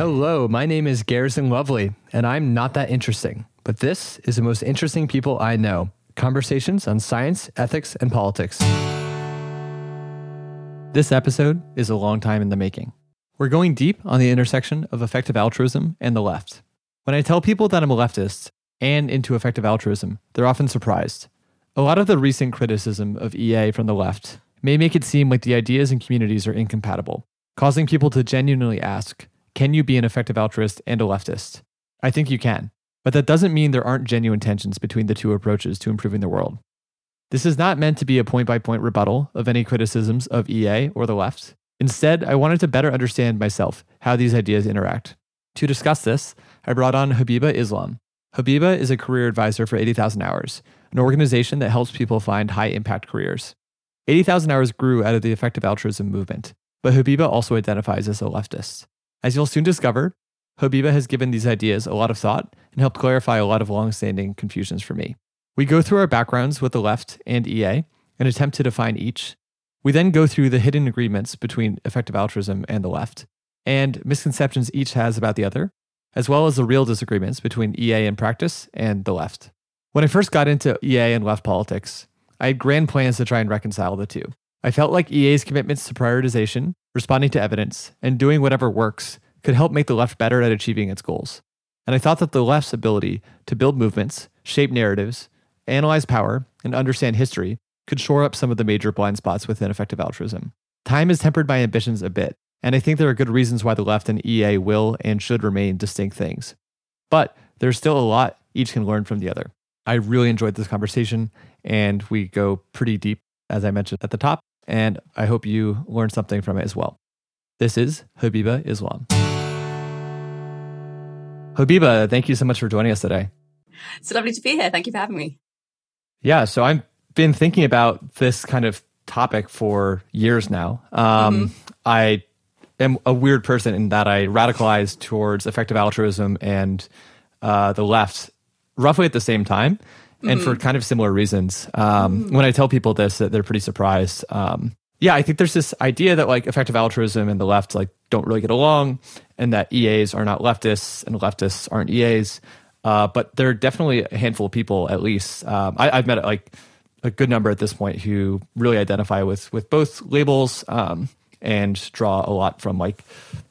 Hello, my name is Garrison Lovely, and I'm not that interesting. But this is the most interesting people I know conversations on science, ethics, and politics. This episode is a long time in the making. We're going deep on the intersection of effective altruism and the left. When I tell people that I'm a leftist and into effective altruism, they're often surprised. A lot of the recent criticism of EA from the left may make it seem like the ideas and communities are incompatible, causing people to genuinely ask can you be an effective altruist and a leftist? I think you can, but that doesn't mean there aren't genuine tensions between the two approaches to improving the world. This is not meant to be a point by point rebuttal of any criticisms of EA or the left. Instead, I wanted to better understand myself how these ideas interact. To discuss this, I brought on Habiba Islam. Habiba is a career advisor for 80,000 Hours, an organization that helps people find high impact careers. 80,000 Hours grew out of the effective altruism movement, but Habiba also identifies as a leftist. As you'll soon discover, Habiba has given these ideas a lot of thought and helped clarify a lot of long-standing confusions for me. We go through our backgrounds with the left and EA and attempt to define each. We then go through the hidden agreements between effective altruism and the left, and misconceptions each has about the other, as well as the real disagreements between EA in practice and the left. When I first got into EA and left politics, I had grand plans to try and reconcile the two. I felt like EA's commitments to prioritization, responding to evidence, and doing whatever works could help make the left better at achieving its goals. And I thought that the left's ability to build movements, shape narratives, analyze power, and understand history could shore up some of the major blind spots within effective altruism. Time has tempered my ambitions a bit, and I think there are good reasons why the left and EA will and should remain distinct things. But there's still a lot each can learn from the other. I really enjoyed this conversation, and we go pretty deep, as I mentioned at the top and I hope you learned something from it as well. This is Habiba Islam. Habiba, thank you so much for joining us today. It's lovely to be here. Thank you for having me. Yeah, so I've been thinking about this kind of topic for years now. Um, mm-hmm. I am a weird person in that I radicalized towards effective altruism and uh, the left roughly at the same time and mm-hmm. for kind of similar reasons. Um, mm-hmm. When I tell people this, that they're pretty surprised. Um, yeah, I think there's this idea that like effective altruism and the left like don't really get along, and that EAs are not leftists and leftists aren't EAs. Uh, but there are definitely a handful of people, at least. Um, I, have met like a good number at this point who really identify with with both labels um, and draw a lot from like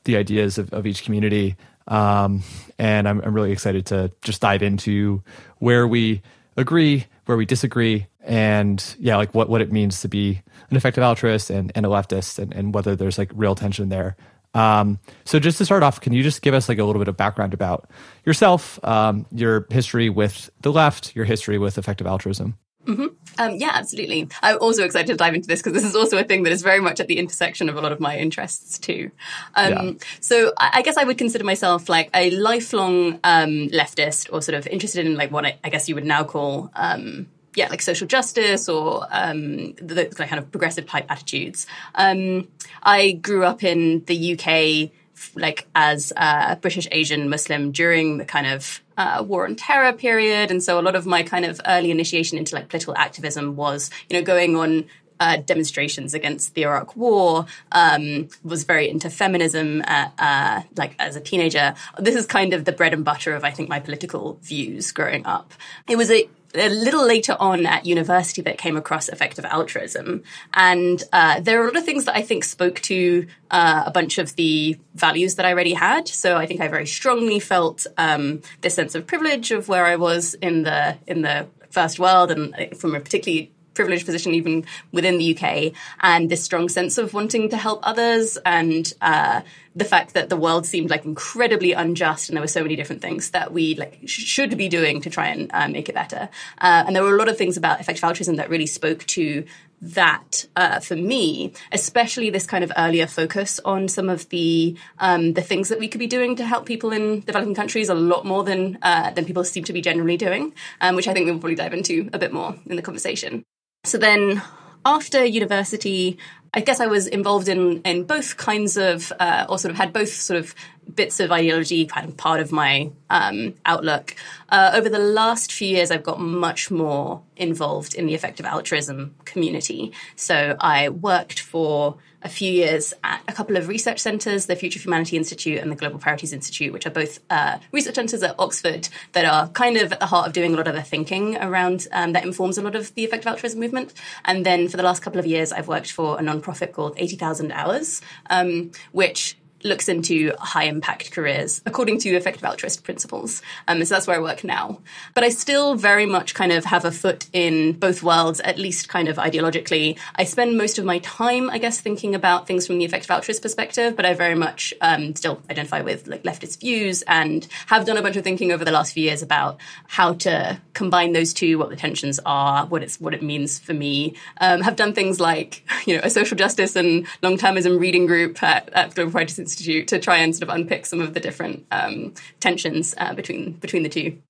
the ideas of, of each community. Um, and I'm, I'm really excited to just dive into where we agree, where we disagree, and yeah, like what, what it means to be an effective altruist and, and a leftist and, and whether there's like real tension there. Um, so just to start off, can you just give us like a little bit of background about yourself, um, your history with the left, your history with effective altruism? Mm-hmm. Um, yeah, absolutely. I'm also excited to dive into this because this is also a thing that is very much at the intersection of a lot of my interests too. Um, yeah. So I, guess I would consider myself like a lifelong um, leftist or sort of interested in like what I, I guess you would now call um, yeah, like social justice or um, the, the, kind of progressive type attitudes. Um, I grew up in the UK like as a British Asian Muslim during the kind of uh, war on terror period, and so a lot of my kind of early initiation into like political activism was, you know, going on uh, demonstrations against the Iraq War, um, was very into feminism, uh, uh, like as a teenager. This is kind of the bread and butter of, I think, my political views growing up. It was a a little later on at university that came across effective altruism. And uh, there are a lot of things that I think spoke to uh, a bunch of the values that I already had. So I think I very strongly felt um, this sense of privilege of where I was in the in the first world and uh, from a particularly privileged position even within the UK, and this strong sense of wanting to help others, and uh, the fact that the world seemed like incredibly unjust, and there were so many different things that we like should be doing to try and uh, make it better. Uh, and there were a lot of things about effective altruism that really spoke to that uh, for me, especially this kind of earlier focus on some of the um, the things that we could be doing to help people in developing countries a lot more than uh, than people seem to be generally doing, um, which I think we'll probably dive into a bit more in the conversation. So then after university, I guess I was involved in in both kinds of, uh, or sort of had both sort of bits of ideology kind of part of my um, outlook. Uh, over the last few years, I've got much more involved in the effective altruism community. So I worked for a few years at a couple of research centres, the Future of Humanity Institute and the Global Priorities Institute, which are both uh, research centres at Oxford that are kind of at the heart of doing a lot of the thinking around um, that informs a lot of the effective altruism movement. And then for the last couple of years, I've worked for a nonprofit called 80,000 Hours, um, which looks into high impact careers according to effective altruist principles. Um, so that's where I work now. But I still very much kind of have a foot in both worlds, at least kind of ideologically. I spend most of my time, I guess, thinking about things from the effective altruist perspective, but I very much um, still identify with like leftist views and have done a bunch of thinking over the last few years about how to combine those two, what the tensions are, what it's what it means for me. Um, have done things like you know a social justice and long termism reading group at, at Global Priorities Institute to try and sort of unpick some of the different um, tensions uh, between between the two.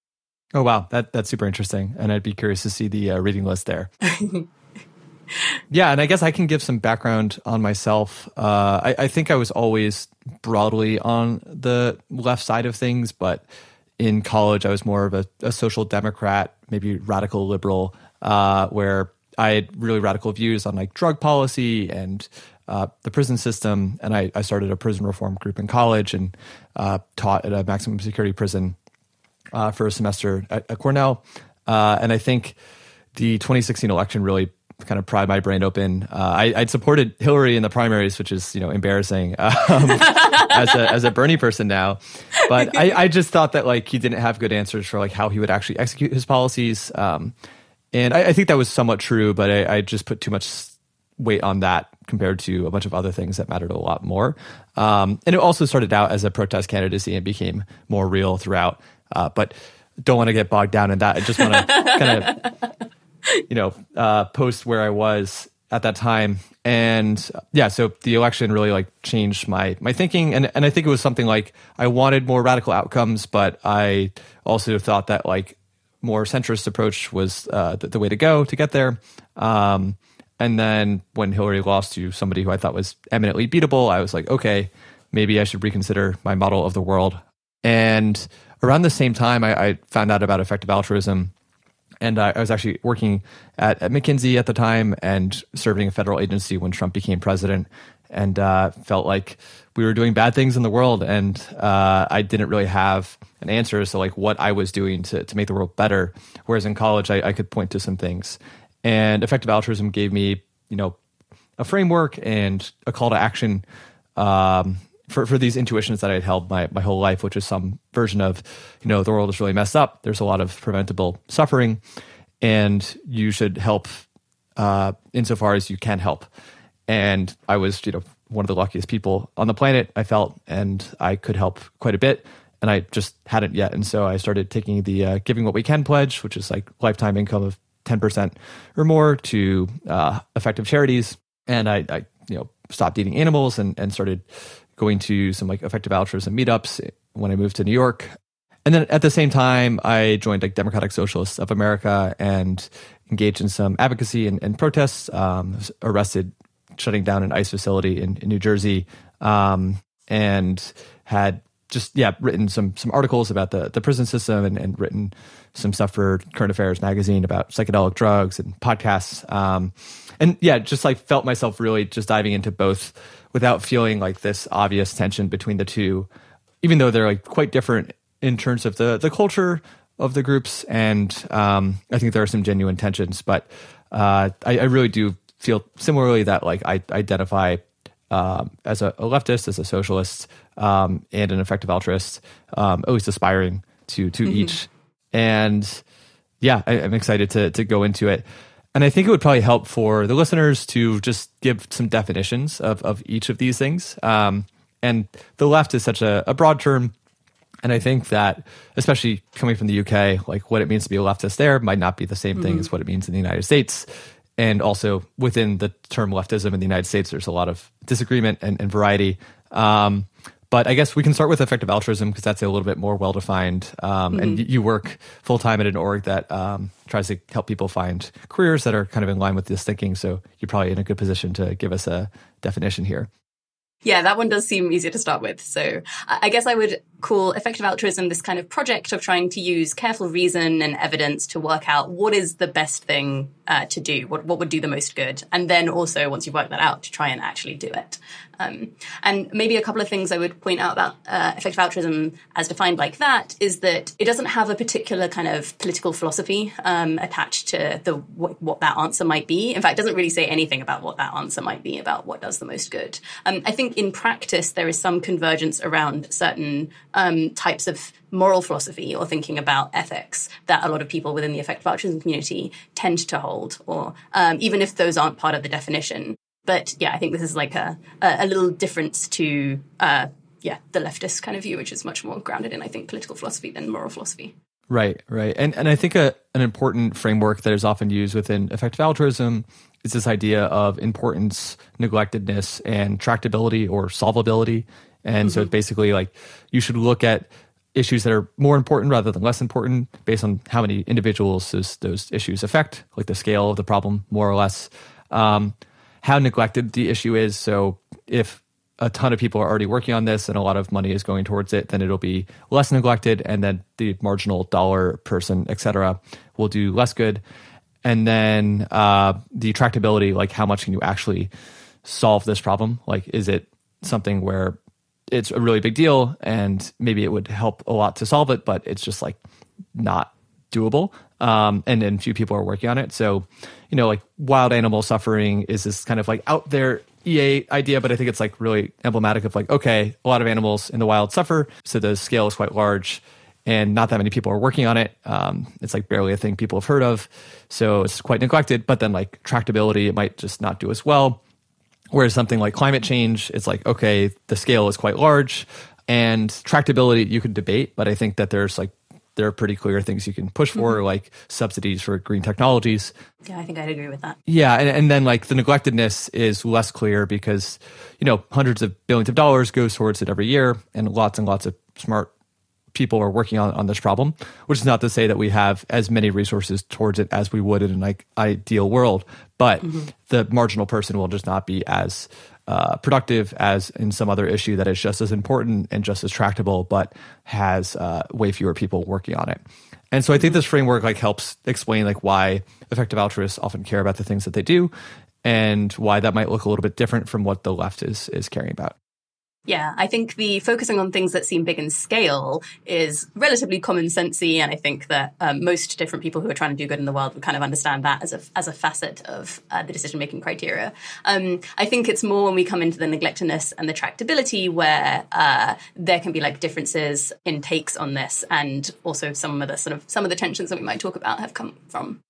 Oh wow, that that's super interesting, and I'd be curious to see the uh, reading list there. yeah, and I guess I can give some background on myself. Uh, I, I, think I was always broadly on the left side of things, but in college I was more of a, a social democrat, maybe radical liberal, uh, where I had really radical views on like drug policy and uh, the prison system, and I, I, started a prison reform group in college and uh, taught at a maximum security prison uh, for a semester at, at Cornell. Uh, and I think the 2016 election really kind of pried my brain open. Uh, I, would supported Hillary in the primaries, which is you know embarrassing um, as a as a Bernie person now. But I, I, just thought that like he didn't have good answers for like how he would actually execute his policies. Um, and I, I, think that was somewhat true, but I, I just put too much weight on that compared to a bunch of other things that mattered a lot more. Um, and it also started out as a protest candidacy and became more real throughout. Uh, but don't want to get bogged down in that. I just want to kind of, you know, uh, post where I was at that time. And yeah, so the election really like changed my my thinking, and and I think it was something like I wanted more radical outcomes, but I also thought that like more centrist approach was uh, the, the, way to go to get there. Um, and then when Hillary lost to somebody who I thought was eminently beatable, I was like, okay, maybe I should reconsider my model of the world. And around the same time, I, I found out about effective altruism. And I, I was actually working at, at, McKinsey at the time and serving a federal agency when Trump became president. And uh, felt like we were doing bad things in the world, and uh, I didn't really have an answer as to like what I was doing to to make the world better. Whereas in college, I, I could point to some things, and effective altruism gave me, you know, a framework and a call to action um, for, for these intuitions that I had held my, my whole life, which is some version of, you know, the world is really messed up. There's a lot of preventable suffering, and you should help uh, insofar as you can help. And I was, you know, one of the luckiest people on the planet, I felt, and I could help quite a bit. And I just hadn't yet. And so I started taking the uh, Giving What We Can pledge, which is like lifetime income of 10% or more to uh, effective charities. And I, I, you know, stopped eating animals and, and started going to some like effective altruism meetups when I moved to New York. And then at the same time, I joined like Democratic Socialists of America and engaged in some advocacy and, and protests. Um, arrested shutting down an ICE facility in, in New Jersey, um, and had just yeah written some some articles about the the prison system and, and written some stuff for Current Affairs magazine about psychedelic drugs and podcasts. Um, and yeah, just like felt myself really just diving into both without feeling like this obvious tension between the two, even though they're like quite different in terms of the the culture of the groups. And um, I think there are some genuine tensions, but uh, I, I, really do feel similarly that like I identify um, as a, a, leftist, as a socialist, um, and an effective altruist, um, always aspiring to to mm-hmm. each and yeah, I, am excited to to go into it. And I think it would probably help for the listeners to just give some definitions of of each of these things. Um, and the left is such a, a broad term. And I think that, especially coming from the UK, like what it means to be a leftist there might not be the same thing mm-hmm. as what it means in the United States. And also within the term leftism in the United States, there's a lot of disagreement and, and variety. Um, but I guess we can start with effective altruism because that's a little bit more well defined. Um, mm-hmm. And you work full time at an org that um, tries to help people find careers that are kind of in line with this thinking. So you're probably in a good position to give us a definition here. Yeah, that one does seem easier to start with. So I guess I would call effective altruism this kind of project of trying to use careful reason and evidence to work out what is the best thing uh, to do, what, what would do the most good. And then also, once you've worked that out, to try and actually do it. Um, and maybe a couple of things I would point out about uh, effective altruism as defined like that is that it doesn't have a particular kind of political philosophy um, attached to the what, what, that answer might be. In fact, it doesn't really say anything about what that answer might be about what does the most good. Um, I think in practice there is some convergence around certain um, types of moral philosophy or thinking about ethics that a lot of people within the effective altruism community tend to hold, or um, even if those aren't part of the definition. But yeah, I think this is like a a, little difference to uh, yeah the leftist kind of view, which is much more grounded in I think political philosophy than moral philosophy. Right, right, and and I think a, an important framework that is often used within effective altruism is this idea of importance, neglectedness, and tractability or solvability. And mm-hmm. so it's basically like you should look at issues that are more important rather than less important based on how many individuals those, those issues affect, like the scale of the problem, more or less. Um, how neglected the issue is. So if a ton of people are already working on this and a lot of money is going towards it, then it'll be less neglected, and then the marginal dollar person, et cetera, will do less good. And then uh, the tractability, like how much can you actually solve this problem? Like, is it something where it's a really big deal and maybe it would help a lot to solve it, but it's just like not doable? Um, and then few people are working on it. So you know, like wild animal suffering is this kind of like out there EA idea, but I think it's like really emblematic of like, okay, a lot of animals in the wild suffer, so the scale is quite large, and not that many people are working on it. Um, it's like barely a thing people have heard of, so it's quite neglected. But then like tractability, it might just not do as well. Whereas something like climate change, it's like okay, the scale is quite large, and tractability you could debate, but I think that there's like there are pretty clear things you can push for, mm-hmm. like subsidies for green technologies. Yeah, I think I'd agree with that. Yeah, and, and then like the neglectedness is less clear because, you know, hundreds of billions of dollars goes towards it every year, and lots and lots of smart people are working on, on this problem, which is not to say that we have as many resources towards it as we would in an like ideal world, but mm-hmm. the marginal person will just not be as uh, productive as in some other issue that is just as important and just as tractable, but has uh, way fewer people working on it. And so I think this framework like helps explain like why effective altruists often care about the things that they do and why that might look a little bit different from what the left is is caring about. Yeah, I think the focusing on things that seem big in scale is relatively common sensey, and I think that um, most different people who are trying to do good in the world would kind of understand that as a as a facet of uh, the decision making criteria. Um, I think it's more when we come into the neglectedness and the tractability where uh, there can be like differences in takes on this, and also some of the sort of some of the tensions that we might talk about have come from.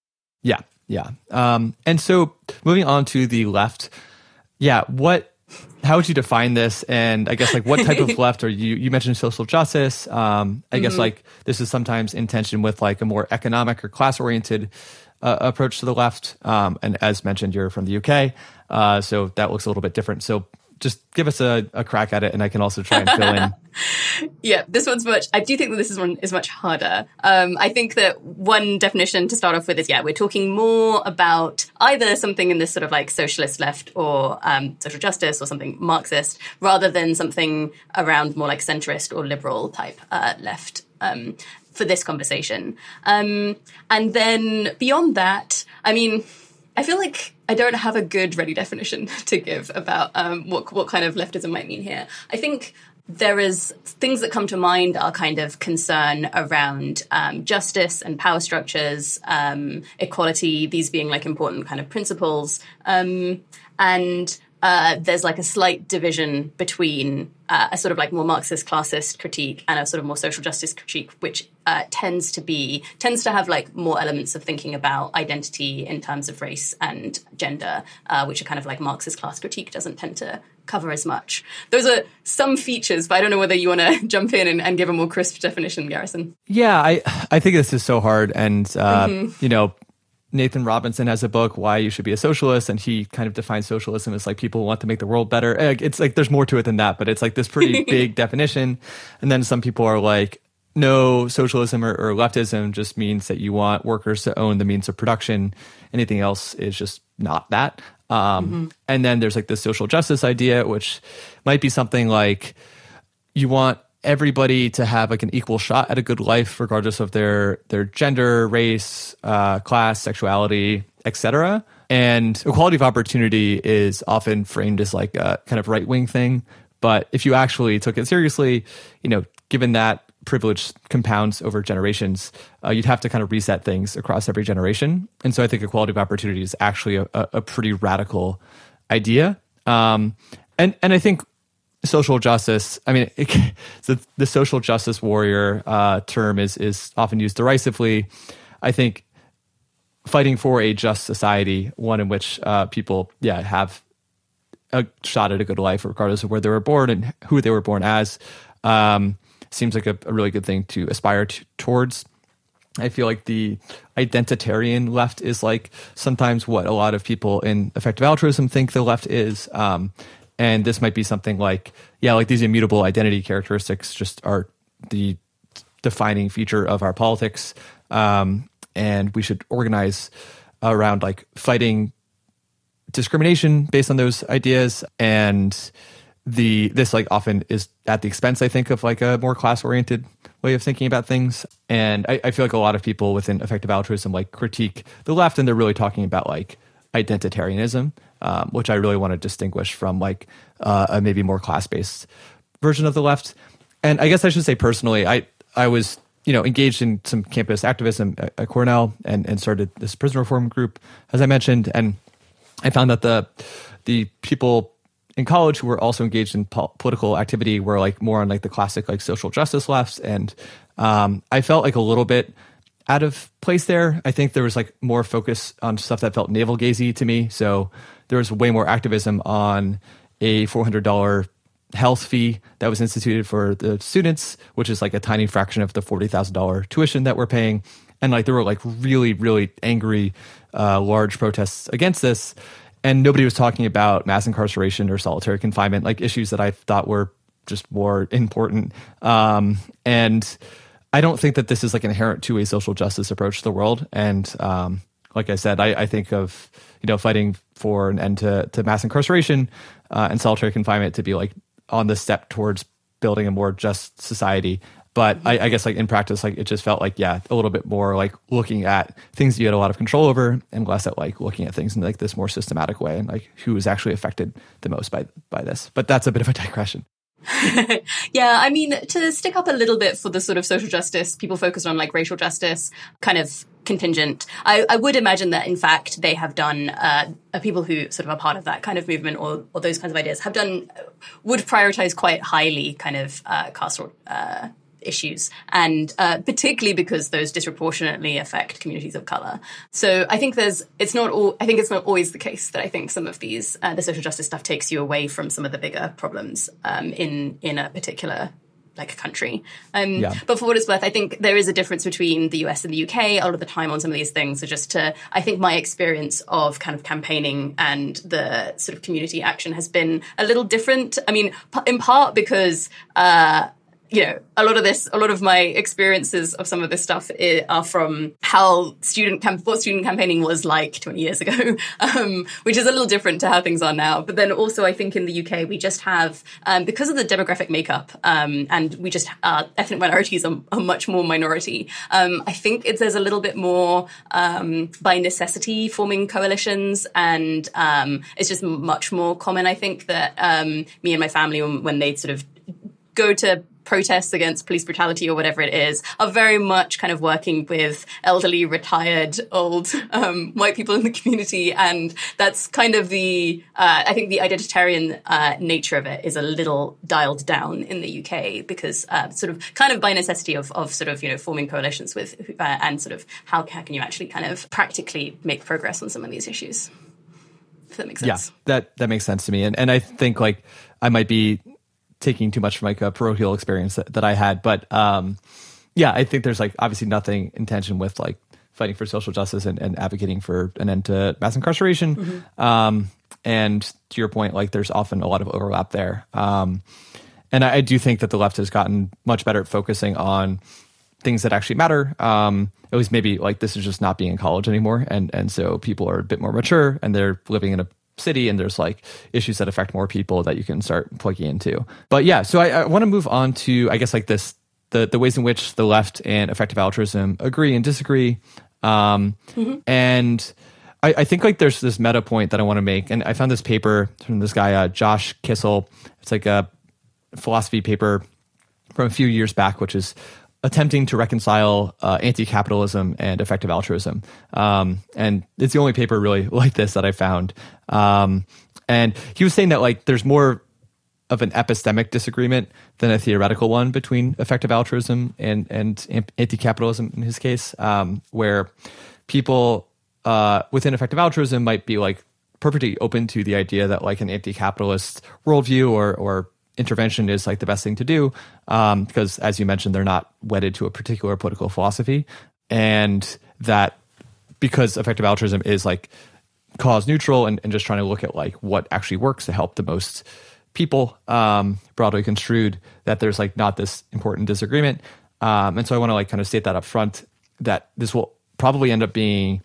Yeah, yeah, um, and so moving on to the left, yeah, what how would you define this? And i guess like what type of left are you you mentioned social justice. Um, i mm-hmm. guess like this is sometimes in tension with like a more economic or class oriented uh, approach to the left. Um, and as mentioned you're from the uk uh, so that looks a little bit different. So just give us a, a crack at it and I can also try and fill in. yeah, this one's much, I do think that this is one is much harder. Um, I think that one definition to start off with is, yeah, we're talking more about either something in this sort of like socialist left or um, social justice or something Marxist rather than something around more like centrist or liberal type uh, left. Um, for this conversation. Um, and then beyond that, I mean, I feel like I don't have a good ready definition to give about um, what what kind of leftism might mean here. I think there is things that come to mind are kind of concern around um, justice and power structures, um, equality, these being like important kind of principles, um, and uh, there's like a slight division between uh, a sort of like more Marxist classist critique and a sort of more social justice critique, which uh, tends to be tends to have like more elements of thinking about identity in terms of race and gender, uh, which are kind of like Marxist class critique doesn't tend to cover as much. Those are some features, but I don't know whether you want to jump in and, and, give a more crisp definition, Garrison. Yeah, I I think this is so hard, and uh, mm-hmm. you know Nathan Robinson has a book, Why You Should Be a Socialist, and he kind of defines socialism as like people want to make the world better. It's like there's more to it than that, but it's like this pretty big definition. And then some people are like, no, socialism or, or, leftism just means that you want workers to own the means of production. Anything else is just not that. Um, mm-hmm. And then there's like the social justice idea, which might be something like you want everybody to have like an equal shot at a good life, regardless of their their gender, race, uh, class, sexuality, etc. And equality of opportunity is often framed as like a kind of right wing thing. But if you actually took it seriously, you know, given that privilege compounds over generations, uh, you'd have to kind of reset things across every generation. And so I think equality of opportunity is actually a, a pretty radical idea. Um, and and I think social justice. I mean, it, the, the social justice warrior uh, term is is often used derisively. I think fighting for a just society, one in which uh, people, yeah, have a shot at a good life, regardless of where they were born and who they were born as, um, seems like a, a, really good thing to aspire to, towards. I feel like the identitarian left is like sometimes what a lot of people in effective altruism think the left is. Um, and this might be something like, yeah, like these immutable identity characteristics just are the defining feature of our politics. Um, and we should organize around like fighting discrimination based on those ideas. And the this like often is at the expense i think of like a more class oriented way of thinking about things. And I, I, feel like a lot of people within effective altruism like critique the left and they're really talking about like identitarianism um, which i really want to distinguish from like uh, a maybe more class based version of the left and i guess i should say personally i i was you know, engaged in some campus activism at, at Cornell and, and started this prison reform group, as I mentioned. And I found that the the people in college who were also engaged in po- political activity were like more on like the classic like social justice lefts, and um, I felt like a little bit out of place there. I think there was like more focus on stuff that felt navel gazy to me. So there was way more activism on a four hundred dollar health fee that was instituted for the students, which is like a tiny fraction of the $40,000 tuition that we're paying. And like there were like really, really angry, uh, large protests against this. And nobody was talking about mass incarceration or solitary confinement, like issues that I thought were just more important. Um, and I don't think that this is like inherent to a social justice approach to the world. And um, like I said, I, I, think of you know fighting for an end to, to mass incarceration uh, and solitary confinement to be like on the step towards building a more just society. But I, I, guess like in practice, like it just felt like yeah, a little bit more like looking at things you had a lot of control over, and less at like looking at things in like this more systematic way, and like who is actually affected the most by by this. But that's a bit of a digression. yeah, I mean, to stick up a little bit for the sort of social justice, people focused on like racial justice, kind of contingent. I, I would imagine that, in fact, they have done, uh, people who sort of are part of that kind of movement or, or those kinds of ideas have done, would prioritize quite highly kind of uh, uh, issues, and uh, particularly because those disproportionately affect communities of color. So I think there's, it's not all, I think it's not always the case that I think some of these, uh, the social justice stuff takes you away from some of the bigger problems um, in in a particular like a country. Um, yeah. But for what it's worth, I think there is a difference between the US and the UK a lot of the time on some of these things. So just to, I think my experience of kind of campaigning and the sort of community action has been a little different. I mean, in part because, uh, you know, a lot of this, a lot of my experiences of some of this stuff are from how student camp, what student campaigning was like 20 years ago, um, which is a little different to how things are now. But then also, I think in the UK, we just have, um, because of the demographic makeup, um, and we just, uh, ethnic minorities are, are much more minority. Um, I think it's, there's a little bit more, um, by necessity forming coalitions. And, um, it's just much more common, I think, that, me and my family, when, when they sort of go to protests against police brutality or whatever it is are very much kind of working with elderly, retired, old um, white people in the community, and that's kind of the uh, I think the identitarian uh, nature of it is a little dialed down in the UK because uh, sort of kind of by necessity of, of sort of you know forming coalitions with uh, and sort of how, how can you actually kind of practically make progress on some of these issues. If that makes sense. Yeah, that that makes sense to me, and and I think like I might be taking too much from like a parochial experience that, that I had. But um, yeah, I think there's like obviously nothing in tension with like fighting for social justice and, and advocating for an end to mass incarceration. Mm-hmm. Um, and to your point, like there's often a lot of overlap there. Um, and I, I, do think that the left has gotten much better at focusing on things that actually matter. Um, it was maybe like this is just not being in college anymore, and and so people are a bit more mature and they're living in a city and there's like issues that affect more people that you can start plugging into. But yeah, so I, I want to move on to I guess like this the the ways in which the left and effective altruism agree and disagree. Um, mm-hmm. and I, I, think like there's this meta point that I want to make, and I found this paper from this guy uh, Josh Kissel. It's like a philosophy paper from a few years back, which is attempting to reconcile uh, anti-capitalism and effective altruism. Um, and it's the only paper really like this that I found. Um, and he was saying that like there's more of an epistemic disagreement than a theoretical one between effective altruism and and anti-capitalism in his case, um, where people uh, within effective altruism might be like perfectly open to the idea that like an anti-capitalist worldview or or intervention is like the best thing to do um, because as you mentioned they're not wedded to a particular political philosophy. And that because effective altruism is like cause neutral and, and just trying to look at like what actually works to help the most people um, broadly construed that there's like not this important disagreement. Um, and so i want to like kind of state that up front that this will probably end up being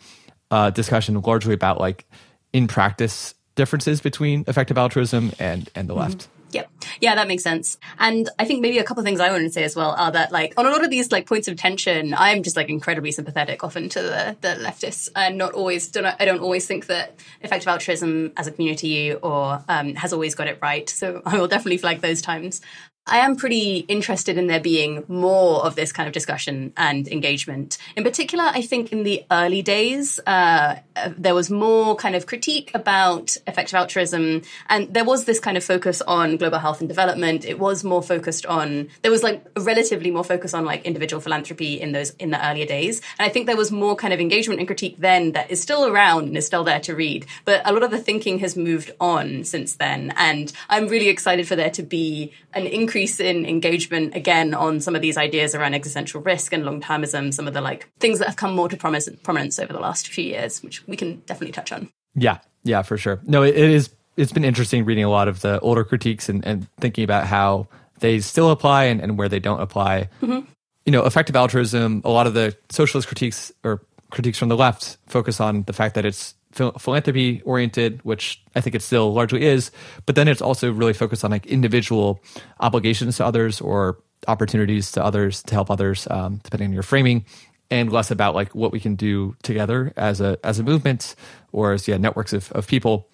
a discussion largely about like in practice differences between effective altruism and and the mm-hmm. left Yep. Yeah, that makes sense. And I think maybe a couple of things I want to say as well are that like on a lot of these like points of tension, I'm just like incredibly sympathetic often to the, the leftists and not always don't I don't always think that effective altruism as a community or um, has always got it right. So I will definitely flag those times. I am pretty interested in there being more of this kind of discussion and engagement. In particular, I think in the early days, uh, there was more kind of critique about effective altruism, and there was this kind of focus on global health and development. It was more focused on there was like relatively more focus on like individual philanthropy in those in the earlier days, and I think there was more kind of engagement and critique then that is still around and is still there to read. But a lot of the thinking has moved on since then, and I'm really excited for there to be an increase increase in engagement again on some of these ideas around existential risk and long termism, some of the like things that have come more to prominence over the last few years, which we can definitely touch on. Yeah, yeah, for sure. No, it, it is. It's been interesting reading a lot of the older critiques and, and thinking about how they still apply and, and where they don't apply. Mm-hmm. You know, effective altruism. A lot of the socialist critiques or critiques from the left focus on the fact that it's philanthropy oriented, which I think it still largely is, but then it's also really focused on like individual obligations to others or opportunities to others to help others, um, depending on your framing, and less about like what we can do together as a as a movement or as yeah networks of, of people.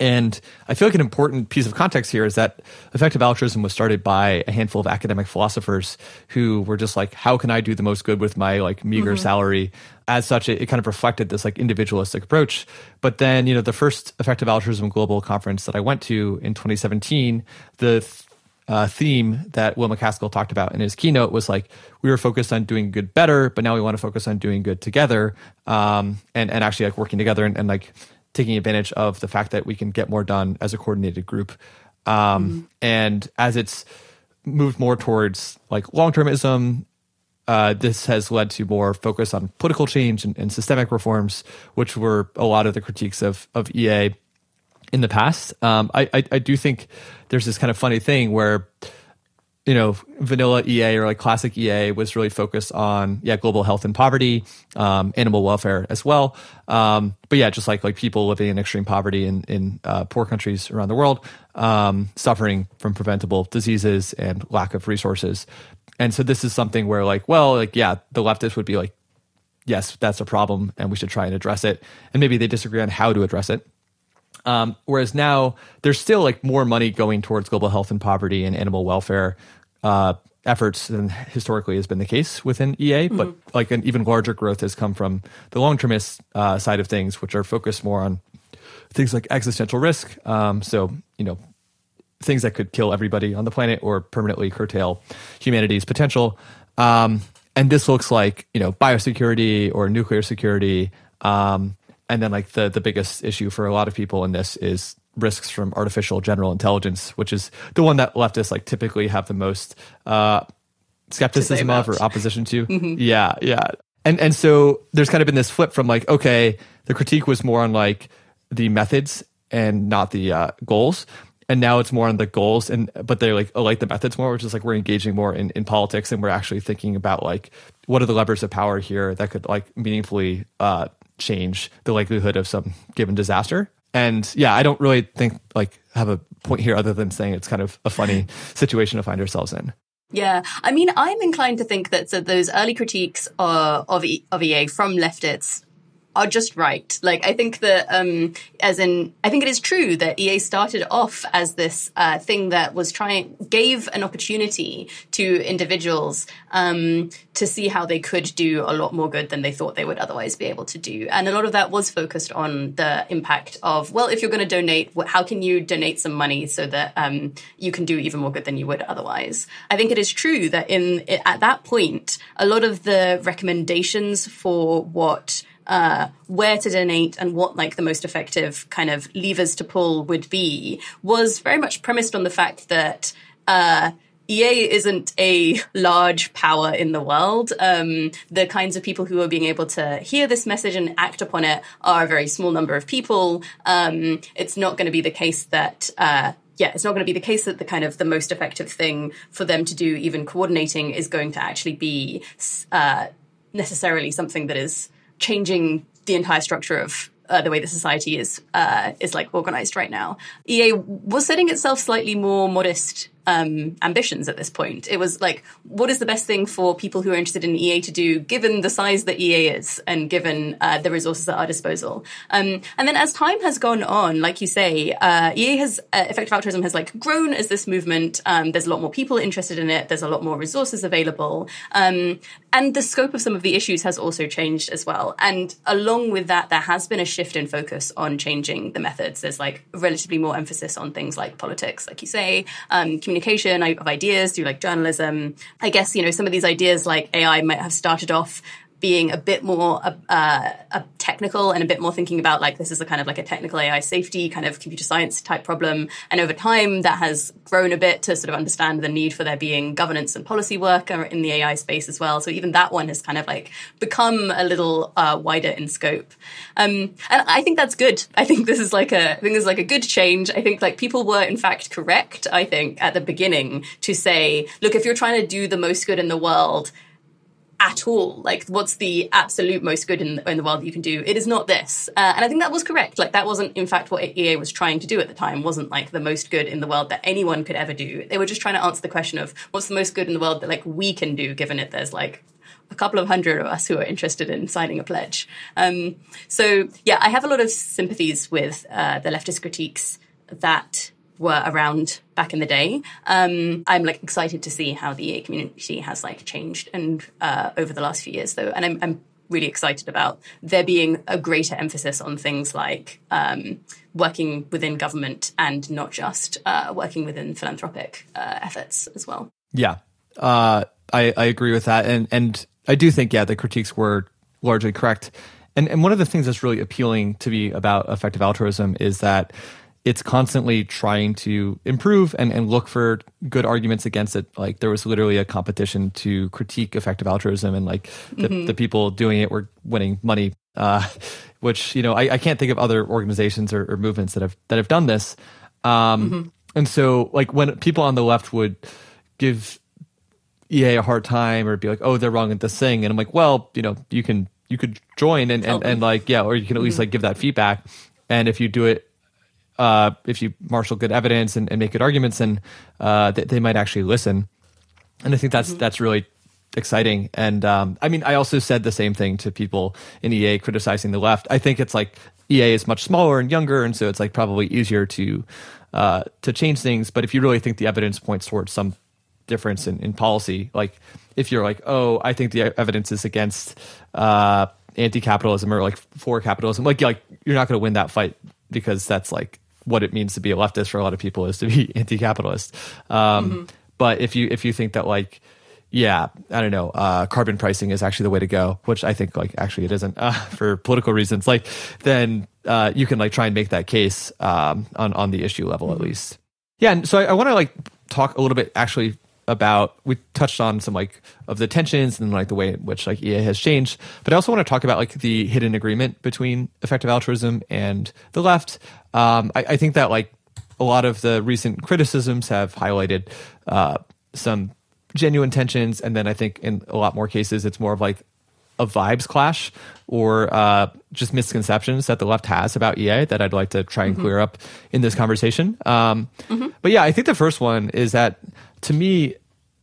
And I feel like an important piece of context here is that effective altruism was started by a handful of academic philosophers who were just like, how can I do the most good with my like meager mm-hmm. salary? As such, it, it, kind of reflected this like individualistic approach. But then, you know, the first effective altruism global conference that I went to in 2017, the uh, theme that Will MacAskill talked about in his keynote was like we were focused on doing good better, but now we want to focus on doing good together, um, and and actually like working together and, and like taking advantage of the fact that we can get more done as a coordinated group. Um, mm-hmm. And as it's moved more towards like long termism, uh, this has led to more focus on political change and, and, systemic reforms, which were a lot of the critiques of of EA in the past. Um, I, I, I do think there's this kind of funny thing where you know, vanilla EA or like classic EA was really focused on yeah global health and poverty, um, animal welfare as well. Um, but yeah, just like like people living in extreme poverty in in uh, poor countries around the world, um, suffering from preventable diseases and lack of resources. And so this is something where like well like yeah the leftists would be like yes that's a problem and we should try and address it, and maybe they disagree on how to address it. Um, whereas now there's still like more money going towards global health and poverty and animal welfare uh, efforts than historically has been the case within EA, mm-hmm. but like an even larger growth has come from the long termist uh, side of things, which are focused more on things like existential risk. Um, so, you know, things that could kill everybody on the planet or permanently curtail humanity's potential. Um, and this looks like, you know, biosecurity or nuclear security. Um, and then like the the biggest issue for a lot of people in this is risks from artificial general intelligence, which is the one that leftists like typically have the most uh, skepticism of or opposition to. mm-hmm. Yeah, yeah. And and so there's kind of been this flip from like, okay, the critique was more on like the methods and not the uh, goals. And now it's more on the goals and but they're like oh, like the methods more, which is like we're engaging more in, in politics and we're actually thinking about like what are the levers of power here that could like meaningfully uh, change the likelihood of some given disaster. And yeah, I don't really think like have a point here other than saying it's kind of a funny situation to find ourselves in. Yeah, I mean, I'm inclined to think that so those early critiques uh, of e- of EA from leftists are just right. Like, I think that, um, as in, I think it is true that EA started off as this uh, thing that was trying, gave an opportunity to individuals um, to see how they could do a lot more good than they thought they would otherwise be able to do. And a lot of that was focused on the impact of, well, if you're going to donate, how can you donate some money so that um, you can do even more good than you would otherwise? I think it is true that in at that point, a lot of the recommendations for what uh, where to donate and what like the most effective kind of levers to pull would be was very much premised on the fact that uh, EA isn't a large power in the world. Um, the kinds of people who are being able to hear this message and act upon it are a very small number of people. Um, it's not going to be the case that. Uh, yeah, it's not going to be the case that the kind of the most effective thing for them to do, even coordinating, is going to actually be uh, necessarily something that is changing the entire structure of uh, the way the society is uh, is like organized right now. EA was setting itself slightly more modest um, ambitions at this point. It was like, what is the best thing for people who are interested in EA to do, given the size that EA is and given uh, the resources at our disposal? Um, and then as time has gone on, like you say, uh, EA has uh, effective altruism has like grown as this movement. Um, there's a lot more people interested in it. There's a lot more resources available, um, and the scope of some of the issues has also changed as well. And along with that, there has been a shift in focus on changing the methods. There's like relatively more emphasis on things like politics, like you say, um, communication of ideas through like journalism. I guess, you know, some of these ideas like AI might have started off being a bit more uh, uh, technical and a bit more thinking about like this is a kind of like a technical AI safety kind of computer science type problem. And over time, that has grown a bit to sort of understand the need for there being governance and policy work in the AI space as well. So even that one has kind of like become a little uh, wider in scope. Um, and I think that's good. I think this is like a I think this is like a good change. I think like people were in fact correct. I think at the beginning to say, look, if you're trying to do the most good in the world at all. Like, what's the absolute most good in, in the world that you can do? It is not this. Uh, and I think that was correct. Like, that wasn't, in fact, what EA was trying to do at the time, wasn't like the most good in the world that anyone could ever do. They were just trying to answer the question of what's the most good in the world that, like, we can do, given it there's like a couple of hundred of us who are interested in signing a pledge. Um, so, yeah, I have a lot of sympathies with uh, the leftist critiques that were around back in the day. Um, I'm like excited to see how the EA community has like changed and uh, over the last few years though, and I'm, I'm, really excited about there being a greater emphasis on things like um, working within government and not just uh, working within philanthropic uh, efforts as well. Yeah, uh, I, I agree with that, and and I do think yeah the critiques were largely correct. And, and one of the things that's really appealing to me about effective altruism is that it's constantly trying to improve and, and look for good arguments against it. Like there was literally a competition to critique effective altruism, and like the, mm-hmm. the people doing it were winning money. Uh, which you know I, I, can't think of other organizations or, or, movements that have that have done this. Um, mm-hmm. And so like when people on the left would give EA a hard time or be like, oh, they're wrong at this thing, and I'm like, well, you know, you can you could join and and, and like yeah, or you can at least mm-hmm. like give that feedback. And if you do it uh, if you marshal good evidence and, and make good arguments, and uh, they, they, might actually listen. And I think that's mm-hmm. that's really exciting. And um, I mean, I also said the same thing to people in EA criticizing the left. I think it's like EA is much smaller and younger, and so it's like probably easier to uh, to change things. But if you really think the evidence points towards some difference in, in policy, like if you're like, oh, I think the evidence is against uh, anti-capitalism or like for capitalism, like like you're not going to win that fight because that's like what it means to be a leftist for a lot of people is to be anti-capitalist. Um, mm-hmm. But if you if you think that like yeah, I don't know, uh, carbon pricing is actually the way to go, which I think like actually it isn't uh, for political reasons. Like then uh, you can like try and make that case um, on on the issue level mm-hmm. at least. Yeah, and so I, I want to like talk a little bit actually about we touched on some like of the tensions and like the way in which like EA has changed, but I also want to talk about like the hidden agreement between effective altruism and the left. Um, I, I, think that like a lot of the recent criticisms have highlighted uh, some genuine tensions, and then I think in a lot more cases it's more of like a vibes clash or uh, just misconceptions that the left has about EA that I'd like to try and mm-hmm. clear up in this conversation. Um, mm-hmm. But yeah, I think the first one is that to me,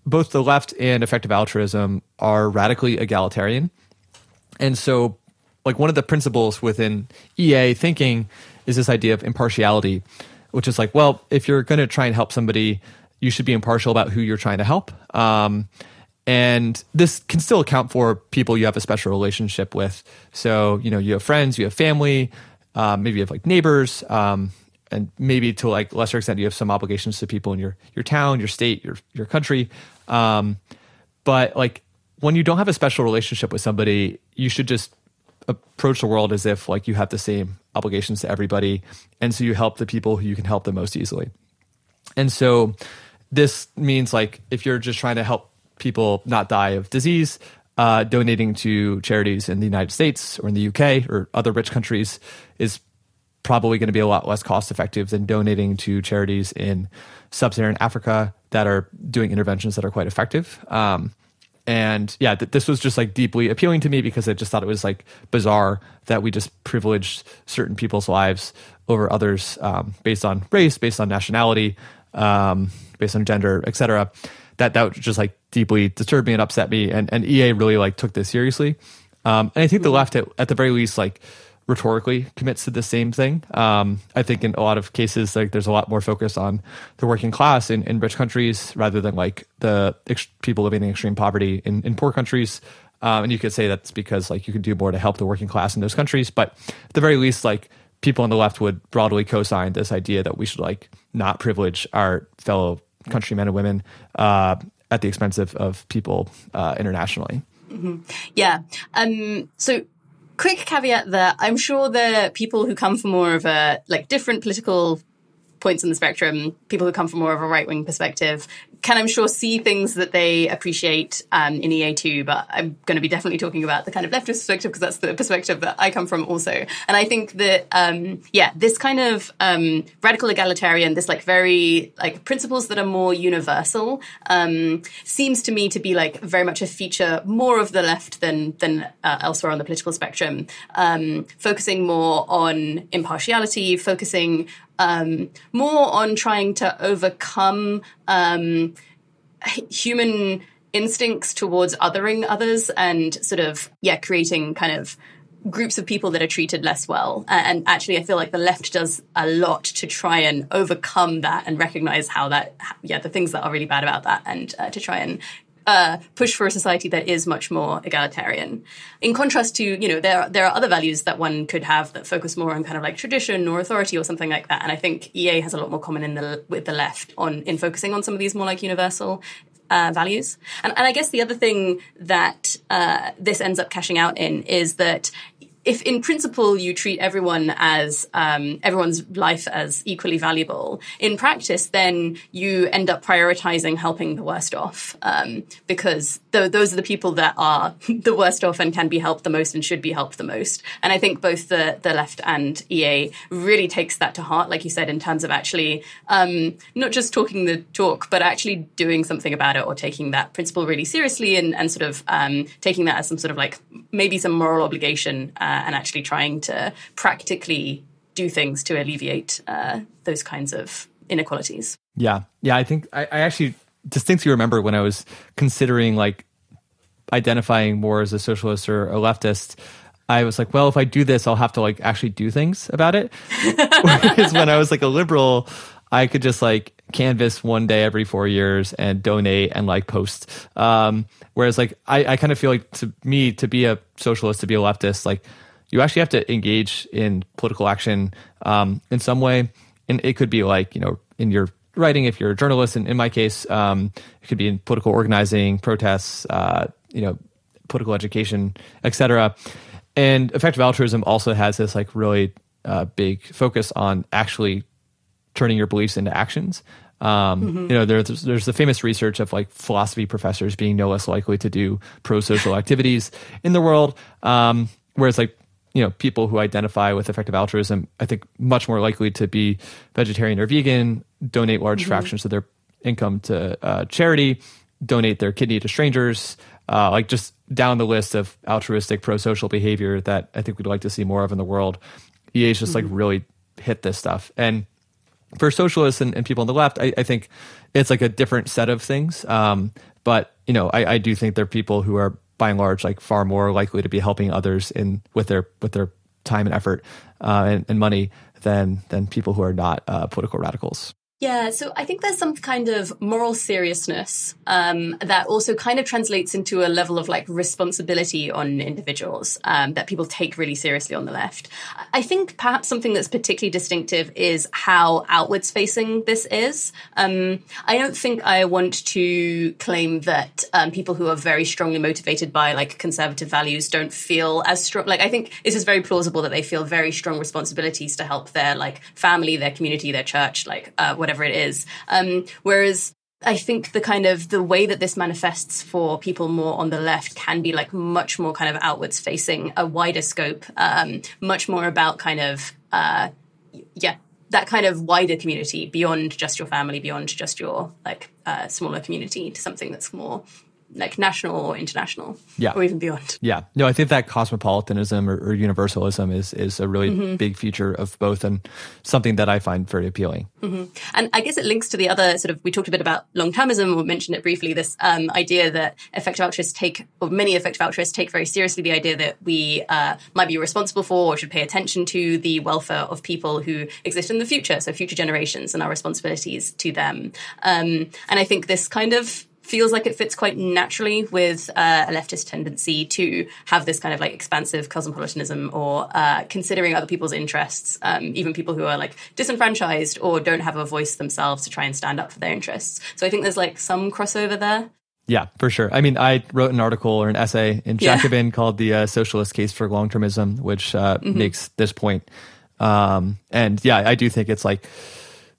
both the left and effective altruism are radically egalitarian. And so, like, one of the principles within EA thinking is this idea of impartiality, which is like, well, if you're going to try and help somebody, you should be impartial about who you're trying to help. Um, and this can still account for people you have a special relationship with. So, you know, you have friends, you have family, um, maybe you have like neighbors, um, and maybe to like lesser extent, you have some obligations to people in your your town, your state, your your country. Um, but like when you don't have a special relationship with somebody, you should just approach the world as if like you have the same obligations to everybody, and so you help the people who you can help the most easily. And so this means like if you're just trying to help people not die of disease, uh, donating to charities in the United States or in the UK or other rich countries is probably going to be a lot less cost effective than donating to charities in sub-Saharan Africa that are doing interventions that are quite effective. Um, and yeah, th- this was just like deeply appealing to me because I just thought it was like bizarre that we just privileged certain people's lives over others um, based on race, based on nationality, um, based on gender, etc that that just like deeply disturbed me and upset me. And and EA really like took this seriously. Um, and I think the mm-hmm. left, at, at the very least, like rhetorically commits to the same thing. Um, I think in a lot of cases, like there's a lot more focus on the working class in, in rich countries rather than like the ex- people living in extreme poverty in, in poor countries. Um, and you could say that's because like you can do more to help the working class in those countries. But at the very least, like people on the left would broadly co-sign this idea that we should like not privilege our fellow countrymen and women uh, at the expense of, of people uh, internationally. Mm-hmm. Yeah. Um, so quick caveat there. I'm sure the people who come from more of a like different political points on the spectrum, people who come from more of a right wing perspective, can I'm sure see things that they appreciate um, in EA2, but I'm going to be definitely talking about the kind of leftist perspective because that's the perspective that I come from also. And I think that, um, yeah, this kind of um, radical egalitarian, this like very like principles that are more universal, um, seems to me to be like very much a feature more of the left than than uh, elsewhere on the political spectrum, um, focusing more on impartiality, focusing um, more on trying to overcome um, human instincts towards othering others and sort of yeah creating kind of groups of people that are treated less well. And actually i feel like the left does a lot to try and overcome that and recognize how that yeah the things that are really bad about that and uh, to try and uh, push for a society that is much more egalitarian. In contrast to, you know, there there are other values that one could have that focus more on kind of like tradition or authority or something like that. And I think EA has a lot more common in the with the left on in focusing on some of these more like universal uh, values. And, and, I guess the other thing that uh, this ends up cashing out in is that if in principle you treat everyone as um, everyone's life as equally valuable, in practice, then you end up prioritizing helping the worst off um, because th- those are the people that are the worst off and can be helped the most and should be helped the most. And I think both the the left and EA really takes that to heart, like you said, in terms of actually um, not just talking the talk, but actually doing something about it or taking that principle really seriously and, and sort of um, taking that as some sort of like maybe some moral obligation. Uh, and actually trying to practically do things to alleviate uh, those kinds of inequalities. Yeah, yeah. I think I, I actually distinctly remember when I was considering like identifying more as a socialist or a leftist. I was like, well, if I do this, I'll have to like actually do things about it. Whereas when I was like a liberal, I could just like canvas one day every four years and donate and like post. Um, whereas like I, I kind of feel like to me to be a socialist, to be a leftist, like you actually have to engage in political action um, in some way. And it could be like, you know, in your writing, if you're a journalist, and in my case, um, it could be in political organizing, protests, uh, you know, political education, etc. And effective altruism also has this like really uh, big focus on actually turning your beliefs into actions. Um, mm-hmm. You know, there's there's the famous research of like philosophy professors being no less likely to do pro social activities in the world, um, whereas like you know people who identify with effective altruism i think much more likely to be vegetarian or vegan donate large mm-hmm. fractions of their income to uh, charity donate their kidney to strangers uh, like just down the list of altruistic pro-social behavior that I think we'd like to see more of in the world. EA's just mm-hmm. like really hit this stuff. And for socialists and, and people on the left, I, I, think it's like a different set of things. Um, but you know, I, I do think there are people who are by and large like far more likely to be helping others in with their with their time and effort uh, and, and, money than than people who are not uh, political radicals. Yeah, so I think there's some kind of moral seriousness um, that also kind of translates into a level of like responsibility on individuals um, that people take really seriously on the left. I think perhaps something that's particularly distinctive is how outwards facing this is. Um, I don't think I want to claim that um, people who are very strongly motivated by like conservative values don't feel as strong. Like I think it's just very plausible that they feel very strong responsibilities to help their like family, their community, their church, like uh, whatever it is. Um, whereas I think the kind of the way that this manifests for people more on the left can be like much more kind of outwards facing, a wider scope, um, much more about kind of uh, yeah that kind of wider community beyond just your family, beyond just your like uh, smaller community, to something that's more like national or international, yeah, or even beyond. Yeah, no, I think that cosmopolitanism or, or universalism is is a really mm-hmm. big feature of both, and something that I find very appealing. Mm-hmm. And I guess it links to the other sort of we talked a bit about long termism, or mentioned it briefly. This um, idea that effective altruists take, or many effective altruists take very seriously the idea that we uh, might be responsible for or should pay attention to the welfare of people who exist in the future, so future generations, and our responsibilities to them. Um, and I think this kind of feels like it fits quite naturally with uh, a leftist tendency to have this kind of like expansive cosmopolitanism or uh, considering other people's interests, um, even people who are like disenfranchised or don't have a voice themselves to try and stand up for their interests. So I think there's like some crossover there. Yeah, for sure. I mean, I wrote an article or an essay in Jacobin yeah. called "The uh, Socialist Case for Long Termism," which uh, mm-hmm. makes this point. Um, and yeah, I do think it's like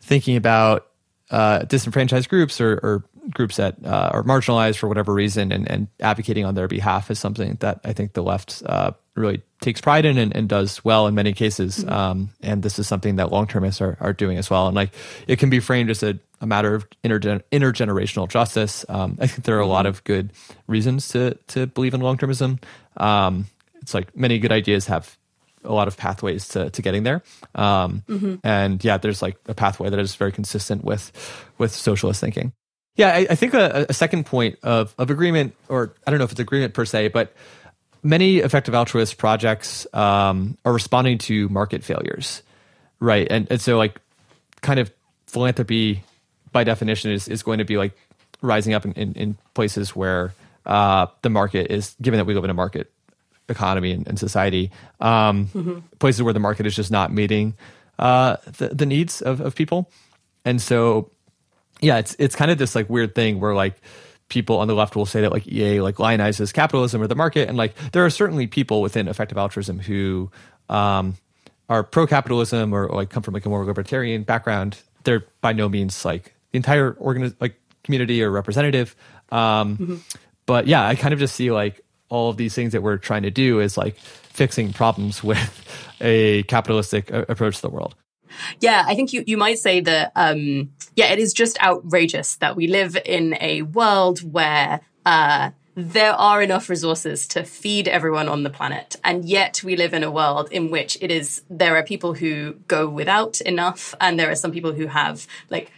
thinking about uh, disenfranchised groups or, or groups that uh, are marginalized for whatever reason and, and, advocating on their behalf is something that I think the left uh, really takes pride in and, and, does well in many cases. Mm-hmm. Um, and this is something that long termists are, are doing as well. And like it can be framed as a, a matter of intergen- intergenerational justice. Um, I think there are a lot mm-hmm. of good reasons to to believe in long termism. Um, it's like many good ideas have a lot of pathways to, to getting there. Um, mm-hmm. And yeah, there's like a pathway that is very consistent with with socialist thinking. Yeah, I, I think a, a, second point of, of agreement, or I don't know if it's agreement per se, but many effective altruist projects um, are responding to market failures, right? And and so like kind of philanthropy by definition is, is going to be like rising up in, in, in places where uh, the market is given that we live in a market economy and, and society, um, mm-hmm. places where the market is just not meeting uh, the, the needs of, of people. And so yeah, it's it's kind of this like weird thing where like people on the left will say that like EA like lionizes capitalism or the market, and like there are certainly people within effective altruism who um, are pro capitalism or, or, like come from like a more libertarian background. They're by no means like the entire organi- like community or representative. Um, mm-hmm. But yeah, I kind of just see like all of these things that we're trying to do is like fixing problems with a capitalistic approach to the world. Yeah, I think you, you might say that, um, yeah, it is just outrageous that we live in a world where, uh, there are enough resources to feed everyone on the planet. And yet we live in a world in which it is, there are people who go without enough and there are some people who have like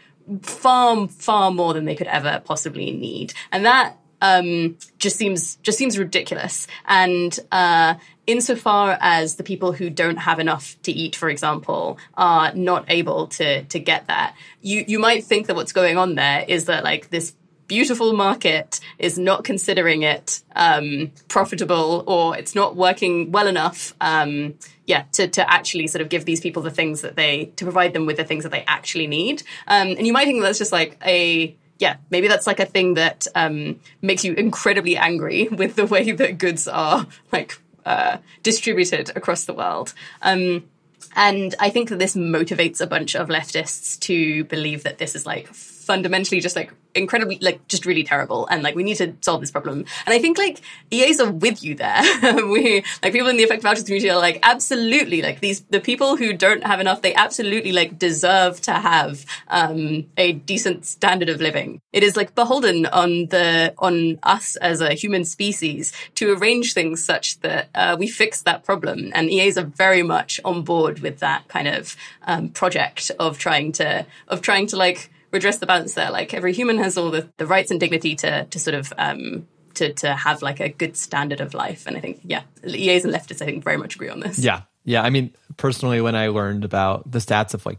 far, far more than they could ever possibly need. And that um, just seems just seems ridiculous. And uh, insofar as the people who don't have enough to eat, for example, are not able to to get that, you you might think that what's going on there is that like this beautiful market is not considering it um, profitable or it's not working well enough. Um, yeah, to, to actually sort of give these people the things that they, to provide them with the things that they actually need. Um, and you might think that's just like a, yeah, maybe that's like a thing that um, makes you incredibly angry with the way that goods are like uh, distributed across the world. Um, and I think that this motivates a bunch of leftists to believe that this is like fundamentally just like incredibly like just really terrible and like we need to solve this problem. And i think like eas are with you there. We like people in the effective vouchers community are like absolutely like these the people who don't have enough they absolutely like deserve to have um a decent standard of living. It is like beholden on the on us as a human species to arrange things such that uh, we fix that problem. And eas are very much on board with that kind of um, project of trying to of trying to like redress the balance there. Like every human has all the, the rights and dignity to to sort of um, to to have like a good standard of life. And I think yeah, EAs and leftists I think very much agree on this. Yeah, yeah. I mean, personally, when I learned about the stats of like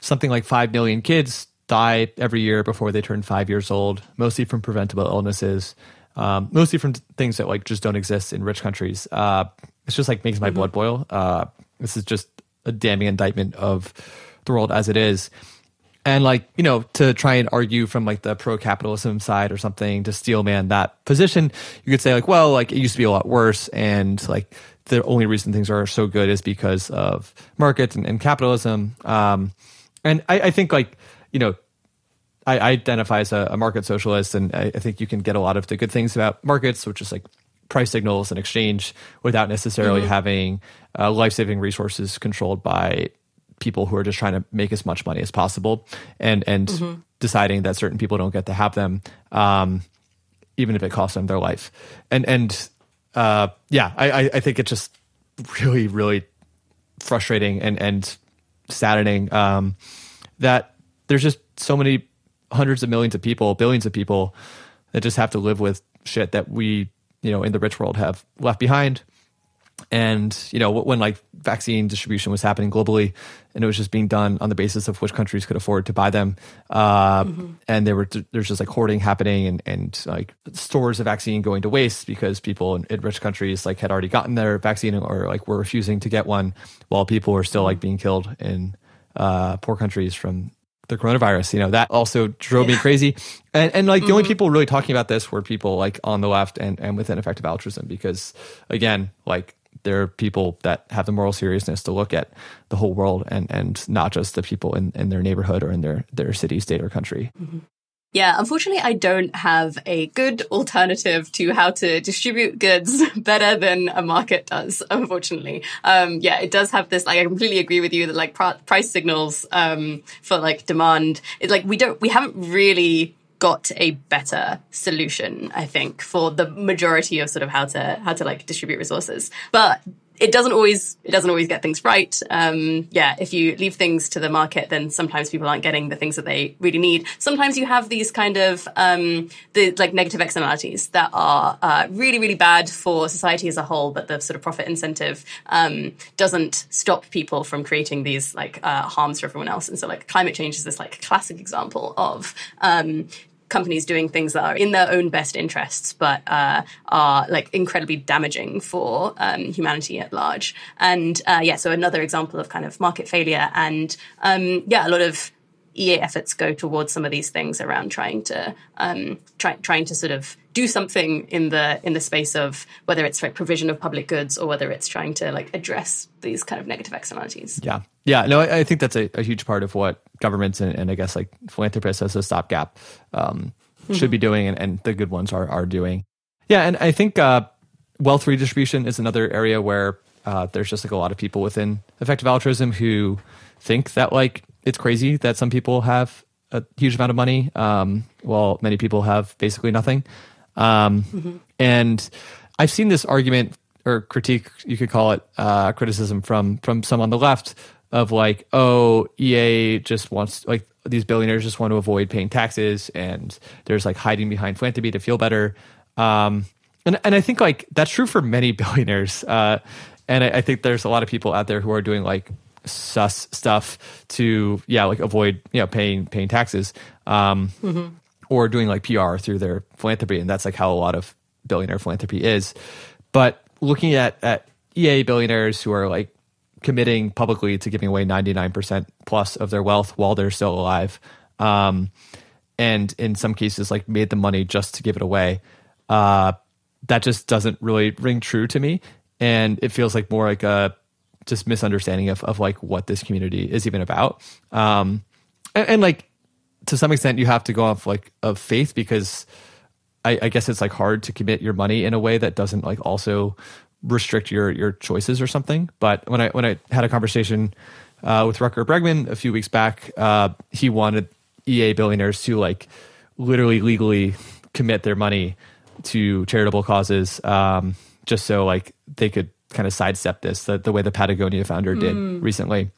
something like five million kids die every year before they turn five years old, mostly from preventable illnesses. Um, mostly from things that like just don't exist in rich countries. Uh, it's just like makes my mm-hmm. blood boil. Uh, this is just a damning indictment of the world as it is and like you know to try and argue from like the pro capitalism side or something to steel man that position you could say like well like it used to be a lot worse and like the only reason things are so good is because of markets and, and capitalism um, and I, I, think like you know I, I identify as a, a, market socialist and I, I think you can get a lot of the good things about markets which is like price signals and exchange without necessarily mm-hmm. having uh, life-saving resources controlled by people who are just trying to make as much money as possible and and mm-hmm. deciding that certain people don't get to have them um, even if it costs them their life and and uh, yeah I, I think it's just really really frustrating and and saddening um, that there's just so many hundreds of millions of people billions of people that just have to live with shit that we you know in the rich world have left behind and you know when like vaccine distribution was happening globally and it was just being done on the basis of which countries could afford to buy them uh, mm-hmm. and there were there's just like hoarding happening and and like stores of vaccine going to waste because people in, in, rich countries like had already gotten their vaccine or like were refusing to get one while people were still like mm-hmm. being killed in uh, poor countries from the coronavirus. You know, that also drove yeah. me crazy. And, and like the mm-hmm. only people really talking about this were people like on the left and, and within effective altruism because again, like there are people that have the moral seriousness to look at the whole world and and not just the people in, in their neighborhood or in their their city, state, or country. Mm-hmm. Yeah, unfortunately, I don't have a good alternative to how to distribute goods better than a market does. Unfortunately, um, yeah, it does have this. Like, I completely agree with you that like pr- price signals um, for like demand. It's like we don't, we haven't really got a better solution, I think, for the majority of sort of how to how to like distribute resources. But it doesn't always it doesn't always get things right. Um, yeah, if you leave things to the market, then sometimes people aren't getting the things that they really need. Sometimes you have these kind of um, the like negative externalities that are uh, really really bad for society as a whole, but the sort of profit incentive um, doesn't stop people from creating these like uh, harms for everyone else. And so like climate change is this like classic example of um, companies doing things that are in their own best interests, but uh, are like incredibly damaging for um, humanity at large. And uh, yeah, so another example of kind of market failure. And um, yeah, a lot of EA efforts go towards some of these things around trying to um, try, trying to sort of do something in the in the space of whether it's like provision of public goods or whether it's trying to like address these kind of negative externalities. Yeah, yeah, no, I, I think that's a, a, huge part of what governments and, and, I guess like philanthropists as a stopgap um, mm-hmm. should be doing, and, and, the good ones are are doing. Yeah, and I think uh, wealth redistribution is another area where uh, there's just like a lot of people within effective altruism who think that like it's crazy that some people have a huge amount of money, um, while many people have basically nothing. Um, mm-hmm. And I've seen this argument or critique, you could call it uh, criticism from from some on the left of like, oh, EA just wants like these billionaires just want to avoid paying taxes, and there's like hiding behind philanthropy to feel better. Um, and and I think like that's true for many billionaires. Uh, and I, I think there's a lot of people out there who are doing like sus stuff to yeah like avoid you know paying paying taxes um, mm-hmm. Or doing like PR through their philanthropy and that's like how a lot of billionaire philanthropy is but looking at at EA billionaires who are like committing publicly to giving away 99% plus of their wealth while they're still alive. Um, and in some cases, like made the money just to give it away. Uh, that just doesn't really ring true to me. And it feels like more like a just misunderstanding of, of like what this community is even about. Um, and, and like, to some extent you have to go off like of faith because I, I guess it's like hard to commit your money in a way that doesn't like also restrict your your choices or something. But when I when I had a conversation uh, with Rutger Bregman a few weeks back, uh, he wanted EA billionaires to like literally legally commit their money to charitable causes, um, just so like they could kind of sidestep this the, the way the Patagonia founder did mm. recently.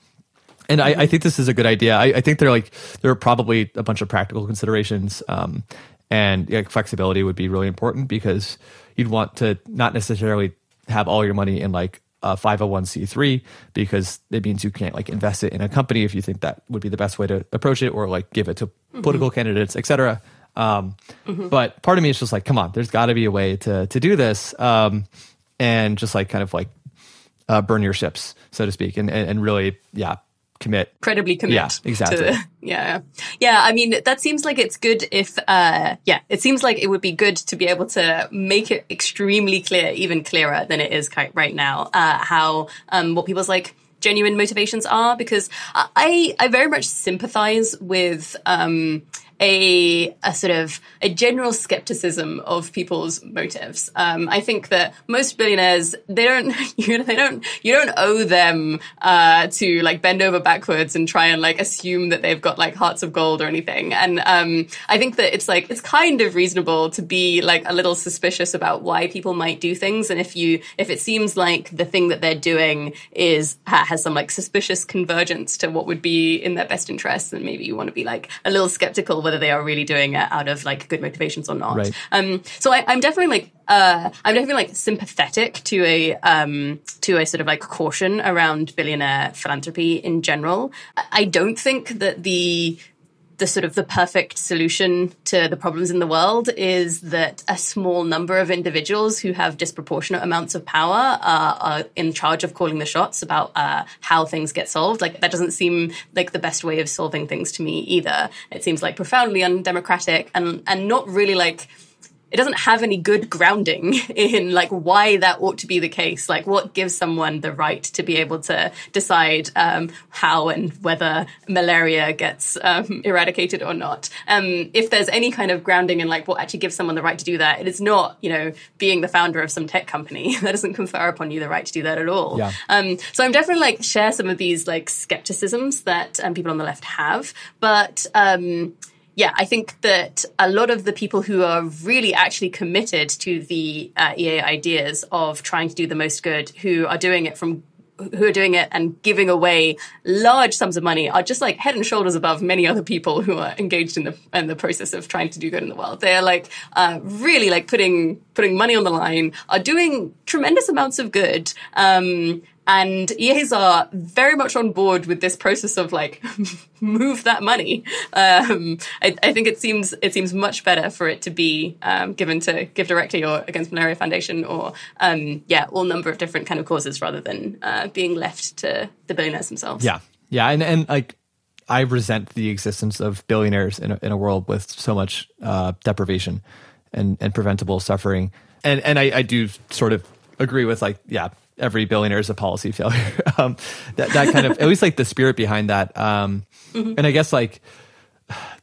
And I, I, think this is a good idea. I, I, think there like there are probably a bunch of practical considerations, um, and like, flexibility would be really important because you'd want to not necessarily have all your money in like a 501c3 because it means you can't like invest it in a company if you think that would be the best way to approach it or like give it to mm-hmm. political candidates etc um, mm-hmm. but part of me is just like come on there's got to be a way to to do this um, and just like kind of like uh, burn your ships so to speak and and, and really yeah commit. Incredibly commit yeah exactly. To, yeah. Yeah i mean that seems like it's good if uh yeah it seems like it would be good to be able to make it extremely clear even clearer than it is right now uh how um what people's like genuine motivations are because i i very much sympathize with um a, a sort of a general skepticism of people's motives. Um, I think that most billionaires they don't you know, they don't you don't owe them uh, to like bend over backwards and try and like assume that they've got like hearts of gold or anything. And um, I think that it's like it's kind of reasonable to be like a little suspicious about why people might do things. And if you if it seems like the thing that they're doing is has some like suspicious convergence to what would be in their best interest, then maybe you want to be like a little skeptical whether they are really doing it out of like good motivations or not. Right. Um, so I, am definitely like uh, I'm definitely like sympathetic to a um, to a sort of like caution around billionaire philanthropy in general. I don't think that the the sort of the perfect solution to the problems in the world is that a small number of individuals who have disproportionate amounts of power uh, are in charge of calling the shots about uh, how things get solved. Like that doesn't seem like the best way of solving things to me either. It seems like profoundly undemocratic and and not really like it doesn't have any good grounding in like why that ought to be the case. Like what gives someone the right to be able to decide um, how and whether malaria gets um, eradicated or not. Um, if there's any kind of grounding in like what actually gives someone the right to do that, it is not you know being the founder of some tech company that doesn't confer upon you the right to do that at all. Yeah. Um, so I'm definitely like share some of these like skepticisms that um, people on the left have, but um, yeah, I think that a lot of the people who are really actually committed to the uh, EA ideas of trying to do the most good, who are doing it from who are doing it and giving away large sums of money are just like head and shoulders above many other people who are engaged in the in the process of trying to do good in the world. They are like uh, really like putting putting money on the line, are doing tremendous amounts of good, um, and EAs are very much on board with this process of like move that money. Um, I, I, think it seems it seems much better for it to be um, given to GiveDirectly or Against Malaria Foundation or um, yeah, all number of different kind of causes rather than uh, being left to the billionaires themselves. Yeah, yeah, and and like I resent the existence of billionaires in a, in a world with so much uh, deprivation and and preventable suffering, and and I, I do sort of agree with like yeah every billionaire is a policy failure. um, that that kind of at least like the spirit behind that. Um, mm-hmm. And I guess like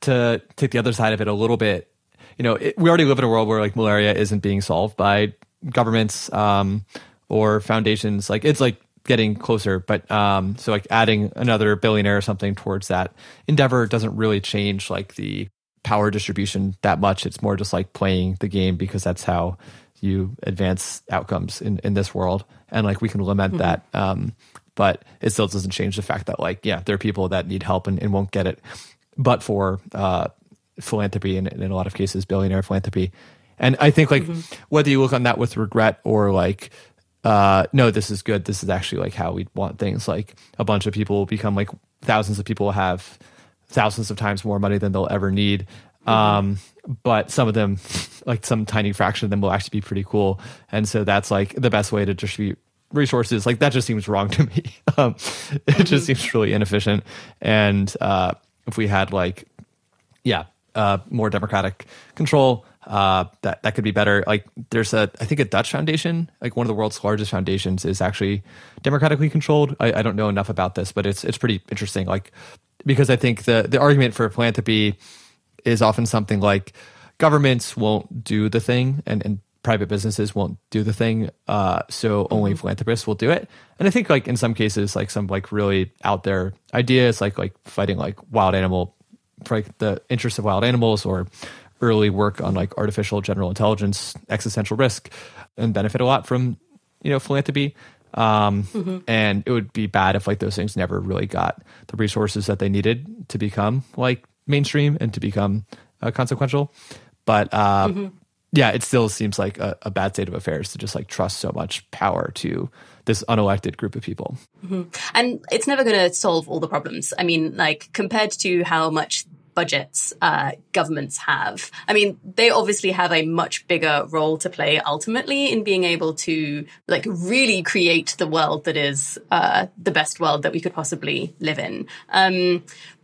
to take the other side of it a little bit, you know, it, we already live in a world where like malaria isn't being solved by governments um, or foundations. Like it's like getting closer, but um, so like adding another billionaire or something towards that endeavor doesn't really change like the power distribution that much. It's more just like playing the game because that's how you advance outcomes in, in this world and like we can lament mm-hmm. that um, but it still doesn't change the fact that like yeah there are people that need help and, and won't get it but for uh, philanthropy and in a lot of cases billionaire philanthropy and i think like mm-hmm. whether you look on that with regret or like uh, no this is good this is actually like how we want things like a bunch of people will become like thousands of people have thousands of times more money than they'll ever need. Um, but some of them, like some tiny fraction of them, will actually be pretty cool. And so that's like the best way to distribute resources. Like that just seems wrong to me. um, it mm-hmm. just seems really inefficient. And uh, if we had like, yeah, uh, more democratic control, uh, that that could be better. Like there's a, I think a Dutch foundation, like one of the world's largest foundations, is actually democratically controlled. I, I don't know enough about this, but it's it's pretty interesting. Like because I think the the argument for philanthropy is often something like governments won't do the thing and, and private businesses won't do the thing uh, so only mm-hmm. philanthropists will do it and i think like in some cases like some like really out there ideas like like fighting like wild animal like the interests of wild animals or early work on like artificial general intelligence existential risk and benefit a lot from you know philanthropy um, mm-hmm. and it would be bad if like those things never really got the resources that they needed to become like mainstream and to become uh, consequential but uh, mm-hmm. yeah it still seems like a, a, bad state of affairs to just like trust so much power to this unelected group of people mm-hmm. and it's never going to solve all the problems i mean like compared to how much budgets uh, governments have. I mean, they obviously have a much bigger role to play ultimately in being able to like really create the world that is uh, the best world that we could possibly live in. Um,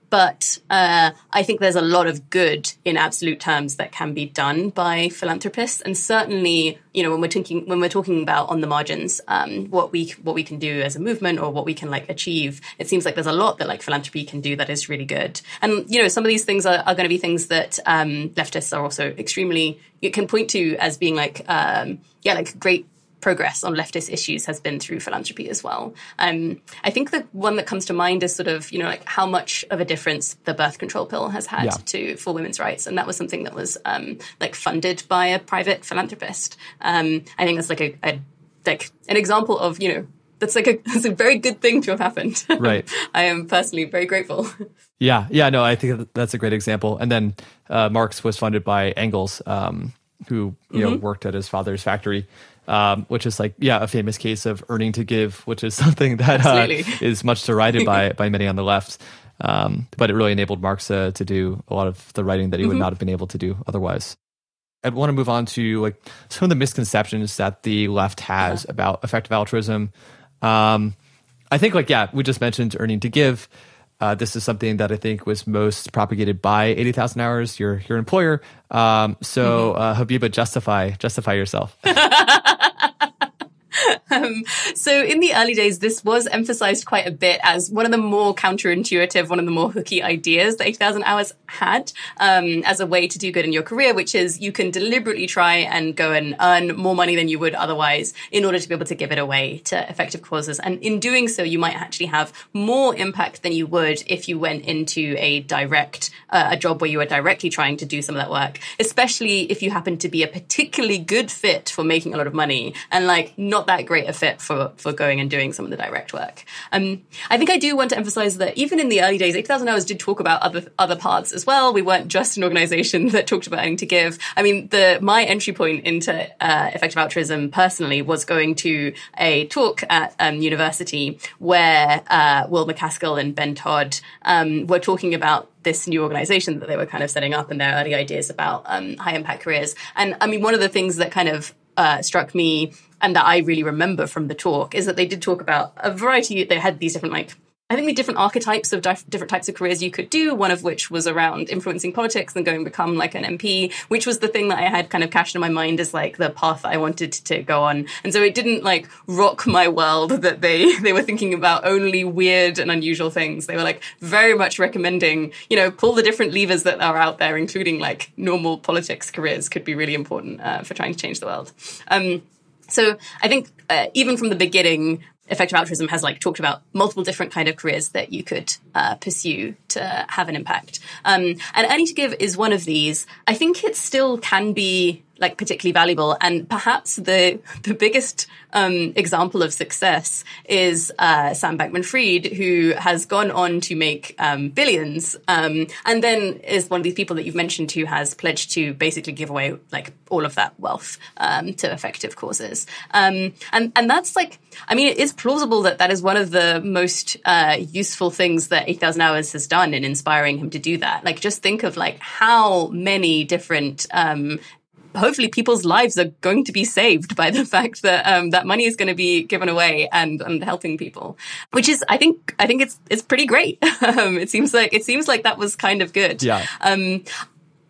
but uh, I think there's a lot of good in absolute terms that can be done by philanthropists, and certainly, you know, when we're thinking when we're talking about on the margins, um, what we what we can do as a movement or what we can like achieve, it seems like there's a lot that like philanthropy can do that is really good. And you know, some of these things are, are going to be things that um, leftists are also extremely you can point to as being like um, yeah, like great progress on leftist issues has been through philanthropy as well. Um, I think the one that comes to mind is sort of, you know, like how much of a difference the birth control pill has had yeah. to for women's rights. And that was something that was um, like funded by a private philanthropist. Um, I think that's like a, a, like an example of, you know, that's like a that's a very good thing to have happened. Right. I am personally very grateful. Yeah, yeah, no, I think that's a great example. And then uh, Marx was funded by Engels, um, who you mm-hmm. know worked at his father's factory um, which is like yeah a famous case of earning to give, which is something that uh, is much derided by by many on the left. Um, but it really enabled Marx uh, to do a lot of the writing that he mm-hmm. would not have been able to do otherwise. I want to move on to like some of the misconceptions that the left has uh-huh. about effective altruism. Um, I think like yeah, we just mentioned earning to give. Uh, this is something that I think was most propagated by 80,000 hours, your your employer. Um, so, mm-hmm. uh, Habiba, justify justify yourself. Um, so in the early days, this was emphasized quite a bit as one of the more counterintuitive, one of the more hooky ideas that 80,000 hours had um, as a way to do good in your career, which is you can deliberately try and go and earn more money than you would otherwise in order to be able to give it away to effective causes. And in doing so, you might actually have more impact than you would if you went into a direct, uh, a job where you were directly trying to do some of that work, especially if you happen to be a particularly good fit for making a lot of money and like not that great a fit for, for going and doing some of the direct work. Um, I think I do want to emphasize that even in the early days, 80,000 Hours did talk about other, other parts as well. We weren't just an organization that talked about earning to give. I mean, the, my entry point into uh, effective altruism personally was going to a talk at um, university where uh, Will MacAskill and Ben Todd um, were talking about this new organization that they were kind of setting up and their early ideas about um, high impact careers. And I mean, one of the things that kind of uh, struck me and that I really remember from the talk is that they did talk about a variety. They had these different like I think the different archetypes of dif- different types of careers you could do. One of which was around influencing politics and going become like an MP, which was the thing that I had kind of cached in my mind as like the path I wanted to go on. And so it didn't like rock my world that they they were thinking about only weird and unusual things. They were like very much recommending, you know, pull the different levers that are out there, including like normal politics careers could be really important uh, for trying to change the world. Um, so I think uh, even from the beginning, effective altruism has like talked about multiple different kind of careers that you could uh, pursue to have an impact. Um, and earning to give is one of these. I think it still can be like particularly valuable. And perhaps the the biggest um, example of success is uh, Sam Bankman-Fried, who has gone on to make um, billions, um, and then is one of these people that you've mentioned who has pledged to basically give away like all of that wealth um, to effective causes. Um, and and that's like, I mean, it is plausible that that is one of the most uh, useful things that 80,000 Hours has done in inspiring him to do that. Like, just think of like how many different um, hopefully people's lives are going to be saved by the fact that um, that money is going to be given away and and helping people, which is I think I think it's it's pretty great. um, it seems like it seems like that was kind of good. Yeah. Um,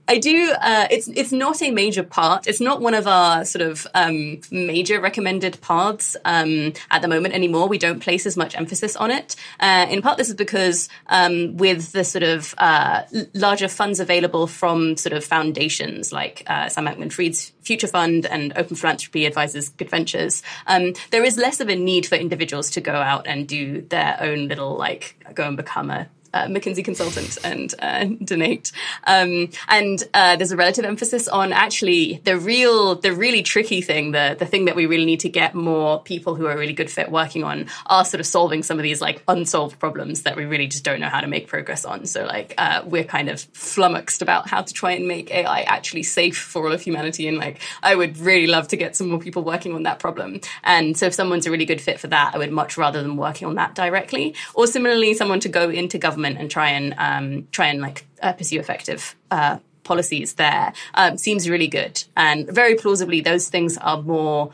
I do. Uh, it's it's not a major part. It's not one of our sort of um, major recommended paths um, at the moment anymore. We don't place as much emphasis on it. Uh, in part, this is because um, with the sort of uh, larger funds available from sort of foundations like uh, Sam Bankman-Fried's Future Fund and Open Philanthropy advises Good Ventures, um, there is less of a need for individuals to go out and do their own little like go and become a uh, McKinsey consultant and uh, donate. Um, and uh, there's a relative emphasis on actually the real, the really tricky thing, the the thing that we really need to get more people who are really good fit working on are sort of solving some of these like unsolved problems that we really just don't know how to make progress on. So like uh, we're kind of flummoxed about how to try and make AI actually safe for all of humanity. And like I would really love to get some more people working on that problem. And so if someone's a really good fit for that, I would much rather than working on that directly. Or similarly, someone to go into government government and try and um, try and like uh, pursue effective uh, policies there um, seems really good. And very plausibly those things are more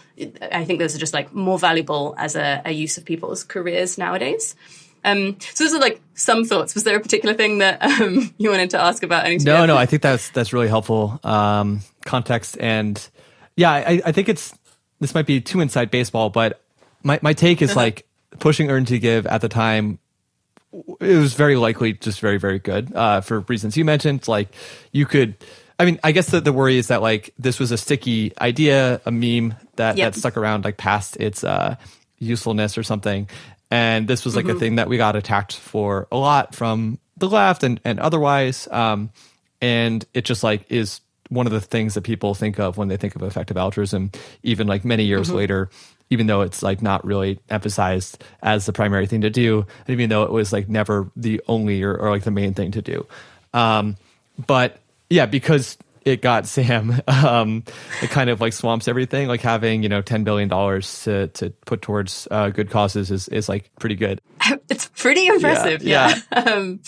i think those are just like more valuable as a, a use of people's careers nowadays. Um, so those are like some thoughts. Was there a particular thing that um, you wanted to ask about? No no i think that's that's really helpful um, context. And yeah I, I think it's this might be too inside baseball but my, my take is uh-huh. like pushing earn to give at the time it was very likely just very very good uh, for reasons you mentioned. Like you could, I mean, I guess the, the worry is that like this was a sticky idea, a meme that yep. that stuck around like past its uh, usefulness or something, and this was like mm-hmm. a thing that we got attacked for a lot from the left and and otherwise, um, and it just like is one of the things that people think of when they think of effective altruism, even like many years mm-hmm. later even though it's like not really emphasized as the primary thing to do, even though it was like never the only or, or like the main thing to do. Um, but yeah, because it got Sam, um, it kind of like swamps everything. Like having you know ten billion dollars to to put towards uh, good causes is is like pretty good. It's pretty impressive. Yeah, yeah. um,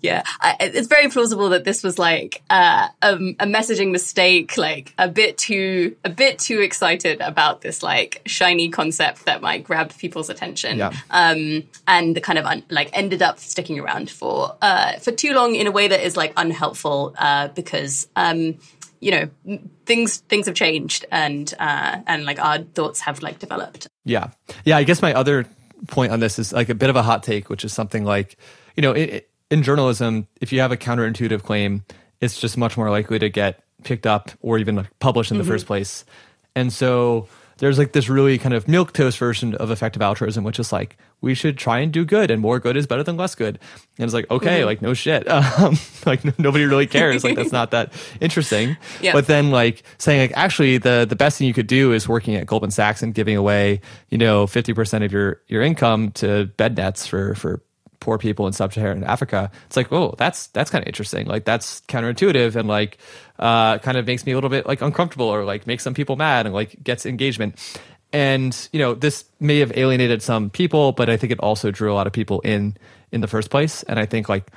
yeah. I, it's very plausible that this was like uh, a, a, messaging mistake, like a bit too a bit too excited about this like shiny concept that might grab people's attention, yeah. um, and kind of un- like ended up sticking around for uh, for too long in a way that is like unhelpful uh, because. Um, you know things things have changed and uh, and like our thoughts have like developed yeah yeah i guess my other point on this is like a bit of a hot take which is something like you know it, in journalism, if you have a counterintuitive claim, it's just much more likely to get picked up or even published in mm-hmm. the first place. And so there's like this really kind of milk toast version of effective altruism, which is like we should try and do good, and more good is better than less good. And it's like okay, mm-hmm. like no shit, um, like n- nobody really cares. like that's not that interesting. Yeah. But then like saying like actually the the best thing you could do is working at Goldman Sachs and giving away you know fifty percent of your your income to bed nets for for poor people in sub-Saharan Africa. It's like, oh, that's that's kind of interesting. Like that's counterintuitive and like uh, kind of makes me a little bit like uncomfortable or like makes some people mad and like gets engagement. And you know, this may have alienated some people, but I think it also drew a lot of people in in the first place. And I think like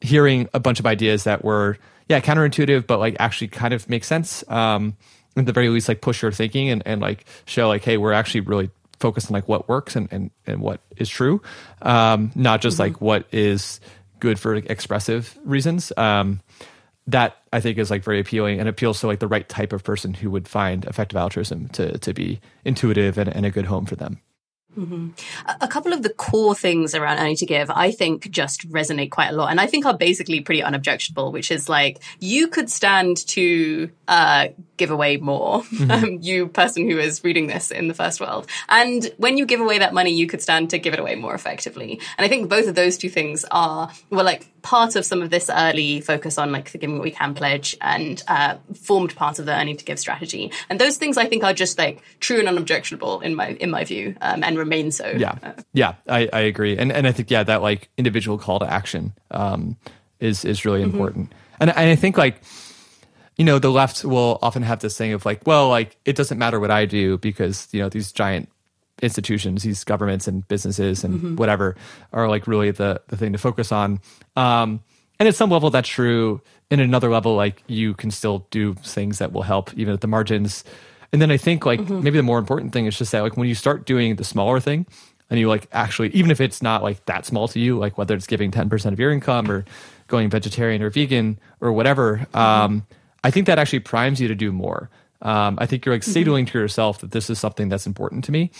hearing a bunch of ideas that were yeah counterintuitive, but like actually kind of make sense. Um, at the very least, like push your thinking and, and like show like, hey, we're actually really focus on like what works and, and, and what is true, um, not just mm-hmm. like what is good for like, expressive reasons. Um, that I think is like very appealing and appeals to like the right type of person who would find effective altruism to to be intuitive and, and a good home for them. Mm-hmm. A couple of the core things around Earning to Give, I think, just resonate quite a lot, and I think are basically pretty unobjectionable. Which is like you could stand to uh, give away more, mm-hmm. um, you person who is reading this in the first world, and when you give away that money, you could stand to give it away more effectively. And I think both of those two things are well, like part of some of this early focus on like the Giving What We Can pledge and uh, formed part of the Earning to Give strategy. And those things I think are just like true and unobjectionable in my in my view, um, and remain so. Yeah, yeah, I, I agree, and and I think yeah that like individual call to action um, is is really mm-hmm. important, and and I think like you know the left will often have this thing of like well like it doesn't matter what I do because you know these giant institutions, these governments and businesses and mm-hmm. whatever are like really the the thing to focus on. Um, and at some level, that's true. In another level, like you can still do things that will help even at the margins. And then I think like mm-hmm. maybe the more important thing is just that like when you start doing the smaller thing, and you like actually even if it's not like that small to you like whether it's giving 10% of your income or going vegetarian or vegan or whatever mm-hmm. um, i think that actually primes you to do more um, i think you're like mm-hmm. signaling to yourself that this is something that's important to me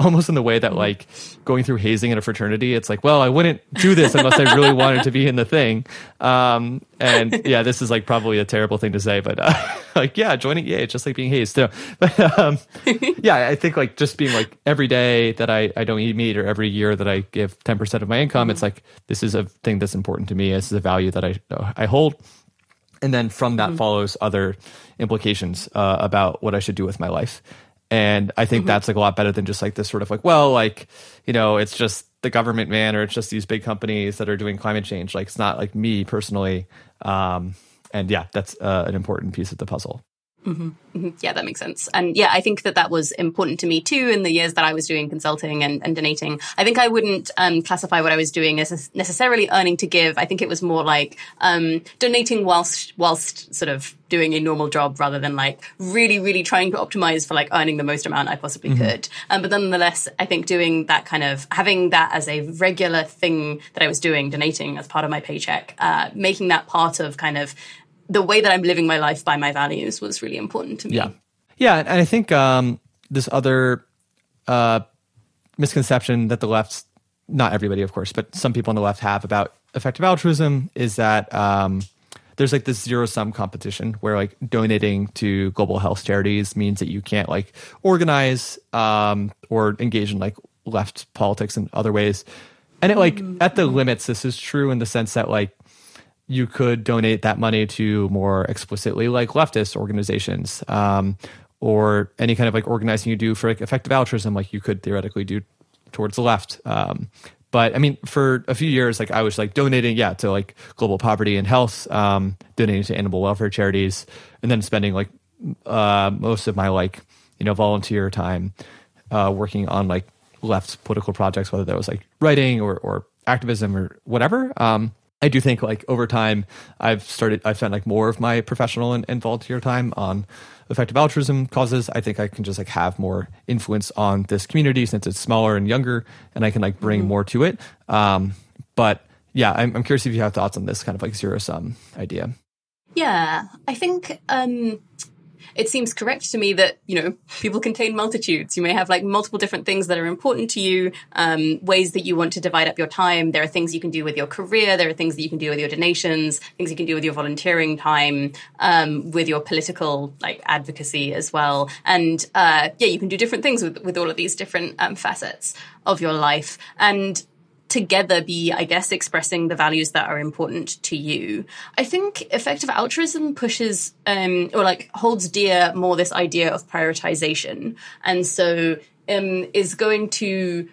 almost in the way that mm-hmm. like going through hazing in a fraternity it's like well i wouldn't do this unless i really wanted to be in the thing um, and yeah this is like probably a terrible thing to say but uh, like yeah joining yeah it's just like being hazed so but um, yeah i think like just being like every day that i i don't eat meat or every year that i give 10% of my income mm-hmm. it's like this is a thing that's important to me this is a value that i i hold and then from that mm-hmm. follows other implications uh, about what i should do with my life and I think mm-hmm. that's like a lot better than just like this sort of like, well, like, you know, it's just the government, man, or it's just these big companies that are doing climate change. Like, it's not like me personally. Um, and yeah, that's uh, an important piece of the puzzle. Mm-hmm. Mm-hmm. Yeah, that makes sense. And yeah, I think that that was important to me too in the years that I was doing consulting and, and donating. I think I wouldn't um, classify what I was doing as necessarily earning to give. I think it was more like um, donating whilst whilst sort of doing a normal job rather than like really, really trying to optimize for like earning the most amount I possibly mm-hmm. could. Um, but nonetheless, I think doing that kind of having that as a regular thing that I was doing, donating as part of my paycheck, uh, making that part of kind of the way that I'm living my life by my values was really important to me. Yeah. Yeah. And I think um, this other uh, misconception that the left, not everybody, of course, but some people on the left have about effective altruism is that um, there's like this zero sum competition where like donating to global health charities means that you can't like organize um, or engage in like left politics in other ways. And it like at the limits, this is true in the sense that like you could donate that money to more explicitly like leftist organizations um, or any kind of like organizing you do for like effective altruism like you could theoretically do towards the left. Um, but i mean for a few years like i was like donating yeah to like global poverty and health um, donating to animal welfare charities and then spending like uh, most of my like you know volunteer time uh, working on like left political projects whether that was like writing or, or activism or whatever. Um, I do think like over time I've started I've spent like more of my professional and, and, volunteer time on effective altruism causes. I think I can just like have more influence on this community since it's smaller and younger and I can like bring mm-hmm. more to it. Um, but yeah, I'm, I'm curious if you have thoughts on this kind of like zero sum idea. Yeah, I think um, it seems correct to me that, you know, people contain multitudes. You may have like multiple different things that are important to you, um, ways that you want to divide up your time. There are things you can do with your career. There are things that you can do with your donations, things you can do with your volunteering time, um, with your political like advocacy as well. And, uh, yeah, you can do different things with, with all of these different um, facets of your life. And together be, I guess, expressing the values that are important to you. I think effective altruism pushes um, or like holds dear more this idea of prioritization, and so um, is going to,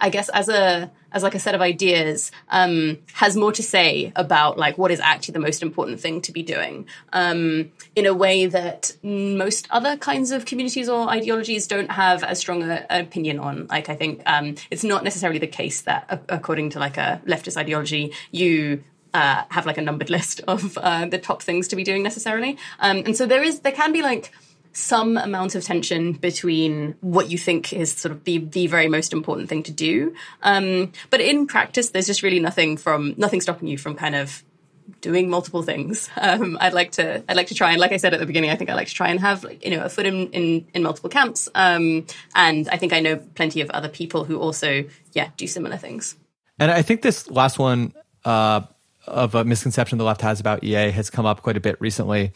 I guess, as a as like a set of ideas um, has more to say about like what is actually the most important thing to be doing um, in a way that most other kinds of communities or ideologies don't have as strong an opinion on. Like I think um, it's not necessarily the case that according to like a leftist ideology, you uh, have like a numbered list of uh, the top things to be doing necessarily. Um, and so there is, there can be like some amount of tension between what you think is sort of the, the very most important thing to do. Um, but in practice, there's just really nothing from nothing stopping you from kind of doing multiple things. Um, I'd like to, I'd like to try and, like I said at the beginning, I think I like to try and have, like, you know, a foot in, in, in multiple camps. Um, and I think I know plenty of other people who also, yeah, do similar things. And I think this last one, uh, of a misconception the left has about EA has come up quite a bit recently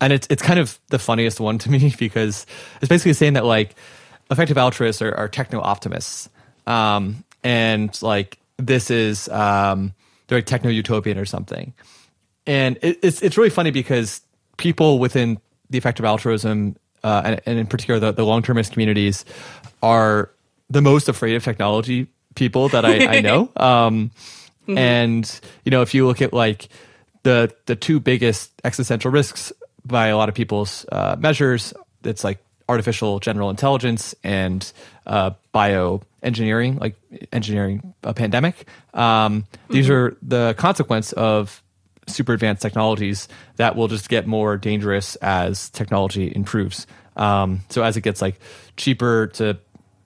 and it's it's kind of the funniest one to me because it's basically saying that like effective altruists are, are techno optimists, um, and like this is um, they're like techno utopian or something, and it, it's it's really funny because people within the effective altruism uh, and, and in particular the, the long termist communities are the most afraid of technology people that I, I know. Um, mm-hmm. And you know, if you look at like the the two biggest existential risks by a lot of people's uh, measures. It's like artificial general intelligence and uh, bioengineering, like engineering a pandemic. Um, mm-hmm. These are the consequence of super advanced technologies that will just get more dangerous as technology improves. Um, so as it gets like cheaper to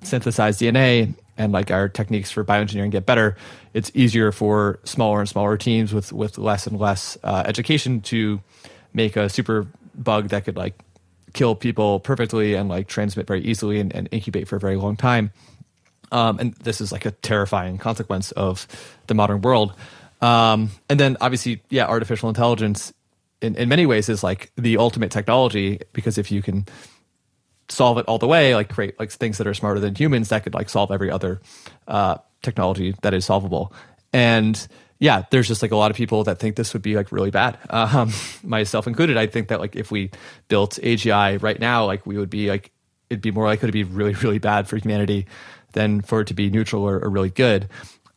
synthesize DNA and like our techniques for bioengineering get better, it's easier for smaller and smaller teams with with less and less uh, education to make a super bug that could like kill people perfectly and like transmit very easily and, and incubate for a very long time. Um, and this is like a terrifying consequence of the modern world. Um, and then obviously, yeah, artificial intelligence in, in many ways is like the ultimate technology because if you can solve it all the way, like create like things that are smarter than humans, that could like solve every other uh, technology that is solvable. And yeah, there's just like a lot of people that think this would be like really bad, um, myself included. I think that like if we built AGI right now, like we would be like it'd be more likely to be really really bad for humanity than for it to be neutral or, or really good.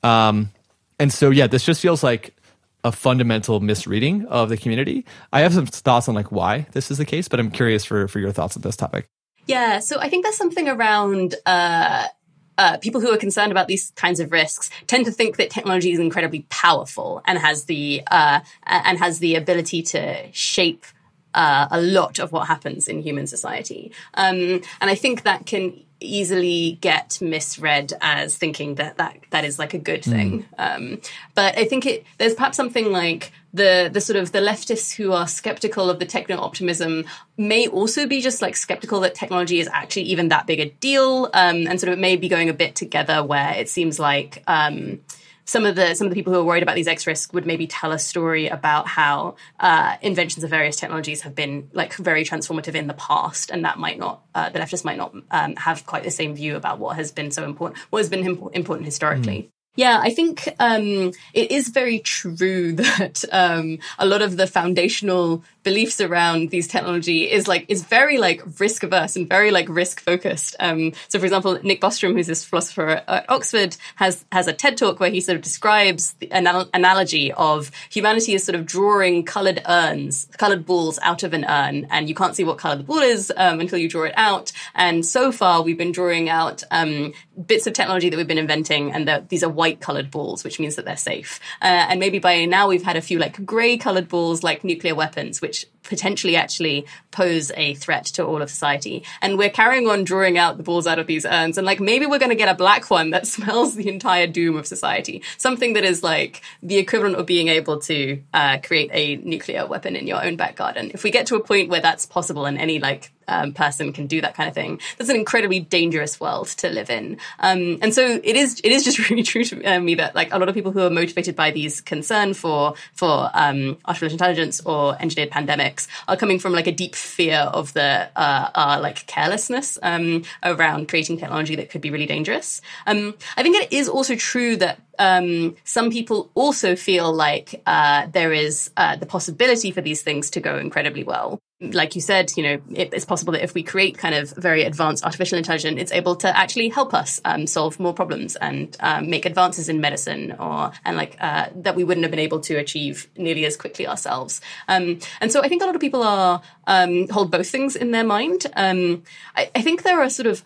Um, and so yeah, this just feels like a fundamental misreading of the community. I have some thoughts on like why this is the case, but I'm curious for for your thoughts on this topic. Yeah, so I think that's something around uh, uh, people who are concerned about these kinds of risks tend to think that technology is incredibly powerful and has the uh, and has the ability to shape uh, a lot of what happens in human society. Um, and I think that can easily get misread as thinking that that, that is like a good thing. Mm. Um, but I think it there's perhaps something like the the sort of the leftists who are skeptical of the techno optimism may also be just like skeptical that technology is actually even that big a deal, um, and sort of may be going a bit together where it seems like. Um, some of the some of the people who are worried about these X risks would maybe tell a story about how uh, inventions of various technologies have been like very transformative in the past, and that might not uh, the leftists might not um, have quite the same view about what has been so important, what has been important historically. Mm. Yeah, I think um, it is very true that um, a lot of the foundational beliefs around these technology is like is very like risk averse and very like risk focused. Um, so, for example, Nick Bostrom, who's this philosopher at Oxford, has has a TED talk where he sort of describes the anal- analogy of humanity as sort of drawing colored urns, colored balls out of an urn, and you can't see what color the ball is um, until you draw it out. And so far, we've been drawing out um, bits of technology that we've been inventing, and that these are white colored balls, which means that they're safe. Uh, and maybe by now we've had a few like gray colored balls, like nuclear weapons, which which potentially actually pose a threat to all of society. And we're carrying on drawing out the balls out of these urns. And like maybe we're going to get a black one that smells the entire doom of society. Something that is like the equivalent of being able to uh, create a nuclear weapon in your own back garden. If we get to a point where that's possible and any like um, person can do that kind of thing. That's an incredibly dangerous world to live in. Um, and so it is. It is just really true to uh, me that like a lot of people who are motivated by these concern for for um, artificial intelligence or engineered pandemics are coming from like a deep fear of the uh, uh, like carelessness um, around creating technology that could be really dangerous. Um, I think it is also true that um, some people also feel like uh, there is uh, the possibility for these things to go incredibly well. Like you said, you know, it, it's possible that if we create kind of very advanced artificial intelligence, it's able to actually help us um, solve more problems and um, make advances in medicine, or and like uh, that we wouldn't have been able to achieve nearly as quickly ourselves. Um, and so, I think a lot of people are um, hold both things in their mind. Um, I, I, think there are sort of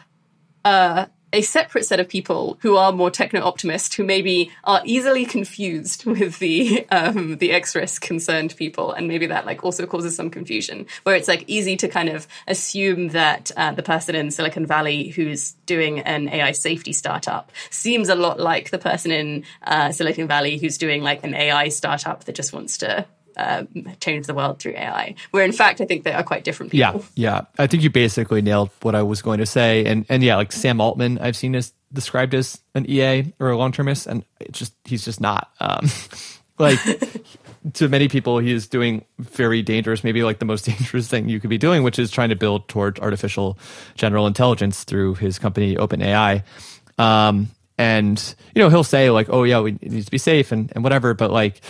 uh, a separate set of people who are more techno optimist, who maybe are easily confused with the um, the X risk concerned people, and maybe that like also causes some confusion, where it's like easy to kind of assume that uh, the person in Silicon Valley who's doing an AI safety startup seems a lot like the person in uh, Silicon Valley who's doing like an AI startup that just wants to uh, change the world through AI. Where in fact, I think they are quite different people. Yeah, yeah. I think you basically nailed what I was going to say. And and yeah, like Sam Altman, I've seen is described as an EA or a long termist, and it's just he's just not. Um, like to many people, he is doing very dangerous, maybe like the most dangerous thing you could be doing, which is trying to build towards artificial general intelligence through his company OpenAI. Um, and you know he'll say like, "Oh yeah, we need to be safe and and whatever," but like,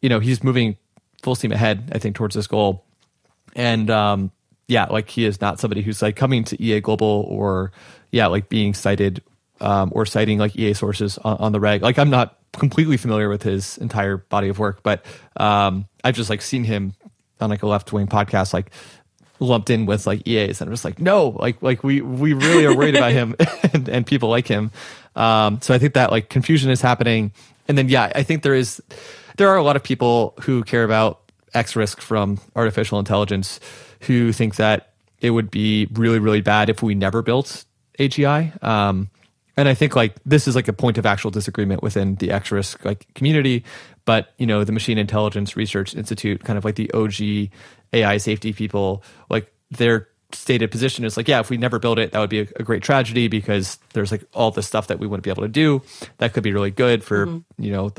you know, he's moving full steam ahead, I think, towards this goal. And um, yeah, like he is not somebody who's like coming to EA Global or yeah, like being cited um, or citing like EA sources on, on, the reg. Like I'm not completely familiar with his entire body of work, but um, I've just like seen him on like a left wing podcast, like lumped in with like EAs, and I'm just like, no, like like we we really are worried about him and, and people like him. Um, so I think that like confusion is happening, and then yeah, I think there is there are a lot of people who care about X risk from artificial intelligence who think that it would be really, really bad if we never built AGI. Um, and I think like this is like a point of actual disagreement within the X risk like community. But you know, the Machine Intelligence Research Institute, kind of like the OG AI safety people, like their stated position is like, yeah, if we never build it, that would be a, a great tragedy because there's like all the stuff that we wouldn't be able to do that could be really good for mm-hmm. you know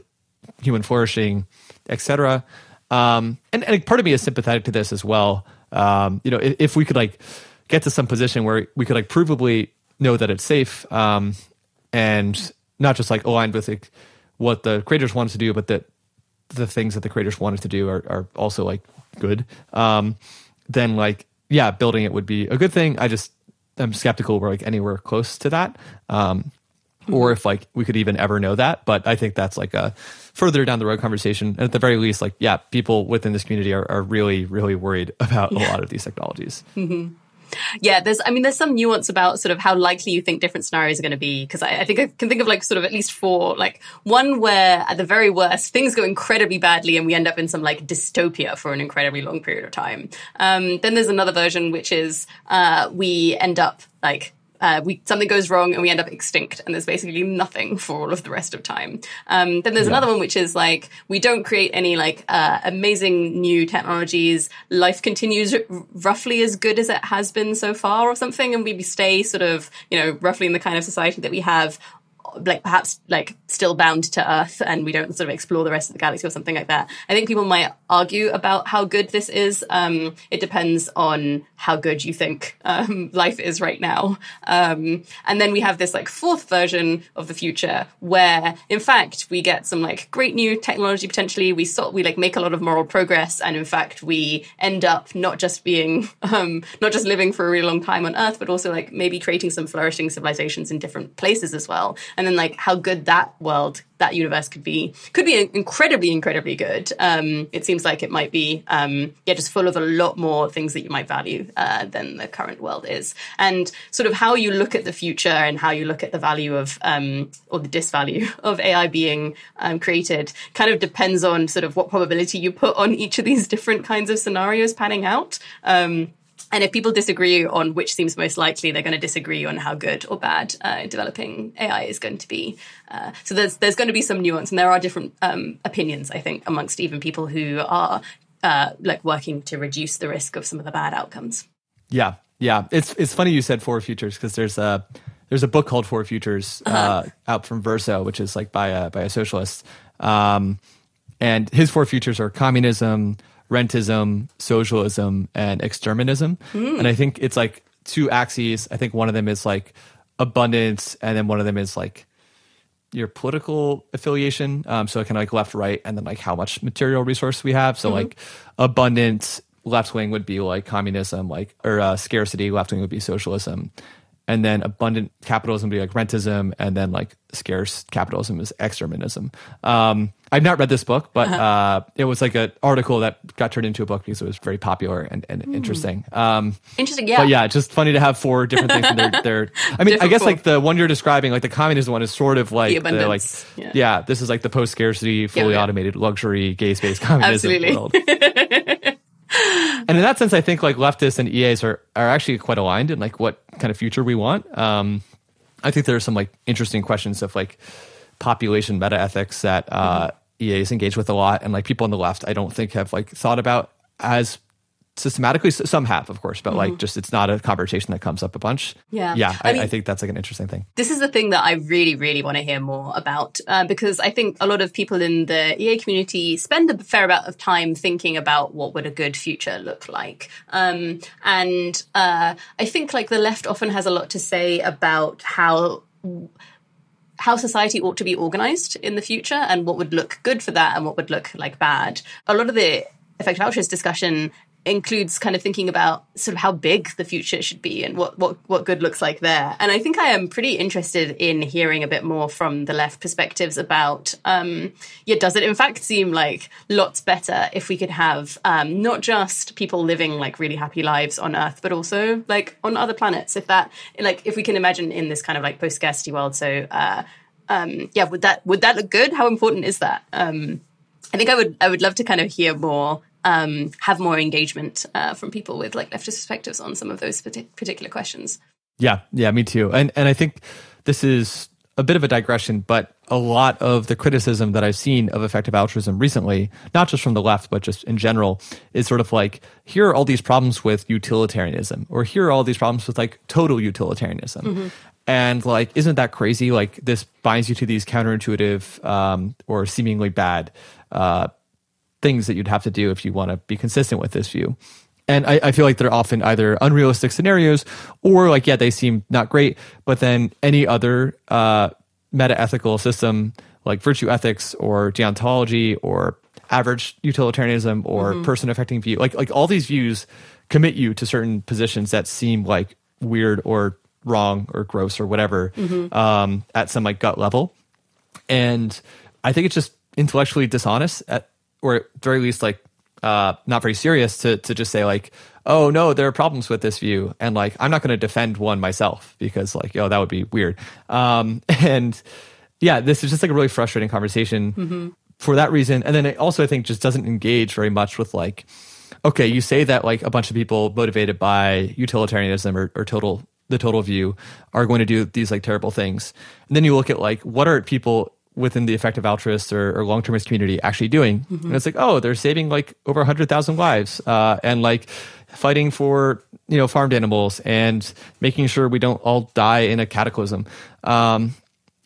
human flourishing, etc. Um, and, and part of me is sympathetic to this as well. Um, you know, if, if, we could like get to some position where we could like provably know that it's safe, um, and not just like aligned with like what the creators wanted to do, but that the things that the creators wanted to do are, are also like good. Um, then like yeah, building it would be a good thing. I just am skeptical we're like anywhere close to that. Um, or if like we could even ever know that. But I think that's like a further down the road conversation. And at the very least, like, yeah, people within this community are, are really, really worried about yeah. a lot of these technologies. Mm-hmm. Yeah, there's, I mean, there's some nuance about sort of how likely you think different scenarios are going to be. Cause I, I, think I can think of like sort of at least four, like one where at the very worst, things go incredibly badly and we end up in some like dystopia for an incredibly long period of time. Um, then there's another version, which is, uh, we end up like uh, we something goes wrong and we end up extinct, and there's basically nothing for all of the rest of time. Um, then there's yeah. another one which is like we don't create any like uh, amazing new technologies. Life continues r- roughly as good as it has been so far, or something, and we stay sort of you know roughly in the kind of society that we have like perhaps like still bound to Earth and we don't sort of explore the rest of the galaxy or something like that. I think people might argue about how good this is. Um, it depends on how good you think um, life is right now. Um, and then we have this like fourth version of the future where, in fact, we get some like great new technology potentially. We sort we like make a lot of moral progress, and in fact, we end up not just being um, not just living for a really long time on Earth, but also like maybe creating some flourishing civilizations in different places as well and then like how good that world that universe could be could be incredibly incredibly good. Um, it seems like it might be um, yeah just full of a lot more things that you might value uh, than the current world is. And sort of how you look at the future and how you look at the value of um, or the disvalue of ai being um, created kind of depends on sort of what probability you put on each of these different kinds of scenarios panning out. Um, and if people disagree on which seems most likely, they're going to disagree on how good or bad uh, developing AI is going to be. Uh, so there's there's going to be some nuance, and there are different um, opinions, I think, amongst even people who are uh, like working to reduce the risk of some of the bad outcomes. Yeah, yeah. It's it's funny you said four futures because there's a there's a book called Four Futures uh-huh. Uh, out from Verso, which is like by a by a socialist, um, and his four futures are communism rentism, socialism, and exterminism. Mm. And I think it's like two axes. I think one of them is like abundance, and then one of them is like your political affiliation. Um, so kind of like left, right, and then like how much material resource we have. So mm-hmm. like abundance, left wing would be like communism, like or uh, scarcity, left wing would be socialism, and then abundant capitalism would be like rentism, and then like scarce capitalism is exterminism. Um, I've not read this book, but uh-huh. uh, it was like an article that got turned into a book because it was very popular and, and mm. interesting. Um, interesting, yeah. But yeah, just funny to have four different things. they're, they're, I mean, different I guess like the one you're describing, like the communism one, is sort of like the, the like yeah. yeah. this is like the post scarcity, fully yeah, automated, luxury, gay space communism world. and in that sense, I think like leftists and EAs are are actually quite aligned in like what kind of future we want. Um, I think there are some like interesting questions of like population meta ethics that uh, mm-hmm. EAs engage with a lot, and like people on the left, I don't think have like thought about as systematically. Some have, of course, but mm-hmm. like just it's not a conversation that comes up a bunch. Yeah, yeah. I, I, mean, I, think that's like an interesting thing. This is the thing that I really, really want to hear more about uh, because I think a lot of people in the EA community spend a fair amount of time thinking about what would a good future look like, um, and uh, I think like the left often has a lot to say about how how society ought to be organized in the future and what would look good for that and what would look like bad. A lot of the effective altruist discussion includes kind of thinking about sort of how big the future should be and what, what, what good looks like there. And I think I am pretty interested in hearing a bit more from the left perspectives about, um, yeah, does it in fact seem like lots better if we could have um, not just people living like really happy lives on Earth, but also like on other planets? If that, like, if we can imagine in this kind of like post scarcity world, so, uh, um, yeah, would that would that look good? How important is that? Um, I think I would I would love to kind of hear more um, have more engagement uh, from people with like leftist perspectives on some of those particular questions. Yeah, yeah, me too. And and I think this is a bit of a digression, but a lot of the criticism that I've seen of effective altruism recently, not just from the left, but just in general, is sort of like, here are all these problems with utilitarianism, or here are all these problems with like total utilitarianism. Mm-hmm. And like, isn't that crazy? Like, this binds you to these counterintuitive um, or seemingly bad uh, things that you'd have to do if you want to be consistent with this view. And I, I, feel like they're often either unrealistic scenarios or like, yeah, they seem not great, but then any other uh, meta ethical system like virtue ethics or deontology or average utilitarianism or mm-hmm. person affecting view, like like all these views commit you to certain positions that seem like weird or wrong or gross or whatever mm-hmm. um, at some like gut level. And I think it's just intellectually dishonest at, or at very least like uh, not very serious to to just say like, oh no, there are problems with this view, and like I'm not going to defend one myself because like oh that would be weird. Um, and yeah, this is just like a really frustrating conversation mm-hmm. for that reason. And then it also I think just doesn't engage very much with like, okay, you say that like a bunch of people motivated by utilitarianism or, or total the total view are going to do these like terrible things, and then you look at like what are people within the effective altruist or, or long termist community actually doing. Mm-hmm. And it's like, oh, they're saving like over 100,000 lives uh, and like fighting for, you know, farmed animals and making sure we don't all die in a cataclysm. Um,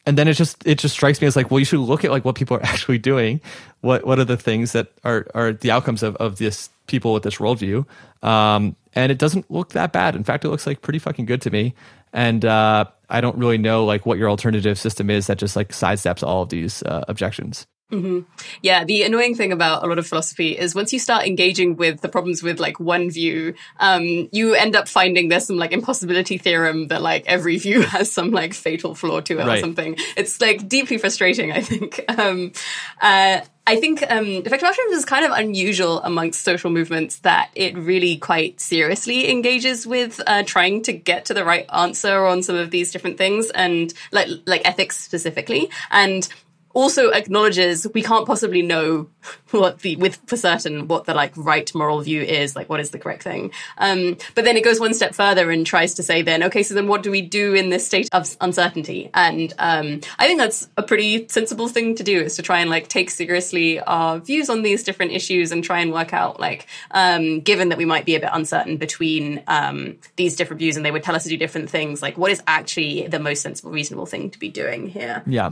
and then it just it just strikes me as like, well, you should look at like what people are actually doing. What what are the things that are are the outcomes of, of this people with this worldview? Um, and it doesn't look that bad. In fact, it looks like pretty fucking good to me. And uh, I don't really know like what your alternative system is that just like sidesteps all of these uh, objections. Mm-hmm. Yeah, the annoying thing about a lot of philosophy is once you start engaging with the problems with like one view, um, you end up finding there's some like impossibility theorem that like every view has some like fatal flaw to it right. or something. It's like deeply frustrating, I think. Um, uh, I think um, effective altruism is kind of unusual amongst social movements that it really quite seriously engages with uh, trying to get to the right answer on some of these different things and like like ethics specifically. And also acknowledges we can't possibly know what the with for certain what the like right moral view is like what is the correct thing. Um, but then it goes one step further and tries to say then okay so then what do we do in this state of uncertainty? And um, i think that's a pretty sensible thing to do is to try and like take seriously our views on these different issues and try and work out like um, given that we might be a bit uncertain between um, these different views and they would tell us to do different things like what is actually the most sensible reasonable thing to be doing here? Yeah.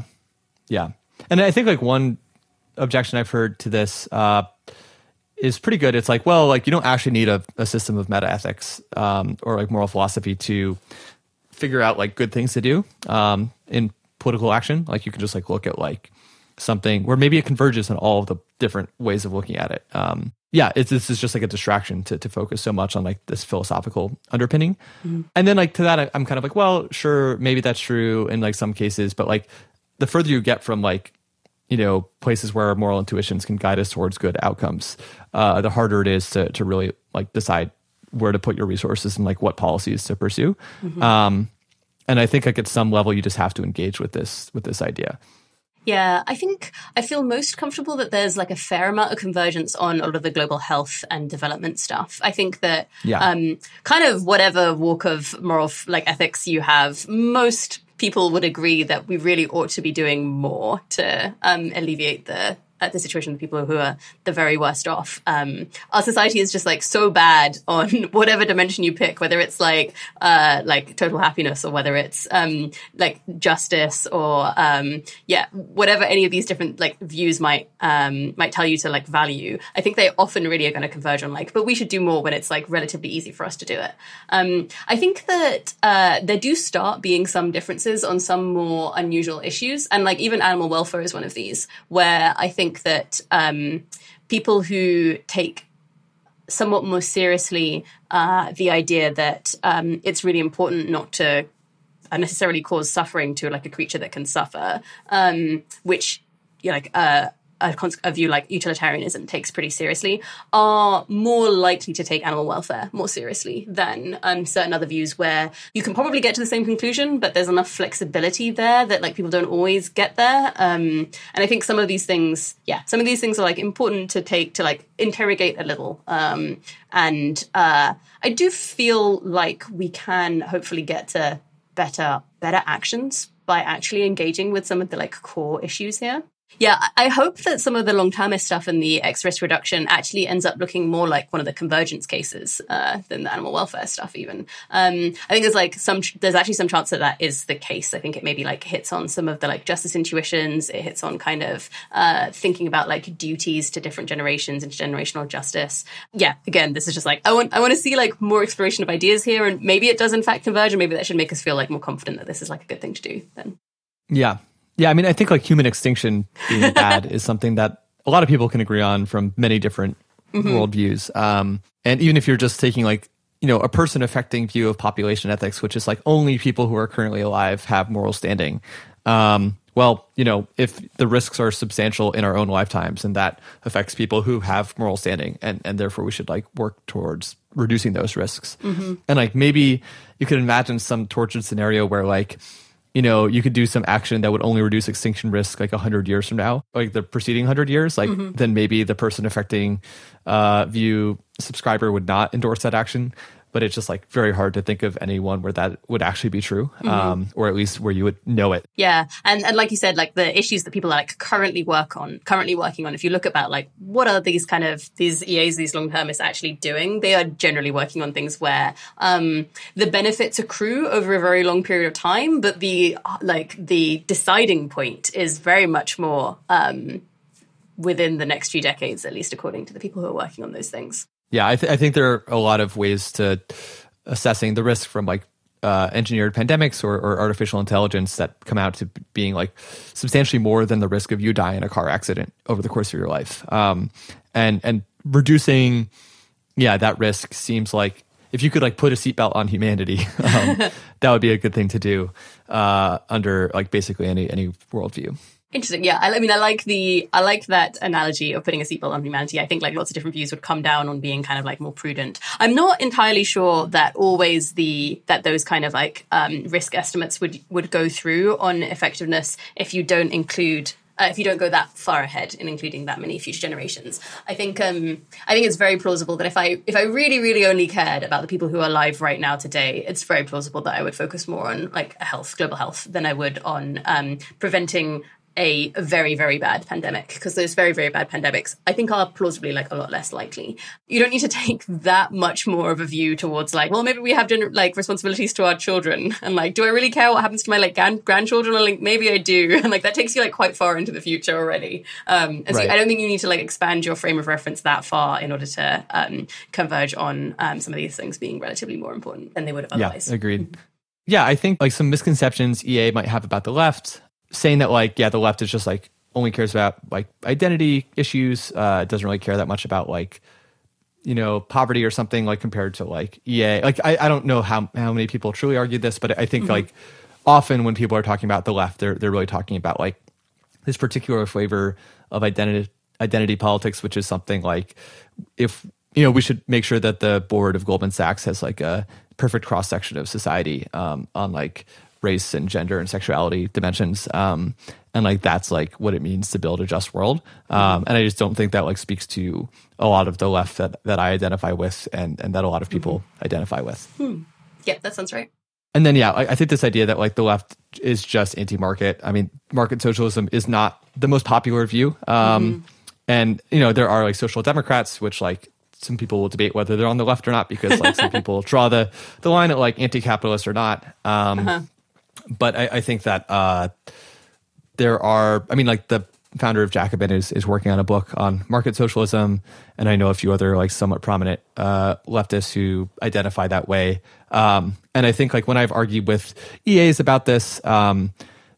Yeah and I think like one objection I've heard to this uh, is pretty good. It's like, well, like you don't actually need a, a system of meta ethics um, or like moral philosophy to figure out like good things to do um, in political action. Like you can just like look at like something where maybe it converges in all of the different ways of looking at it. Um, yeah, it's this is just like a distraction to to focus so much on like this philosophical underpinning. Mm-hmm. And then like to that, I'm kind of like, well, sure, maybe that's true in like some cases, but like the further you get from like you know places where our moral intuitions can guide us towards good outcomes uh, the harder it is to to really like decide where to put your resources and like what policies to pursue mm-hmm. um, and i think like at some level you just have to engage with this with this idea yeah, I think I feel most comfortable that there's like a fair amount of convergence on a lot of the global health and development stuff. I think that yeah. um, kind of whatever walk of moral like ethics you have, most people would agree that we really ought to be doing more to um, alleviate the the situation of people who are the very worst off. Um, our society is just like so bad on whatever dimension you pick, whether it's like uh, like total happiness or whether it's um, like justice or um, yeah, whatever any of these different like views might um, might tell you to like value. I think they often really are going to converge on like, but we should do more when it's like relatively easy for us to do it. Um, I think that uh, there do start being some differences on some more unusual issues, and like even animal welfare is one of these where I think think that um, people who take somewhat more seriously uh, the idea that um, it's really important not to necessarily cause suffering to like a creature that can suffer, um, which you know, like uh, a, a, view like utilitarianism takes pretty seriously are more likely to take animal welfare more seriously than um, certain other views where you can probably get to the same conclusion, but there's enough flexibility there that like people don't always get there. Um, and I think some of these things, yeah, some of these things are like important to take to like interrogate a little. Um, and uh, I do feel like we can hopefully get to better better actions by actually engaging with some of the like core issues here. Yeah, I hope that some of the long termist stuff and the X risk reduction actually ends up looking more like one of the convergence cases uh, than the animal welfare stuff. Even um, I think there's like some there's actually some chance that that is the case. I think it maybe like hits on some of the like justice intuitions. It hits on kind of uh, thinking about like duties to different generations, intergenerational justice. Yeah, again, this is just like I want I want to see like more exploration of ideas here, and maybe it does in fact converge, and maybe that should make us feel like more confident that this is like a good thing to do. Then. Yeah, yeah, I mean, I think like human extinction being bad is something that a lot of people can agree on from many different mm-hmm. worldviews. Um, and even if you're just taking like you know a person affecting view of population ethics, which is like only people who are currently alive have moral standing. Um, well, you know, if the risks are substantial in our own lifetimes, and that affects people who have moral standing, and and therefore we should like work towards reducing those risks. Mm-hmm. And like maybe you could imagine some tortured scenario where like you know, you could do some action that would only reduce extinction risk like 100 years from now, like the preceding 100 years, like mm-hmm. then maybe the person affecting uh, view subscriber would not endorse that action but it's just like very hard to think of anyone where that would actually be true, mm-hmm. um, or at least where you would know it. Yeah, and and like you said, like the issues that people are like currently work on, currently working on. If you look about like what are these kind of these EAs, these long termists actually doing, they are generally working on things where um, the benefits accrue over a very long period of time, but the like the deciding point is very much more. Um, within the next few decades, at least according to the people who are working on those things. Yeah, I, th- I think there are a lot of ways to assessing the risk from like uh, engineered pandemics or, or, artificial intelligence that come out to being like substantially more than the risk of you dying in a car accident over the course of your life. Um, and and reducing, yeah, that risk seems like if you could like put a seatbelt on humanity, um, that would be a good thing to do uh, under like basically any any worldview. Interesting. Yeah. I, I, mean, I like the, I like that analogy of putting a seatbelt on humanity. I think like lots of different views would come down on being kind of like more prudent. I'm not entirely sure that always the, that those kind of like, um, risk estimates would, would go through on effectiveness if you don't include uh, if you don't go that far ahead in including that many future generations. I think um, I think it's very plausible that if I if I really really only cared about the people who are alive right now today, it's very plausible that I would focus more on like health, global health, than I would on um, preventing a very, very bad pandemic because those very, very bad pandemics, I think, are plausibly like a lot less likely. You don't need to take that much more of a view towards like, well, maybe we have like responsibilities to our children, and like, do I really care what happens to my like gran- grandchildren? Or like, maybe I do, and like that takes you like quite far into the future already. Um, and right. so I don't think you need to like expand your frame of reference that far in order to um, converge on um, some of these things being relatively more important than they would have otherwise. Yeah, agreed. Yeah, I think like some misconceptions EA might have about the left saying that like yeah the left is just like only cares about like identity issues uh doesn't really care that much about like you know poverty or something like compared to like ea like i, I don't know how how many people truly argue this but i think mm-hmm. like often when people are talking about the left they're they're really talking about like this particular flavor of identity identity politics which is something like if you know we should make sure that the board of goldman sachs has like a perfect cross section of society um, on like race and gender and sexuality dimensions. Um, and like that's like what it means to build a just world. Um, and I just don't think that like speaks to a lot of the left that, that I identify with and, and that a lot of people mm-hmm. identify with. Hmm. Yeah, that sounds right. And then, yeah, I, I, think this idea that like the left is just anti-market. I mean, market socialism is not the most popular view. Um, mm-hmm. And you know, there are like social democrats, which like some people will debate whether they're on the left or not because like some people draw the the line at like anti-capitalist or not. Um, uh-huh but I, I think that uh, there are. I mean, like the founder of Jacobin is is working on a book on market socialism, and I know a few other like somewhat prominent uh, leftists who identify that way. Um, and I think like when I've argued with EAs about this, um,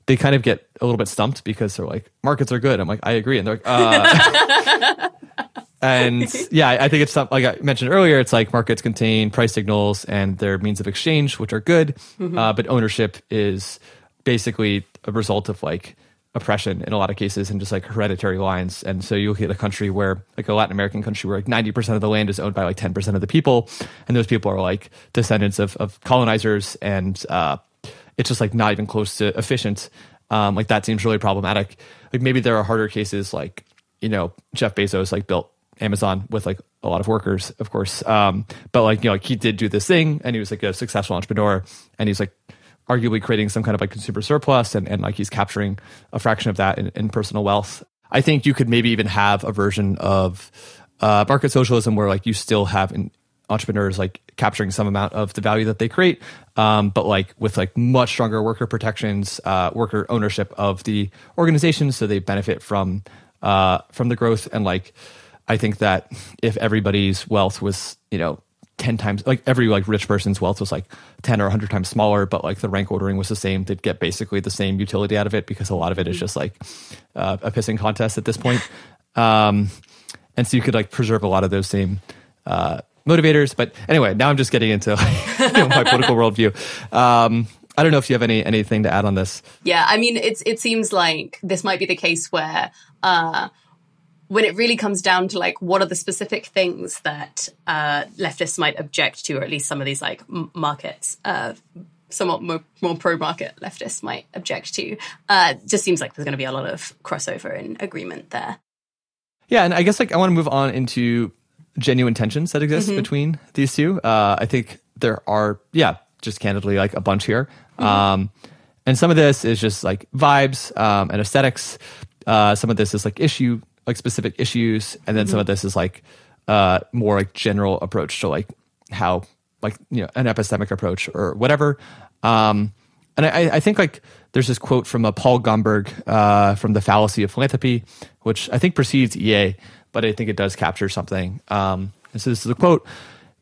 they kind of get a little bit stumped because they're like, markets are good. I'm like, I agree, and they're like, uh. and yeah, I think it's something like I mentioned earlier. It's like markets contain price signals and their means of exchange, which are good, mm-hmm. uh, but ownership is basically a result of like oppression in a lot of cases and just like hereditary lines. And so you look at a country where, like a Latin American country, where like 90% of the land is owned by like 10% of the people. And those people are like descendants of, of colonizers. And uh, it's just like not even close to efficient. Um, like that seems really problematic. Like maybe there are harder cases like, you know, Jeff Bezos like built Amazon with like a lot of workers, of course. Um, but like, you know, like he did do this thing and he was like a successful entrepreneur and he's like arguably creating some kind of like consumer surplus and, and like he's capturing a fraction of that in, in personal wealth. I think you could maybe even have a version of uh, market socialism where like you still have an, entrepreneurs like capturing some amount of the value that they create, um, but like with like much stronger worker protections, uh, worker ownership of the organization, so they benefit from uh, from the growth. And like, I think that if everybody's wealth was, you know, 10 times like every like rich person's wealth was like 10 or 100 times smaller but like the rank ordering was the same they'd get basically the same utility out of it because a lot of it is just like uh, a pissing contest at this point. Um, and so you could like preserve a lot of those same uh, motivators. But anyway now i'm just getting into you know, my political worldview. Um, I don't know if you have any anything to add on this. Yeah, I mean, it's it seems like this might be the case where uh, when it really comes down to like what are the specific things that uh, leftists might object to, or at least some of these like markets, uh, somewhat more, more pro market leftists might object to, uh, just seems like there's going to be a lot of crossover and agreement there. Yeah, and I guess like I want to move on into genuine tensions that exist mm-hmm. between these two. Uh, I think there are, yeah, just candidly like a bunch here. Mm-hmm. Um, and some of this is just like vibes um, and aesthetics. Uh, some of this is like issue like specific issues, and then mm-hmm. some of this is like uh, more like general approach to like how like you know an epistemic approach or whatever. Um, and I, I think like there's this quote from a Paul Gomberg uh, from the Fallacy of Philanthropy, which I think precedes EA, but I think it does capture something. Um, and so this is a quote.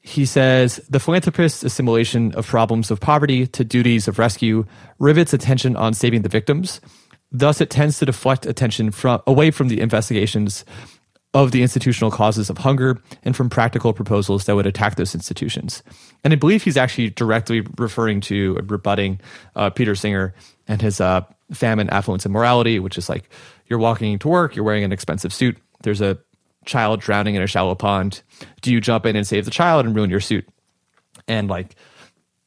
He says, The philanthropist's assimilation of problems of poverty to duties of rescue rivets attention on saving the victims, Thus, it tends to deflect attention from away from the investigations of the institutional causes of hunger and from practical proposals that would attack those institutions. And I believe he's actually directly referring to rebutting uh, Peter Singer and his uh, famine, affluence, and morality, which is like you're walking to work, you're wearing an expensive suit, there's a child drowning in a shallow pond. Do you jump in and save the child and ruin your suit? And like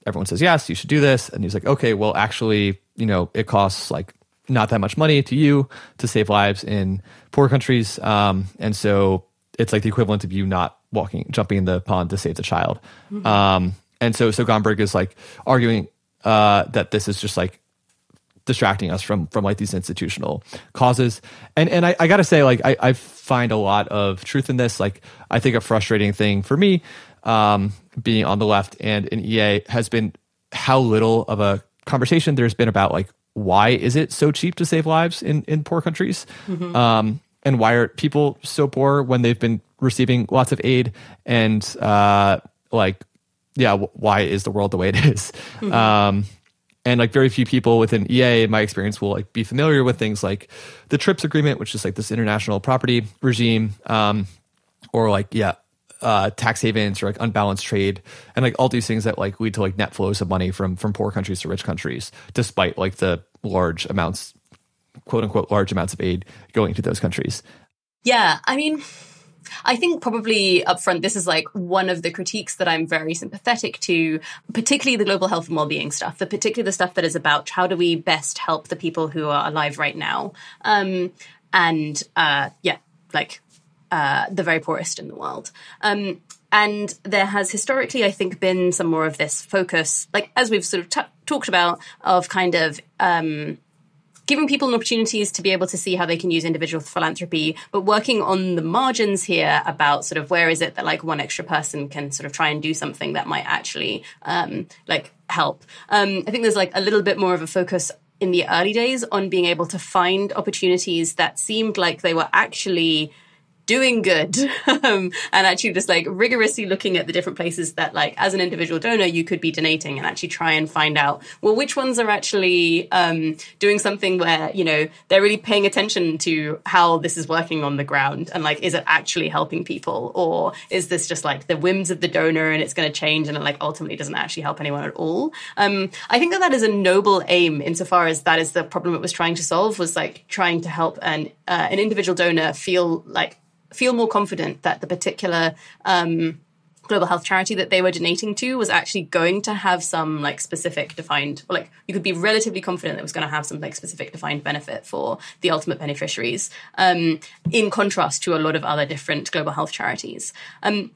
everyone says, yes, you should do this. And he's like, okay, well, actually, you know, it costs like not that much money to you to save lives in poor countries. Um, and so it's like the equivalent of you not walking, jumping in the pond to save the child. Mm-hmm. Um, and so, so Gomberg is like arguing uh, that this is just like distracting us from from like these institutional causes. And and I, I gotta say, like I, I find a lot of truth in this. Like I think a frustrating thing for me, um, being on the left and in EA has been how little of a conversation there's been about like why is it so cheap to save lives in, in poor countries? Mm-hmm. Um, and why are people so poor when they've been receiving lots of aid? And uh, like, yeah, why is the world the way it is? Mm-hmm. Um, and like very few people within EA, in my experience, will like be familiar with things like the TRIPS agreement, which is like this international property regime, um, or like yeah, uh, tax havens or like unbalanced trade and like all these things that like lead to like net flows of money from from poor countries to rich countries, despite like the large amounts, quote unquote, large amounts of aid going to those countries. Yeah, I mean. I think probably upfront, this is like one of the critiques that I'm very sympathetic to, particularly the global health and well-being stuff, the particularly the stuff that is about how do we best help the people who are alive right now, um, and uh, yeah, like uh, the very poorest in the world. Um, and there has historically, I think, been some more of this focus, like as we've sort of t- talked about, of kind of um, giving people opportunities to be able to see how they can use individual philanthropy, but working on the margins here about sort of where is it that like one extra person can sort of try and do something that might actually um, like help. Um, I think there's like a little bit more of a focus in the early days on being able to find opportunities that seemed like they were actually doing good. Um, and actually just like rigorously looking at the different places that like as an individual donor you could be donating and actually try and find out well which ones are actually um, doing something where you know they're really paying attention to how this is working on the ground and like is it actually helping people? Or is this just like the whims of the donor and it's going to change and it like ultimately doesn't actually help anyone at all? Um, i think that that is a noble aim insofar as that is the problem it was trying to solve was like trying to help an uh, an individual donor feel like feel more confident that the particular um, global health charity that they were donating to was actually going to have some like specific defined or like you could be relatively confident that it was going to have some like specific defined benefit for the ultimate beneficiaries um, in contrast to a lot of other different global health charities. Um,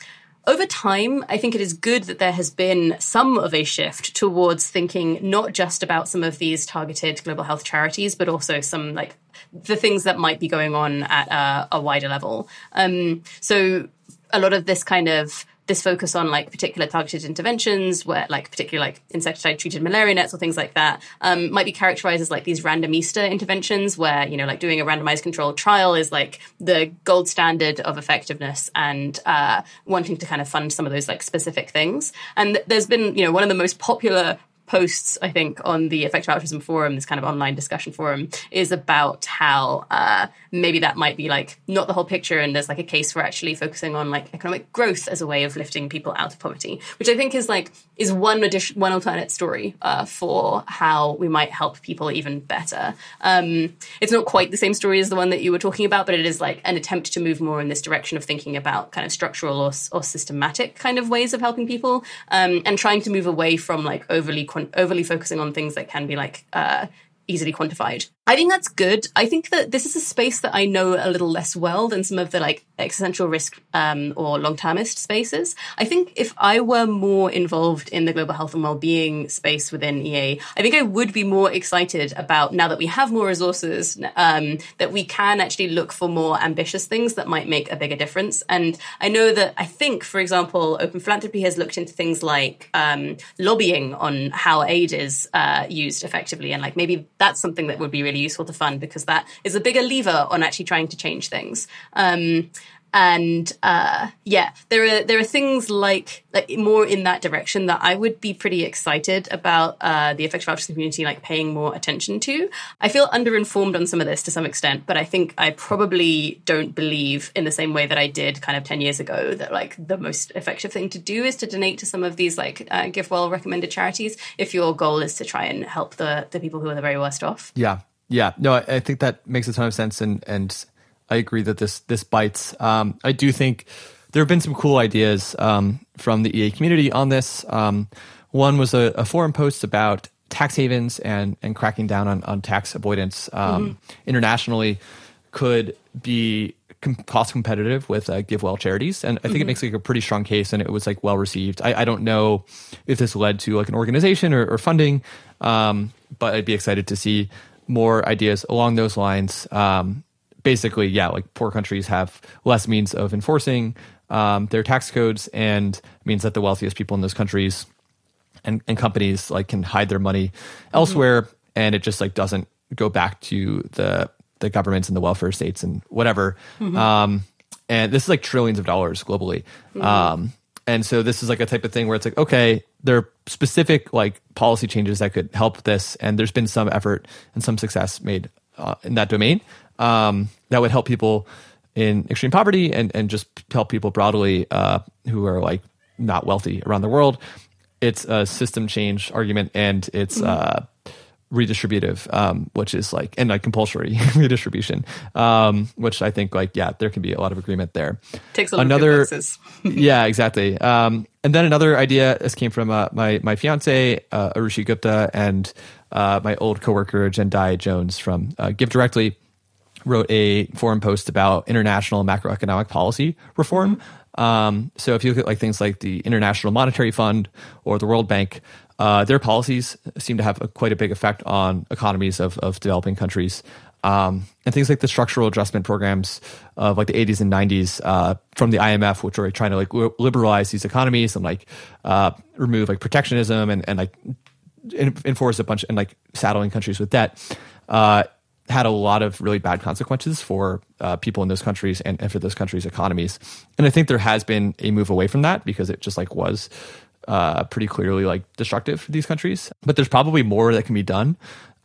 over time, I think it is good that there has been some of a shift towards thinking not just about some of these targeted global health charities, but also some like the things that might be going on at a, wider level. Um, so a lot of this kind of this focus on like particular targeted interventions where like particularly like insecticide treated malaria nets or things like that um, might be characterized as like these randomista interventions where you know like doing a randomized controlled trial is like the gold standard of effectiveness and uh, wanting to kind of fund some of those like specific things and th- there's been you know one of the most popular posts, I think, on the Effective Altruism Forum, this kind of online discussion forum, is about how uh, maybe that might be like not the whole picture, and there's like a case for actually focusing on like economic growth as a way of lifting people out of poverty, which I think is like is one addition, one alternate story uh, for how we might help people even better. Um, it's not quite the same story as the one that you were talking about, but it is like an attempt to move more in this direction of thinking about kind of structural or, or systematic kind of ways of helping people, um, and trying to move away from like overly overly focusing on things that can be like uh, easily quantified. I think that's good. I think that this is a space that I know a little less well than some of the like existential risk um, or long termist spaces. I think if I were more involved in the global health and well-being space within EA, I think I would be more excited about now that we have more resources um, that we can actually look for more ambitious things that might make a bigger difference. And I know that I think, for example, Open Philanthropy has looked into things like um, lobbying on how aid is uh, used effectively, and like maybe that's something that would be really useful to fund because that is a bigger lever on actually trying to change things. Um, and uh, yeah, there are there are things like like more in that direction that I would be pretty excited about uh, the effective altruism community like paying more attention to. I feel underinformed on some of this to some extent, but I think I probably don't believe in the same way that I did kind of ten years ago that like the most effective thing to do is to donate to some of these like uh, GiveWell recommended charities if your goal is to try and help the the people who are the very worst off. Yeah, yeah, no, I, I think that makes a ton of sense, and and I agree that this this bites. Um, I do think there have been some cool ideas um, from the EA community on this. Um, one was a, a, forum post about tax havens and and cracking down on, on tax avoidance um, mm-hmm. internationally could be com- cost competitive with uh, GiveWell charities, and I think mm-hmm. it makes like a pretty strong case, and it was like well received. I, I don't know if this led to like an organization or, or funding, um, but I'd be excited to see more ideas along those lines. Um, basically, yeah, like poor countries have less means of enforcing um, their tax codes, and means that the wealthiest people in those countries and, and companies like can hide their money elsewhere, mm-hmm. and it just like doesn't go back to the the governments and the welfare states and whatever. Mm-hmm. Um, and this is like trillions of dollars globally. Mm-hmm. Um, and so this is like a type of thing where it's like, okay, there are specific like policy changes that could help this, and there's been some effort and some success made uh, in that domain um, that would help people in extreme poverty and and just help people broadly uh, who are like not wealthy around the world. It's a system change argument, and it's mm-hmm. uh, redistributive, um, which is like and like compulsory redistribution, um, which I think like yeah, there can be a lot of agreement there. Takes a lot another yeah, exactly. Um, and then another idea. This came from uh, my my fiance uh, Arushi Gupta and uh, my old coworker Jendai Jones from uh, GiveDirectly wrote a forum post about international macroeconomic policy reform. Um, so if you look at like things like the International Monetary Fund or the World Bank, uh, their policies seem to have a, quite a big effect on economies of, of developing countries. Um, and things like the structural adjustment programs of like the 80s and 90s uh, from the IMF, which are trying to like liberalize these economies and like uh, remove like protectionism and, and like enforce a bunch and like saddling countries with debt, uh, had a lot of really bad consequences for uh, people in those countries and, and for those countries' economies. And I think there has been a move away from that because it just like was uh, pretty clearly like destructive for these countries. But there's probably more that can be done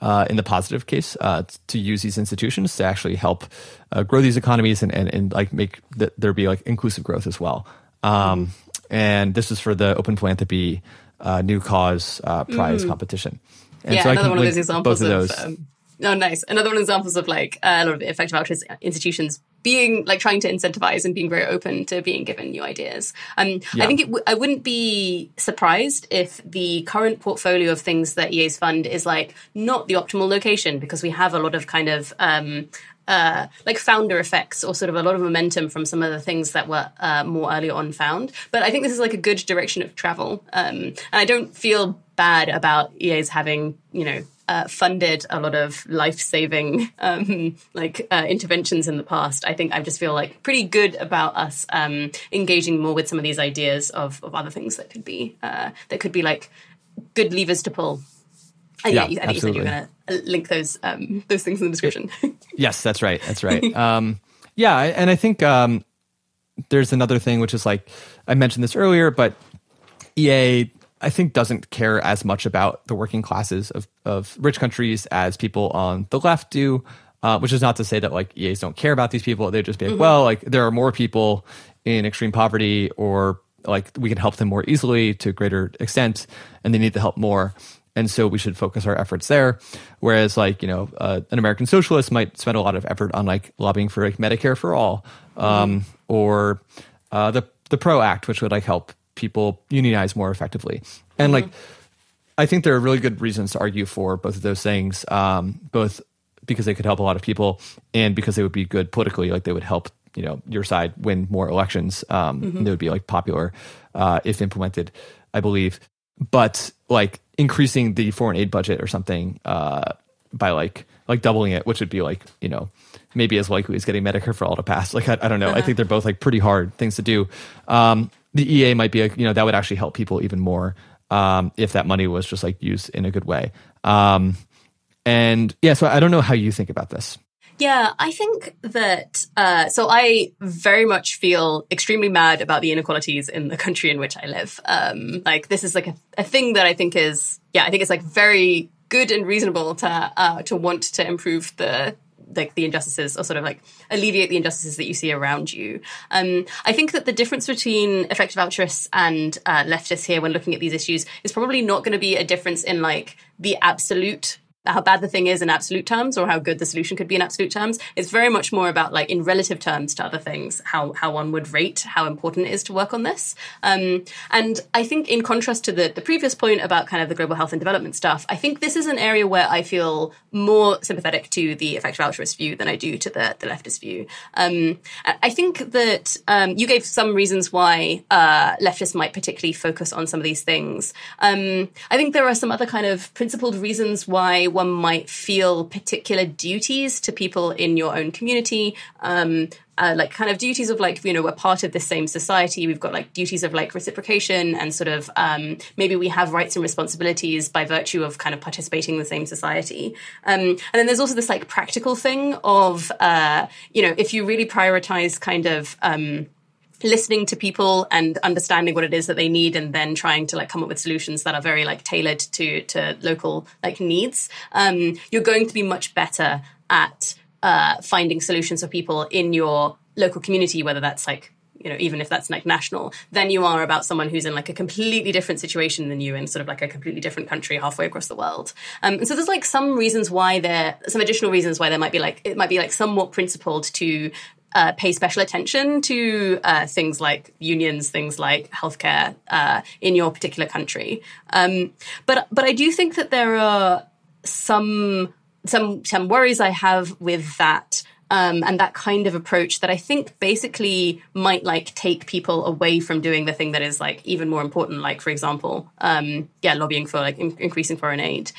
uh, in the positive case uh, to use these institutions to actually help uh, grow these economies and, and, and like make the, there be like inclusive growth as well. Um, and this is for the Open Philanthropy uh, New Cause uh, Prize mm. competition. And yeah, so another one of those examples both of, those. Um, Oh, nice. Another one of examples of like uh, a lot of effective altruist institutions being like trying to incentivize and being very open to being given new ideas. Um, yeah. I think it w- I wouldn't be surprised if the current portfolio of things that EA's fund is like not the optimal location because we have a lot of kind of um, uh, like founder effects or sort of a lot of momentum from some of the things that were uh, more early on found. But I think this is like a good direction of travel, um, and I don't feel bad about EA's having you know uh, funded a lot of life saving um, like uh, interventions in the past. I think I just feel like pretty good about us um, engaging more with some of these ideas of, of other things that could be uh, that could be like good levers to pull. And yeah, yeah I think absolutely. you said you were going to link those um, those things in the description. yes, that's right. That's right. Um, yeah, and I think um, there's another thing which is like I mentioned this earlier, but EA I think doesn't care as much about the working classes of, of rich countries as people on the left do. Uh, which is not to say that like EAs don't care about these people. They just be like, mm-hmm. well, like there are more people in extreme poverty, or like we can help them more easily to a greater extent, and they need the help more. And so we should focus our efforts there. Whereas, like you know, uh, an American socialist might spend a lot of effort on like lobbying for like Medicare for all, um, mm-hmm. or uh, the the PRO Act, which would like help people unionize more effectively. And mm-hmm. like, I think there are really good reasons to argue for both of those things, um, both because they could help a lot of people and because they would be good politically, like they would help you know your side win more elections. Um, mm-hmm. They would be like popular uh, if implemented, I believe. But like increasing the foreign aid budget or something uh, by like like doubling it, which would be like you know maybe as likely as getting Medicare for all to pass. Like I, I don't know. Uh-huh. I think they're both like pretty hard things to do. Um, the EA might be a, you know that would actually help people even more um, if that money was just like used in a good way. Um, and yeah, so I don't know how you think about this. Yeah, I think that. Uh, so I very much feel extremely mad about the inequalities in the country in which I live. Um, like this is like a, a thing that I think is yeah, I think it's like very good and reasonable to uh, to want to improve the like the injustices or sort of like alleviate the injustices that you see around you. Um, I think that the difference between effective altruists and uh, leftists here when looking at these issues is probably not going to be a difference in like the absolute how bad the thing is in absolute terms or how good the solution could be in absolute terms. It's very much more about like in relative terms to other things, how, how one would rate how important it is to work on this. Um, and I think in contrast to the, the previous point about kind of the global health and development stuff, I think this is an area where I feel more sympathetic to the effective altruist view than I do to the, the leftist view. Um, I think that um, you gave some reasons why uh, leftists might particularly focus on some of these things. Um, I think there are some other kind of principled reasons why one might feel particular duties to people in your own community. Um, uh, like kind of duties of like you know we're part of the same society we've got like duties of like reciprocation and sort of um, maybe we have rights and responsibilities by virtue of kind of participating in the same society um, and then there's also this like practical thing of uh, you know if you really prioritize kind of um, listening to people and understanding what it is that they need and then trying to like come up with solutions that are very like tailored to to local like needs um, you're going to be much better at uh, finding solutions for people in your local community whether that's like you know even if that's like national than you are about someone who's in like a completely different situation than you in sort of like a completely different country halfway across the world. Um, and so there's like some reasons why there some additional reasons why there might be like it might be like somewhat principled to uh, pay special attention to uh, things like unions, things like healthcare uh, in your particular country. Um, but but I do think that there are some some some worries I have with that. Um, and that kind of approach that I think basically might like take people away from doing the thing that is like even more important, like for example, um, yeah, lobbying for like in- increasing foreign aid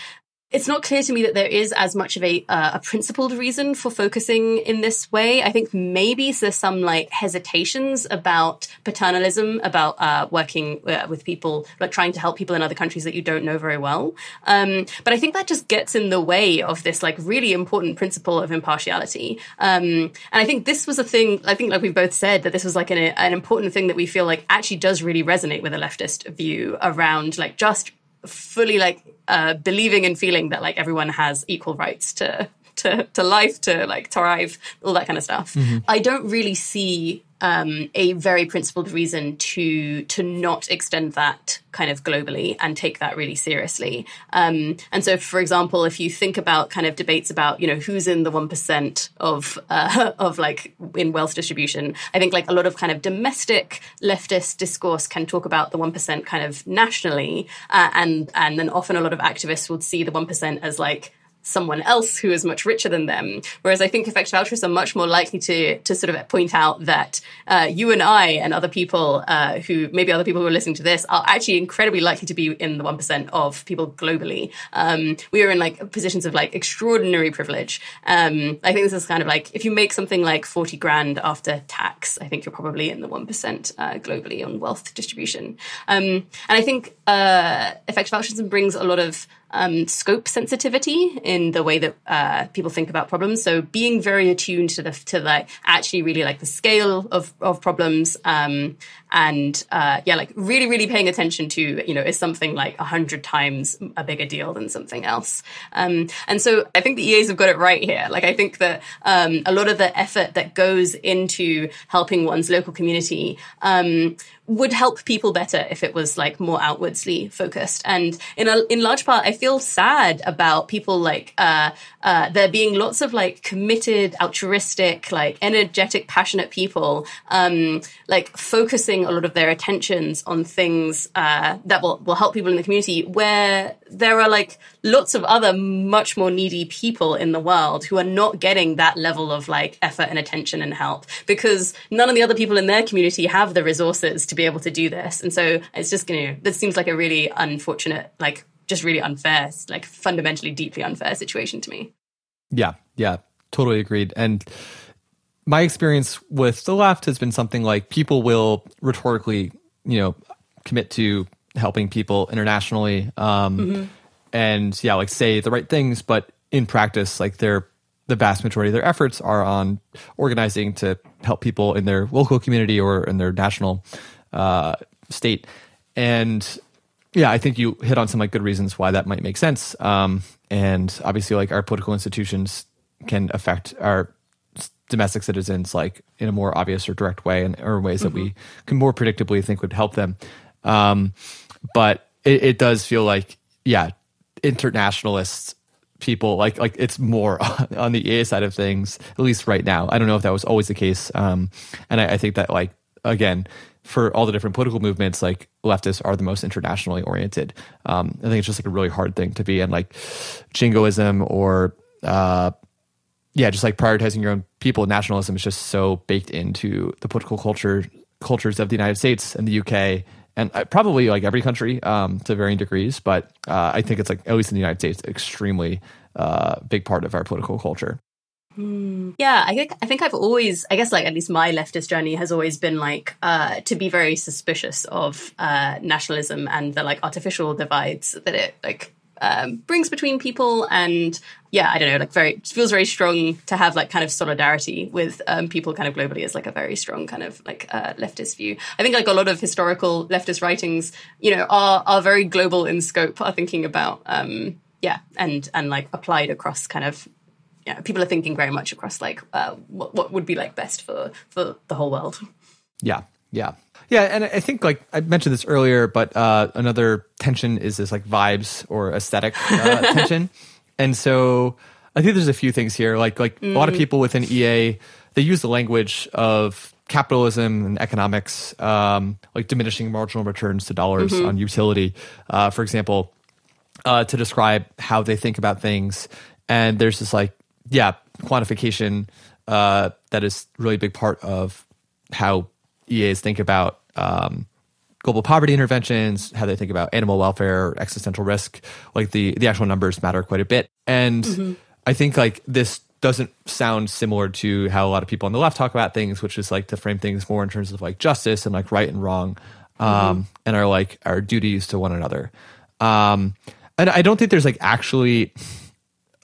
it's not clear to me that there is as much of a uh, a principled reason for focusing in this way. I think maybe there's some like hesitations about paternalism, about uh, working uh, with people, like trying to help people in other countries that you don't know very well. Um, but I think that just gets in the way of this like really important principle of impartiality. Um, and I think this was a thing. I think like we've both said that this was like an, an important thing that we feel like actually does really resonate with a leftist view around like just fully like uh, believing and feeling that like everyone has equal rights to to to life, to like thrive, all that kind of stuff. Mm-hmm. I don't really see um, a very principled reason to to not extend that kind of globally and take that really seriously. Um, and so, for example, if you think about kind of debates about you know who's in the one percent of uh, of like in wealth distribution, I think like a lot of kind of domestic leftist discourse can talk about the one percent kind of nationally, uh, and and then often a lot of activists would see the one percent as like someone else who is much richer than them. Whereas I think effective altruists are much more likely to to sort of point out that uh, you and I and other people uh, who maybe other people who are listening to this are actually incredibly likely to be in the one percent of people globally. Um, we are in like positions of like extraordinary privilege. Um, I think this is kind of like if you make something like forty grand after tax, I think you're probably in the one percent uh, globally on wealth distribution. Um, and I think uh, effective altruism brings a lot of um, scope sensitivity in the way that uh, people think about problems. So being very attuned to the to like actually really like the scale of of problems, um, and uh, yeah, like really really paying attention to you know is something like a hundred times a bigger deal than something else. Um, and so I think the EAs have got it right here. Like I think that um, a lot of the effort that goes into helping one's local community um, would help people better if it was like more outwardsly focused. And in a, in large part, I feel sad about people like uh, uh, there being lots of like committed, altruistic, like energetic, passionate people, um, like focusing a lot of their attentions on things uh, that will will help people in the community, where there are like lots of other much more needy people in the world who are not getting that level of like effort and attention and help because none of the other people in their community have the resources to be able to do this. And so it's just, know, this seems like a really unfortunate, like just really unfair, like fundamentally deeply unfair situation to me. Yeah, yeah, totally agreed. And my experience with the left has been something like people will rhetorically, you know, commit to helping people internationally um, mm-hmm. and yeah like say the right things but in practice like they're the vast majority of their efforts are on organizing to help people in their local community or in their national uh, state and yeah i think you hit on some like good reasons why that might make sense um, and obviously like our political institutions can affect our domestic citizens like in a more obvious or direct way and or ways mm-hmm. that we can more predictably think would help them um, but it, it does feel like yeah, internationalists people like like it's more on the EA side of things at least right now. I don't know if that was always the case, um, and I, I think that like again for all the different political movements, like leftists are the most internationally oriented. Um, I think it's just like a really hard thing to be in, like jingoism or uh, yeah, just like prioritizing your own people. Nationalism is just so baked into the political culture cultures of the United States and the UK and uh, probably like every country um, to varying degrees. But uh, I think it's like at least in the United States, extremely uh, big part of our political culture. Hmm. Yeah, I think I think I've always, I guess, like at least my leftist journey has always been like uh, to be very suspicious of uh, nationalism and the like artificial divides that it like um, brings between people and yeah i don't know like very feels very strong to have like kind of solidarity with um, people kind of globally is like a very strong kind of like uh, leftist view. I think like a lot of historical leftist writings you know are are very global in scope are thinking about um yeah and and like applied across kind of yeah people are thinking very much across like uh, what, what would be like best for for the whole world. Yeah yeah yeah, and I think like I mentioned this earlier, but uh, another tension is this like vibes or aesthetic uh, tension, and so I think there's a few things here. Like like mm. a lot of mm. people within EA, they use the language of capitalism and economics, um, like diminishing marginal returns to dollars mm-hmm. on utility, uh, for example, uh, to describe how they think about things. And there's this like yeah quantification uh, that is really a big part of how EAs think about um, global poverty interventions, how they think about animal welfare, existential risk. Like the the actual numbers matter quite a bit, and mm-hmm. I think like this doesn't sound similar to how a lot of people on the left talk about things, which is like to frame things more in terms of like justice and like right and wrong, um, mm-hmm. and our like our duties to one another. Um, and I don't think there's like actually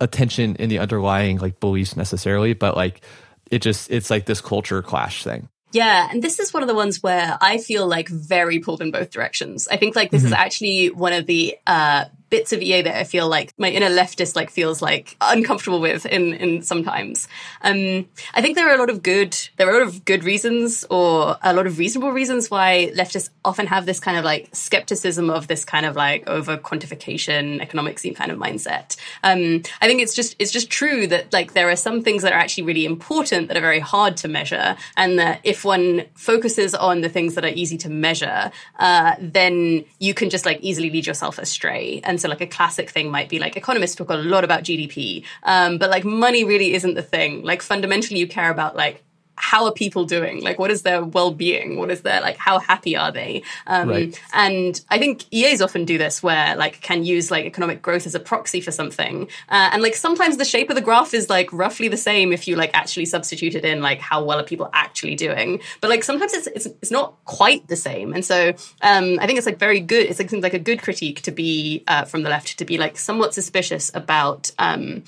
a tension in the underlying like beliefs necessarily, but like it just it's like this culture clash thing. Yeah, and this is one of the ones where I feel like very pulled in both directions. I think like this mm-hmm. is actually one of the uh, bits of EA that I feel like my inner leftist like feels like uncomfortable with in in sometimes. Um, I think there are a lot of good there are a lot of good reasons or a lot of reasonable reasons why leftists often have this kind of like skepticism of this kind of like over quantification economicsy kind of mindset. Um, I think it's just it's just true that like there are some things that are actually really important that are very hard to measure, and that if one focuses on the things that are easy to measure, uh, then you can just like easily lead yourself astray. And So like a classic thing might be like economists talk a lot about GDP, um, but like money really isn't the thing. Like fundamentally, you care about like how are people doing? Like, what is their well-being? What is their like? How happy are they? Um, right. And I think EAs often do this, where like can use like economic growth as a proxy for something, uh, and like sometimes the shape of the graph is like roughly the same if you like actually substitute it in like how well are people actually doing. But like sometimes it's it's, it's not quite the same, and so um, I think it's like very good. It's like seems like a good critique to be uh, from the left to be like somewhat suspicious about. Um,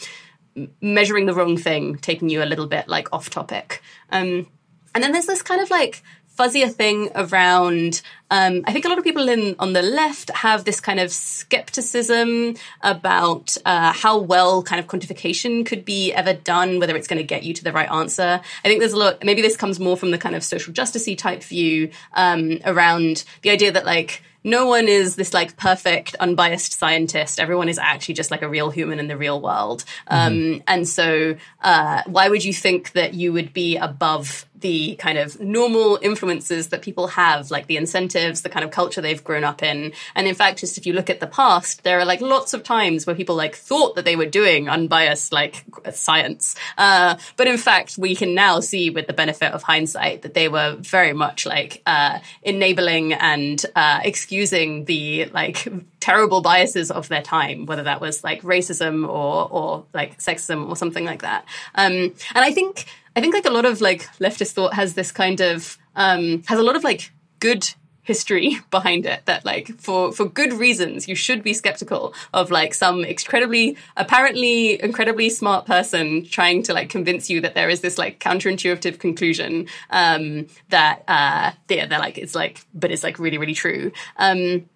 measuring the wrong thing, taking you a little bit like off topic. Um, and then there's this kind of like fuzzier thing around um, i think a lot of people in on the left have this kind of skepticism about uh, how well kind of quantification could be ever done whether it's going to get you to the right answer i think there's a lot maybe this comes more from the kind of social justicey type view um, around the idea that like no one is this like perfect, unbiased scientist. Everyone is actually just like a real human in the real world. Mm-hmm. Um, and so, uh, why would you think that you would be above the kind of normal influences that people have, like the incentives, the kind of culture they've grown up in. And in fact, just if you look at the past, there are like lots of times where people like thought that they were doing unbiased like science. Uh, but in fact, we can now see with the benefit of hindsight that they were very much like uh, enabling and uh, excusing the like terrible biases of their time, whether that was like racism or or like sexism or something like that. Um, and I think I think like a lot of like leftist thought has this kind of um, has a lot of like good history behind it that like for for good reasons you should be skeptical of like some incredibly apparently incredibly smart person trying to like convince you that there is this like counterintuitive conclusion um that uh yeah they're like it's like but it's like really really true. Um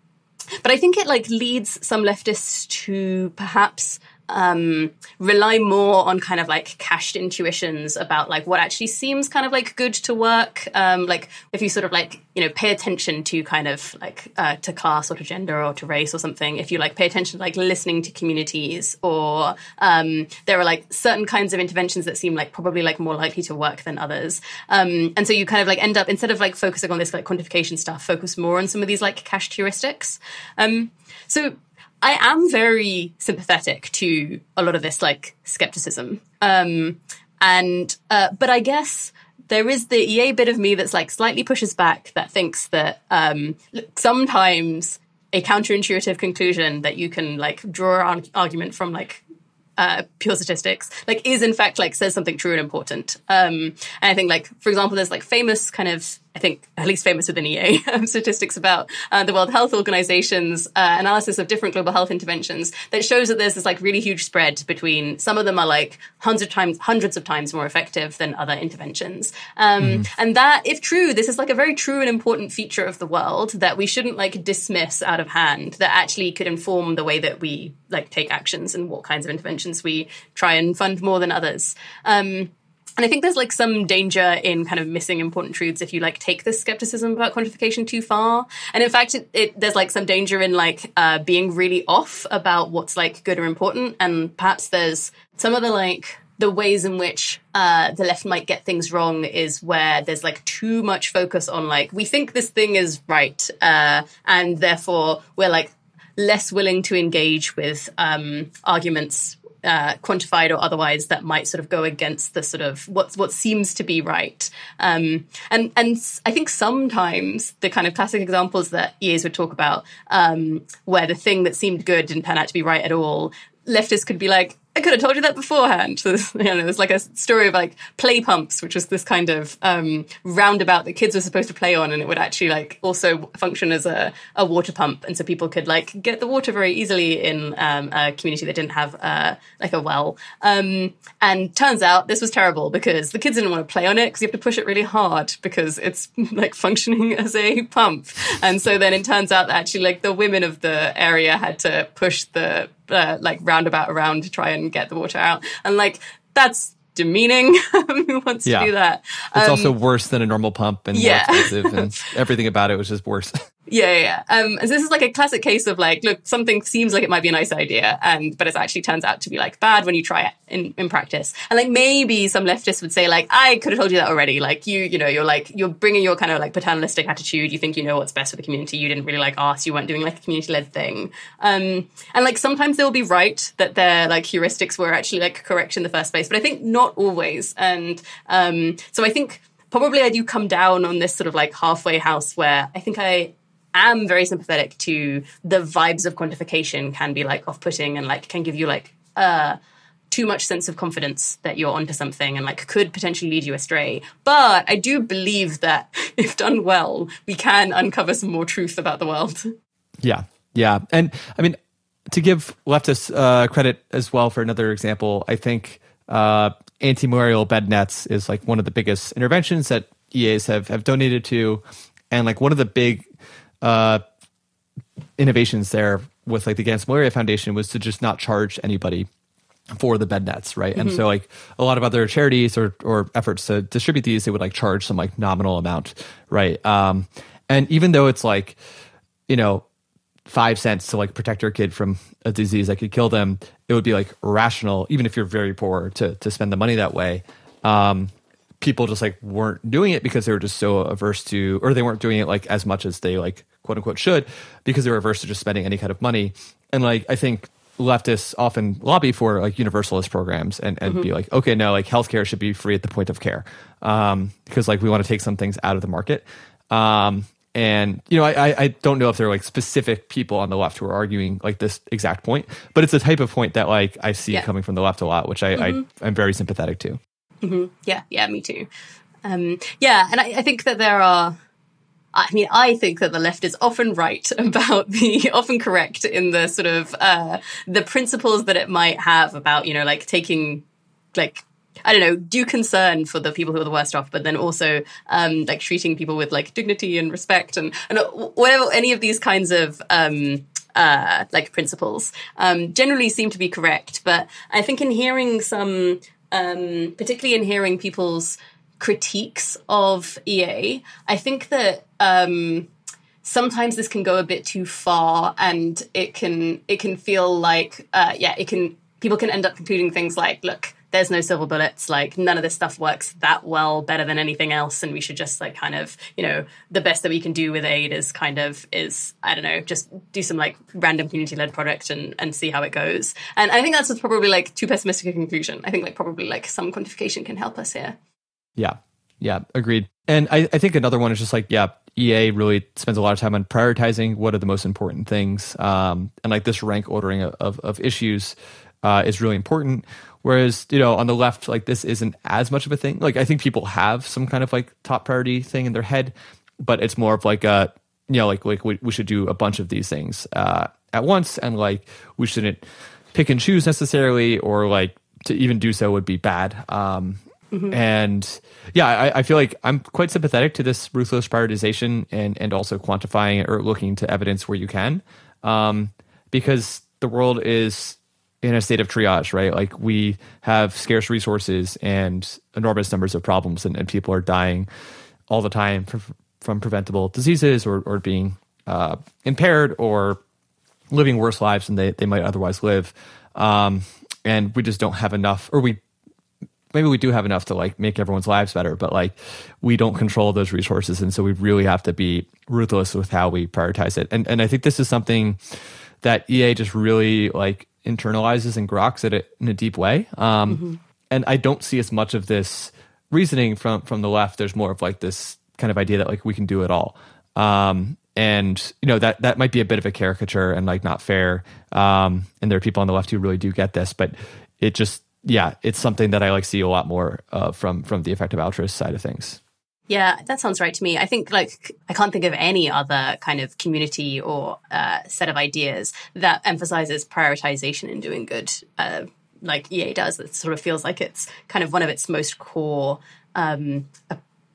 but I think it like leads some leftists to perhaps um, rely more on kind of like cached intuitions about like what actually seems kind of like good to work. Um, like if you sort of like you know pay attention to kind of like uh, to class or to gender or to race or something. If you like pay attention to like listening to communities or um, there are like certain kinds of interventions that seem like probably like more likely to work than others. Um, and so you kind of like end up instead of like focusing on this like quantification stuff, focus more on some of these like cached heuristics. Um, so I am very sympathetic to a lot of this like skepticism. Um, and, uh, but I guess there is the EA bit of me that's like slightly pushes back that thinks that, um, sometimes a counterintuitive conclusion that you can like draw an argument from like uh, pure statistics, like is in fact like says something true and important. Um, and I think like for example, there's like famous kind of I think at least famous within EA um, statistics about uh, the World Health Organization's uh, analysis of different global health interventions that shows that there's this like really huge spread between some of them are like hundreds of times hundreds of times more effective than other interventions. Um, mm. And that, if true, this is like a very true and important feature of the world that we shouldn't like dismiss out of hand. That actually could inform the way that we like take actions and what kinds of interventions we try and fund more than others. Um, and I think there's like some danger in kind of missing important truths if you like take this skepticism about quantification too far. And in fact, it, it, there's like some danger in like uh, being really off about what's like good or important. And perhaps there's some of the like the ways in which uh, the left might get things wrong is where there's like too much focus on like we think this thing is right, uh, and therefore we're like less willing to engage with um, arguments uh, quantified or otherwise that might sort of go against the sort of what what seems to be right. Um, and and I think sometimes the kind of classic examples that EAs would talk about, um, where the thing that seemed good didn't turn out to be right at all, leftists could be like, I could have told you that beforehand. So you know, there's like a story of like play pumps, which was this kind of um, roundabout that kids were supposed to play on, and it would actually like also function as a, a water pump, and so people could like get the water very easily in um, a community that didn't have uh, like a well. Um, and turns out this was terrible because the kids didn't want to play on it because you have to push it really hard because it's like functioning as a pump. And so then it turns out that actually like the women of the area had to push the uh, like roundabout around to try and get the water out. And like that's demeaning. Who wants yeah. to do that? It's um, also worse than a normal pump and yeah. more expensive, and everything about it was just worse. Yeah, yeah. Um, so this is like a classic case of like, look, something seems like it might be a nice idea, and but it actually turns out to be like bad when you try it in, in practice. And like maybe some leftists would say like, I could have told you that already. Like you, you know, you're like you're bringing your kind of like paternalistic attitude. You think you know what's best for the community. You didn't really like ask. You weren't doing like a community led thing. Um, and like sometimes they'll be right that their like heuristics were actually like correct in the first place, but I think not always. And um, so I think probably I do come down on this sort of like halfway house where I think I am very sympathetic to the vibes of quantification can be like off putting and like can give you like uh too much sense of confidence that you're onto something and like could potentially lead you astray. But I do believe that if done well, we can uncover some more truth about the world. Yeah. Yeah. And I mean, to give leftists uh, credit as well for another example, I think uh, anti-malarial bed nets is like one of the biggest interventions that EAs have, have donated to. And like one of the big uh, innovations there with like the Against Malaria Foundation was to just not charge anybody for the bed nets, right? Mm-hmm. And so like a lot of other charities or or efforts to distribute these, they would like charge some like nominal amount, right? Um, and even though it's like, you know, five cents to like protect your kid from a disease that could kill them, it would be like rational, even if you're very poor, to to spend the money that way. Um, people just like weren't doing it because they were just so averse to, or they weren't doing it like as much as they like quote unquote should because they were averse to just spending any kind of money. And like I think leftists often lobby for like universalist programs and, and mm-hmm. be like, okay, no, like healthcare should be free at the point of care. Um, because like we want to take some things out of the market. Um, and you know, I, I don't know if there are like specific people on the left who are arguing like this exact point, but it's a type of point that like I see yeah. coming from the left a lot, which I, mm-hmm. I am very sympathetic to. Mm-hmm. Yeah, yeah, me too. Um, yeah, and I, I think that there are I mean, I think that the left is often right about the, often correct in the sort of, uh, the principles that it might have about, you know, like taking, like, I don't know, due concern for the people who are the worst off, but then also, um, like treating people with like dignity and respect and, and whatever, any of these kinds of, um, uh, like principles, um, generally seem to be correct. But I think in hearing some, um, particularly in hearing people's, critiques of EA. I think that um, sometimes this can go a bit too far, and it can it can feel like uh, yeah, it can people can end up concluding things like, look, there's no silver bullets. Like none of this stuff works that well, better than anything else, and we should just like kind of, you know, the best that we can do with aid is kind of is I don't know, just do some like random community led product and and see how it goes. And I think that's probably like too pessimistic a conclusion. I think like probably like some quantification can help us here. Yeah. Yeah. Agreed. And I, I think another one is just like, yeah, EA really spends a lot of time on prioritizing what are the most important things. Um, and like this rank ordering of, of issues uh, is really important. Whereas, you know, on the left, like this isn't as much of a thing. Like I think people have some kind of like top priority thing in their head, but it's more of like a, you know, like like we, we should do a bunch of these things uh, at once, and like we shouldn't pick and choose necessarily, or like to even do so would be bad. Um, Mm-hmm. And yeah, I, I, feel like I'm quite sympathetic to this ruthless prioritization and, and also quantifying or looking to evidence where you can. Um, because the world is in a state of triage, right? Like we have scarce resources and enormous numbers of problems, and, and people are dying all the time from, from preventable diseases or, or being uh, impaired or living worse lives than they, they might otherwise live. Um, and we just don't have enough, or we maybe we do have enough to like make everyone's lives better, but like we don't control those resources, and so we really have to be ruthless with how we prioritize it. And and I think this is something that EA just really like internalizes and groks at it in a deep way. Um, mm-hmm. And I don't see as much of this reasoning from from the left. There's more of like this kind of idea that like we can do it all. Um, and you know that that might be a bit of a caricature and like not fair. Um, and there are people on the left who really do get this, but it just yeah, it's something that I like see a lot more uh, from from the effective altruist side of things. Yeah, that sounds right to me. I think like I can't think of any other kind of community or uh, set of ideas that emphasizes prioritization in doing good, uh, like EA does. It sort of feels like it's kind of one of its most core um,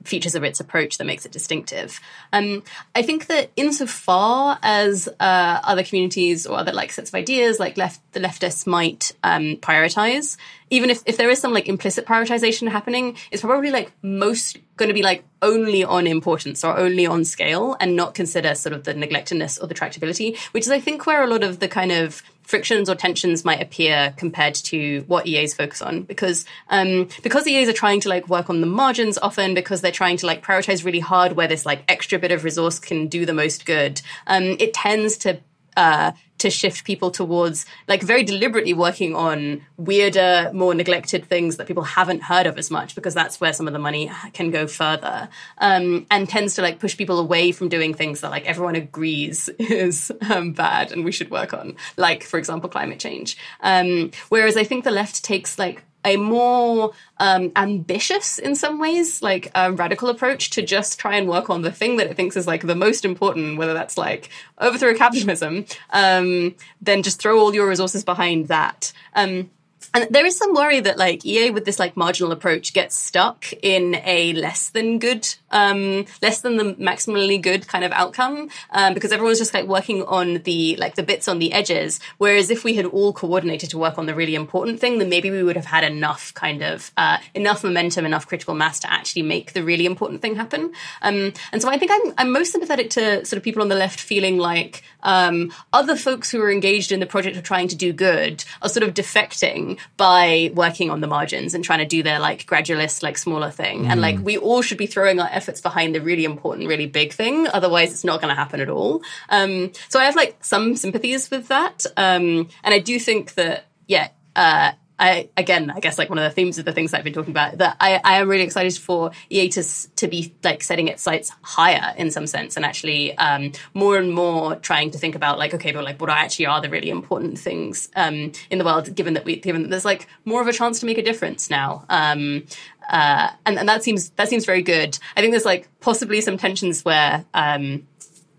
features of its approach that makes it distinctive. Um, I think that insofar as uh, other communities or other like sets of ideas, like left the leftists might um, prioritize, even if, if there is some like implicit prioritization happening, it's probably like most going to be like only on importance or only on scale and not consider sort of the neglectedness or the tractability, which is I think where a lot of the kind of frictions or tensions might appear compared to what EAs focus on because um, because EAs are trying to like work on the margins often because they're trying to like prioritize really hard where this like extra bit of resource can do the most good. Um, it tends to uh, to shift people towards like very deliberately working on weirder, more neglected things that people haven't heard of as much because that's where some of the money can go further. Um, and tends to like push people away from doing things that like everyone agrees is um, bad and we should work on, like for example climate change. Um, whereas I think the left takes like a more um, ambitious, in some ways, like radical approach to just try and work on the thing that it thinks is like the most important, whether that's like overthrow capitalism, um, then just throw all your resources behind that. Um, and there is some worry that like EA with this like marginal approach gets stuck in a less than good, um, less than the maximally good kind of outcome, um, because everyone's just like working on the like the bits on the edges. Whereas if we had all coordinated to work on the really important thing, then maybe we would have had enough kind of uh, enough momentum, enough critical mass to actually make the really important thing happen. Um, and so I think I'm I'm most sympathetic to sort of people on the left feeling like um, other folks who are engaged in the project of trying to do good are sort of defecting by working on the margins and trying to do their like gradualist, like smaller thing. Mm. And like we all should be throwing our efforts behind the really important, really big thing. Otherwise, it's not going to happen at all. Um, so I have like some sympathies with that. Um, and I do think that, yeah, uh, I again, I guess like one of the themes of the things I've been talking about that I, I am really excited for EA to to be like setting its sights higher in some sense and actually um, more and more trying to think about like okay, but like what actually are the really important things um, in the world, given that we given that there's like more of a chance to make a difference now. Um, uh, and, and that seems that seems very good. I think there's like possibly some tensions where um,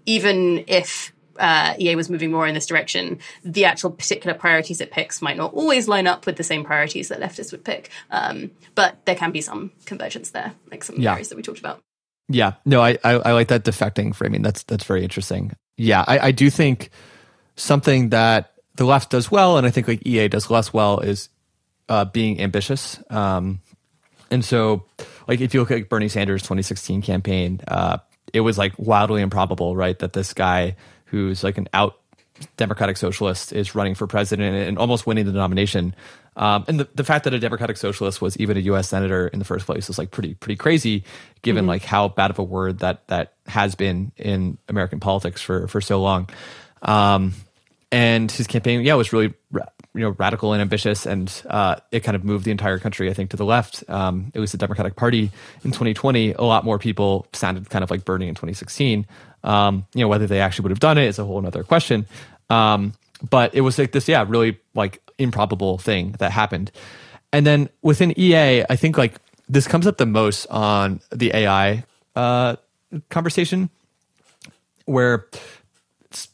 even if uh, EA was moving more in this direction, the actual particular priorities it picks might not always line up with the same priorities that leftists would pick. Um, but there can be some convergence there, like some yeah. areas that we talked about. Yeah, no, I, I, I like that defecting framing. That's that's very interesting. Yeah, I, I do think something that the left does well, and I think like EA does less well, is uh, being ambitious. Um, and so, like if you look at Bernie Sanders' 2016 campaign, uh, it was like wildly improbable, right, that this guy who's like an out Democratic Socialist is running for president and almost winning the nomination. Um, and the, the fact that a Democratic Socialist was even a U.S. senator in the first place is like pretty pretty crazy, given mm-hmm. like how bad of a word that that has been in American politics for for so long. Um, and his campaign, yeah, was really you know radical and ambitious, and uh, it kind of moved the entire country, I think, to the left. Um, was the Democratic Party in 2020. A lot more people sounded kind of like Bernie in 2016. Um, you know, whether they actually would have done it is a whole other question. Um, but it was like this, yeah, really like improbable thing that happened. And then within EA, I think like this comes up the most on the AI uh, conversation, where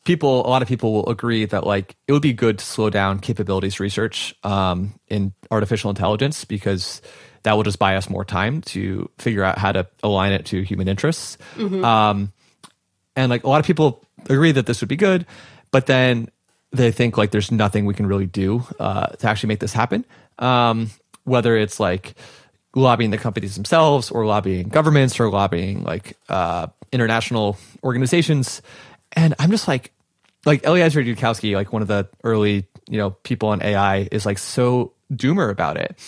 people, a lot of people will agree that like it would be good to slow down capabilities research um, in artificial intelligence because that will just buy us more time to figure out how to align it to human interests. Mm-hmm. Um, and like a lot of people agree that this would be good, but then they think like there's nothing we can really do uh, to actually make this happen. Um, whether it's like lobbying the companies themselves or lobbying governments or lobbying like uh, international organizations. And I'm just like, like Eliezer Yudkowsky, like one of the early, you know, people on AI is like so doomer about it.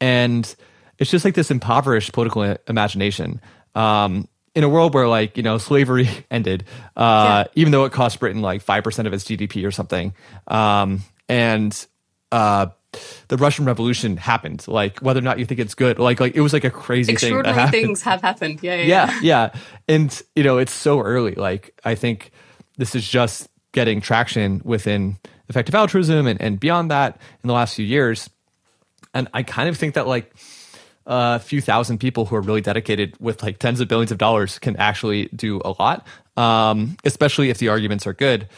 And it's just like this impoverished political imagination. Um, in a world where like you know slavery ended, uh, yeah. even though it cost Britain like five percent of its GDP or something, um, and uh, the Russian Revolution happened. Like whether or not you think it's good, like like it was like a crazy thing. Extraordinary things have happened. Yeah, yeah, yeah, yeah. And you know it's so early. Like I think this is just getting traction within effective altruism and, and beyond that in the last few years. And I kind of think that like a few thousand people who are really dedicated with like tens of billions of dollars can actually do a lot, um, especially if the arguments are good.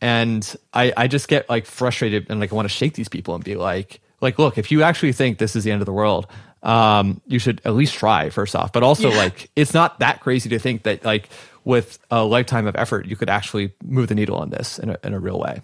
And I, I just get like frustrated and like I want to shake these people and be like, like, look, if you actually think this is the end of the world, um, you should at least try first off. But also, yeah. like, it's not that crazy to think that like with a lifetime of effort, you could actually move the needle on this in a, in a real way.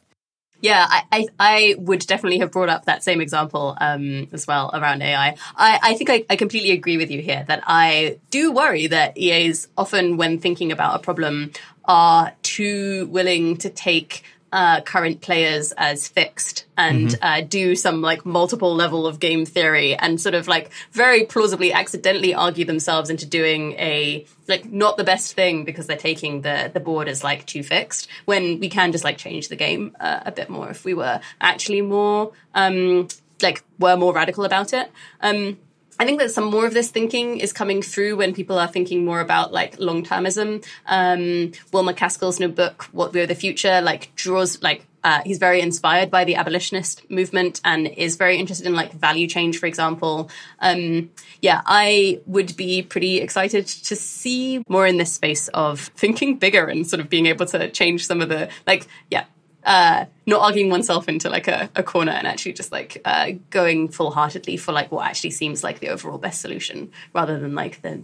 Yeah, I, I, I, would definitely have brought up that same example um, as well around AI. I, I think I, I, completely agree with you here that I do worry that EAs often, when thinking about a problem, are too willing to take uh, current players as fixed and mm-hmm. uh, do some like multiple level of game theory and sort of like very plausibly accidentally argue themselves into doing a like not the best thing because they're taking the the board as like too fixed when we can just like change the game uh, a bit more if we were actually more um like were more radical about it um I think that some more of this thinking is coming through when people are thinking more about like long termism. Um, Will MacAskill's new book, What We Owe the Future, like draws like uh, he's very inspired by the abolitionist movement and is very interested in like value change, for example. Um, yeah, I would be pretty excited to see more in this space of thinking bigger and sort of being able to change some of the like, yeah, uh, not arguing oneself into like a, a corner and actually just like uh, going full heartedly for like what actually seems like the overall best solution rather than like the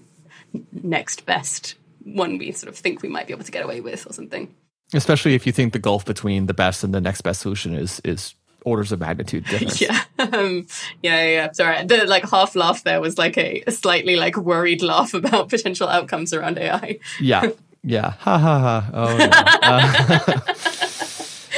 next best one we sort of think we might be able to get away with or something. Especially if you think the gulf between the best and the next best solution is is orders of magnitude difference. yeah. Um, yeah, yeah, Sorry. The like half laugh there was like a, a slightly like worried laugh about potential outcomes around AI. yeah. Yeah. Ha ha ha. Oh, no. uh,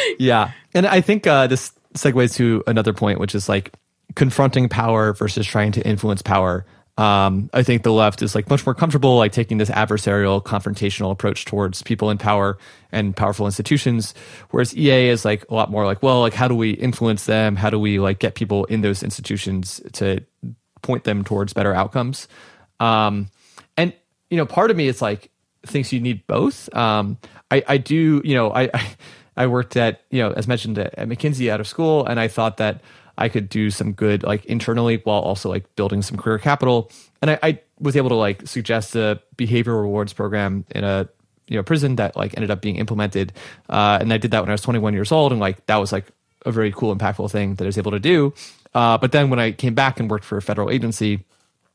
yeah. And I think uh, this segues to another point, which is like confronting power versus trying to influence power. Um, I think the left is like much more comfortable like taking this adversarial, confrontational approach towards people in power and powerful institutions, whereas EA is like a lot more like, well, like how do we influence them? How do we like get people in those institutions to point them towards better outcomes? Um, and you know, part of me is like thinks you need both. Um, I, I do, you know, I, I I worked at, you know, as mentioned at, at McKinsey out of school, and I thought that I could do some good like internally while also like building some career capital. And I, I was able to like suggest a behavior rewards program in a you know prison that like ended up being implemented. Uh, and I did that when I was 21 years old, and like that was like a very cool, impactful thing that I was able to do. Uh, but then when I came back and worked for a federal agency,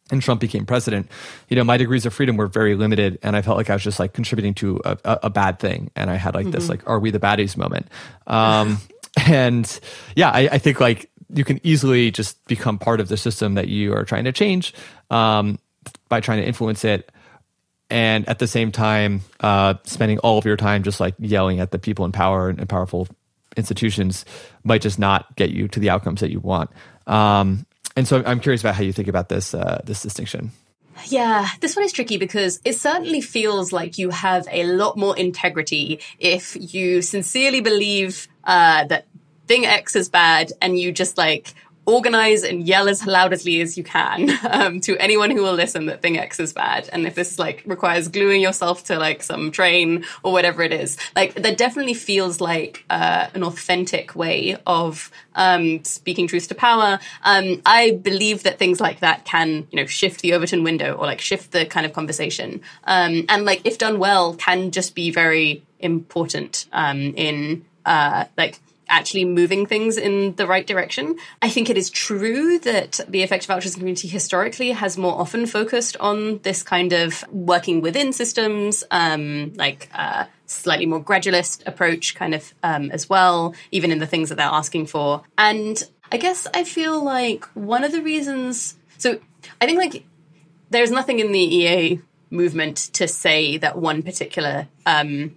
and Trump became president, you know, my degrees of freedom were very limited, and I felt like I was just like contributing to a, a, a bad thing, and I had like mm-hmm. this like, "Are we the baddies?" moment. Um, and yeah, I, I, think like you can easily just become part of the system that you are trying to change um, by trying to influence it, and at the same time, uh, spending all of your time just like yelling at the people in power and, and powerful institutions might just not get you to the outcomes that you want. Um, and so I'm curious about how you think about this uh, this distinction. Yeah, this one is tricky because it certainly feels like you have a lot more integrity if you sincerely believe uh, that thing X is bad and you just like organize and yell as loudly as you can um, to anyone who will listen that thing X is bad. And if this like requires gluing yourself to like some train or whatever it is, like that definitely feels like uh, an authentic way of um, speaking truth to power. Um, I believe that things like that can, you know, shift the Overton window or like shift the kind of conversation. Um, and like if done well, can just be very important um, in uh, like actually moving things in the right direction. I think it is true that the effective altruism community historically has more often focused on this kind of working within systems, um, like uh, slightly more gradualist approach, kind of um, as well, even in the things that they're asking for. And I guess I feel like one of the reasons. So I think like there's nothing in the EA movement to say that one particular um,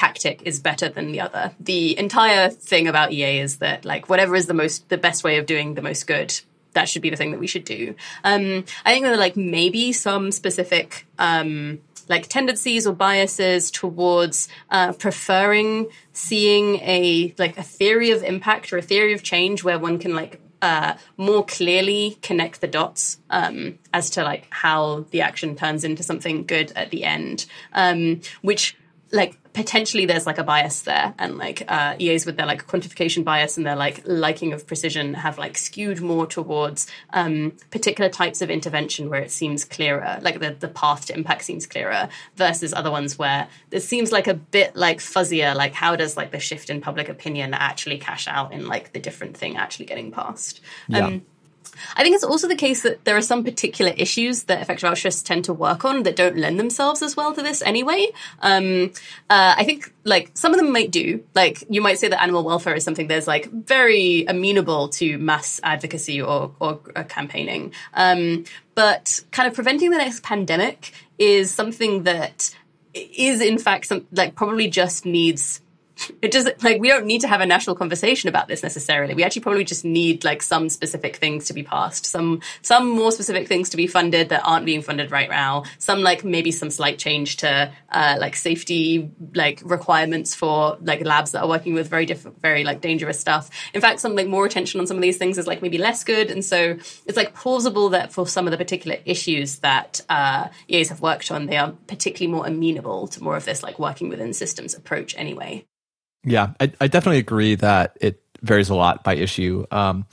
tactic is better than the other. The entire thing about EA is that like whatever is the most the best way of doing the most good, that should be the thing that we should do. Um, I think there are like maybe some specific um, like tendencies or biases towards uh, preferring seeing a like a theory of impact or a theory of change where one can like uh, more clearly connect the dots um, as to like how the action turns into something good at the end, um, which like potentially there's like a bias there and like uh, EAs with their like quantification bias and their like liking of precision have like skewed more towards um, particular types of intervention where it seems clearer like the, the path to impact seems clearer versus other ones where it seems like a bit like fuzzier like how does like the shift in public opinion actually cash out in like the different thing actually getting passed yeah. I think it's also the case that there are some particular issues that effective altruists tend to work on that don't lend themselves as well to this anyway. Um, uh, I think like some of them might do. Like you might say that animal welfare is something that's like very amenable to mass advocacy or, or, or campaigning. Um, but kind of preventing the next pandemic is something that is in fact some, like probably just needs it doesn't like we don't need to have a national conversation about this necessarily. We actually probably just need like some specific things to be passed, some some more specific things to be funded that aren't being funded right now. Some like maybe some slight change to uh, like safety like requirements for like labs that are working with very different, very like dangerous stuff. In fact, some like more attention on some of these things is like maybe less good, and so it's like plausible that for some of the particular issues that uh, EAs have worked on, they are particularly more amenable to more of this like working within systems approach anyway. Yeah, I, I definitely agree that it varies a lot by issue. Um,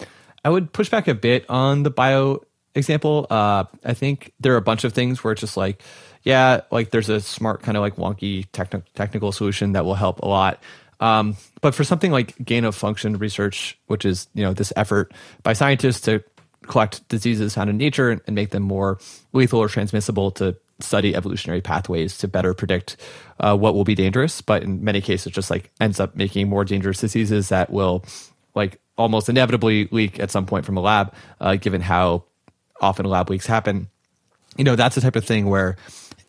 I would push back a bit on the bio example. Uh, I think there are a bunch of things where it's just like, yeah, like there's a smart kind of like wonky techni- technical solution that will help a lot. Um, but for something like gain of function research, which is you know this effort by scientists to collect diseases found in nature and make them more lethal or transmissible to study evolutionary pathways to better predict uh, what will be dangerous. But in many cases, just like ends up making more dangerous diseases that will like almost inevitably leak at some point from a lab, uh, given how often lab leaks happen. You know, that's the type of thing where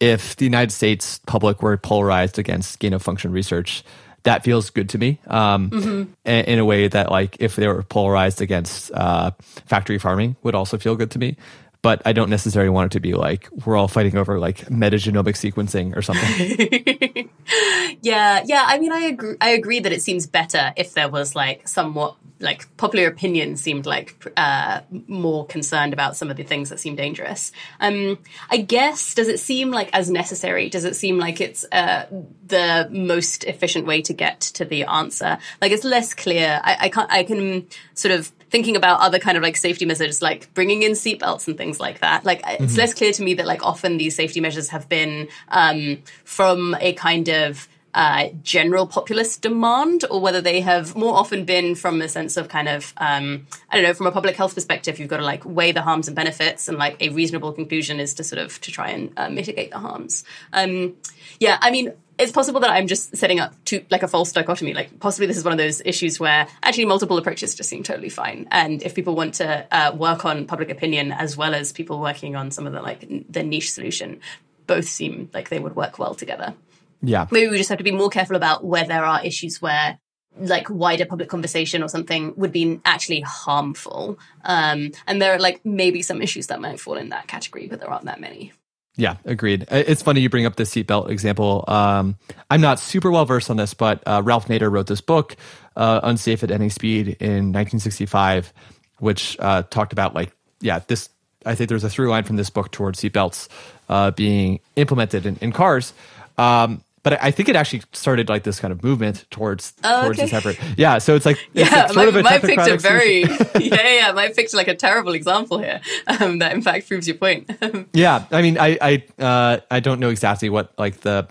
if the United States public were polarized against gain of function research, that feels good to me um, mm-hmm. in, in, a way that like if they were polarized against uh, factory farming would also feel good to me but I don't necessarily want it to be like we're all fighting over like metagenomic sequencing or something. yeah, yeah. I mean, I agree. I agree that it seems better if there was like somewhat like popular opinion seemed like uh, more concerned about some of the things that seem dangerous. Um, I guess does it seem like as necessary? Does it seem like it's uh, the most efficient way to get to the answer? Like it's less clear. I, I can't. I can sort of thinking about other kind of like safety measures, like bringing in seatbelts and things like that. Like mm-hmm. it's less clear to me that like often these safety measures have been um, from a kind of uh, general populist demand, or whether they have more often been from a sense of kind of um, I don't know, from a public health perspective, you've got to like weigh the harms and benefits, and like a reasonable conclusion is to sort of to try and uh, mitigate the harms. Um, yeah, I mean, it's possible that I'm just setting up to like a false dichotomy. Like possibly this is one of those issues where actually multiple approaches just seem totally fine. And if people want to uh, work on public opinion as well as people working on some of the like the niche solution, both seem like they would work well together. Yeah. Maybe we just have to be more careful about where there are issues where like wider public conversation or something would be actually harmful. Um, and there are like maybe some issues that might fall in that category, but there aren't that many. Yeah, agreed. It's funny you bring up the seatbelt example. Um, I'm not super well versed on this, but uh, Ralph Nader wrote this book, uh, Unsafe at Any Speed, in 1965, which uh, talked about like, yeah, this. I think there's a through line from this book towards seatbelts uh, being implemented in, in cars. Um, but I think it actually started like this kind of movement towards oh, towards okay. this effort. Yeah, so it's like it's yeah, like sort my, of my picked a very yeah yeah my picked like a terrible example here um, that in fact proves your point. yeah, I mean I I uh, I don't know exactly what like the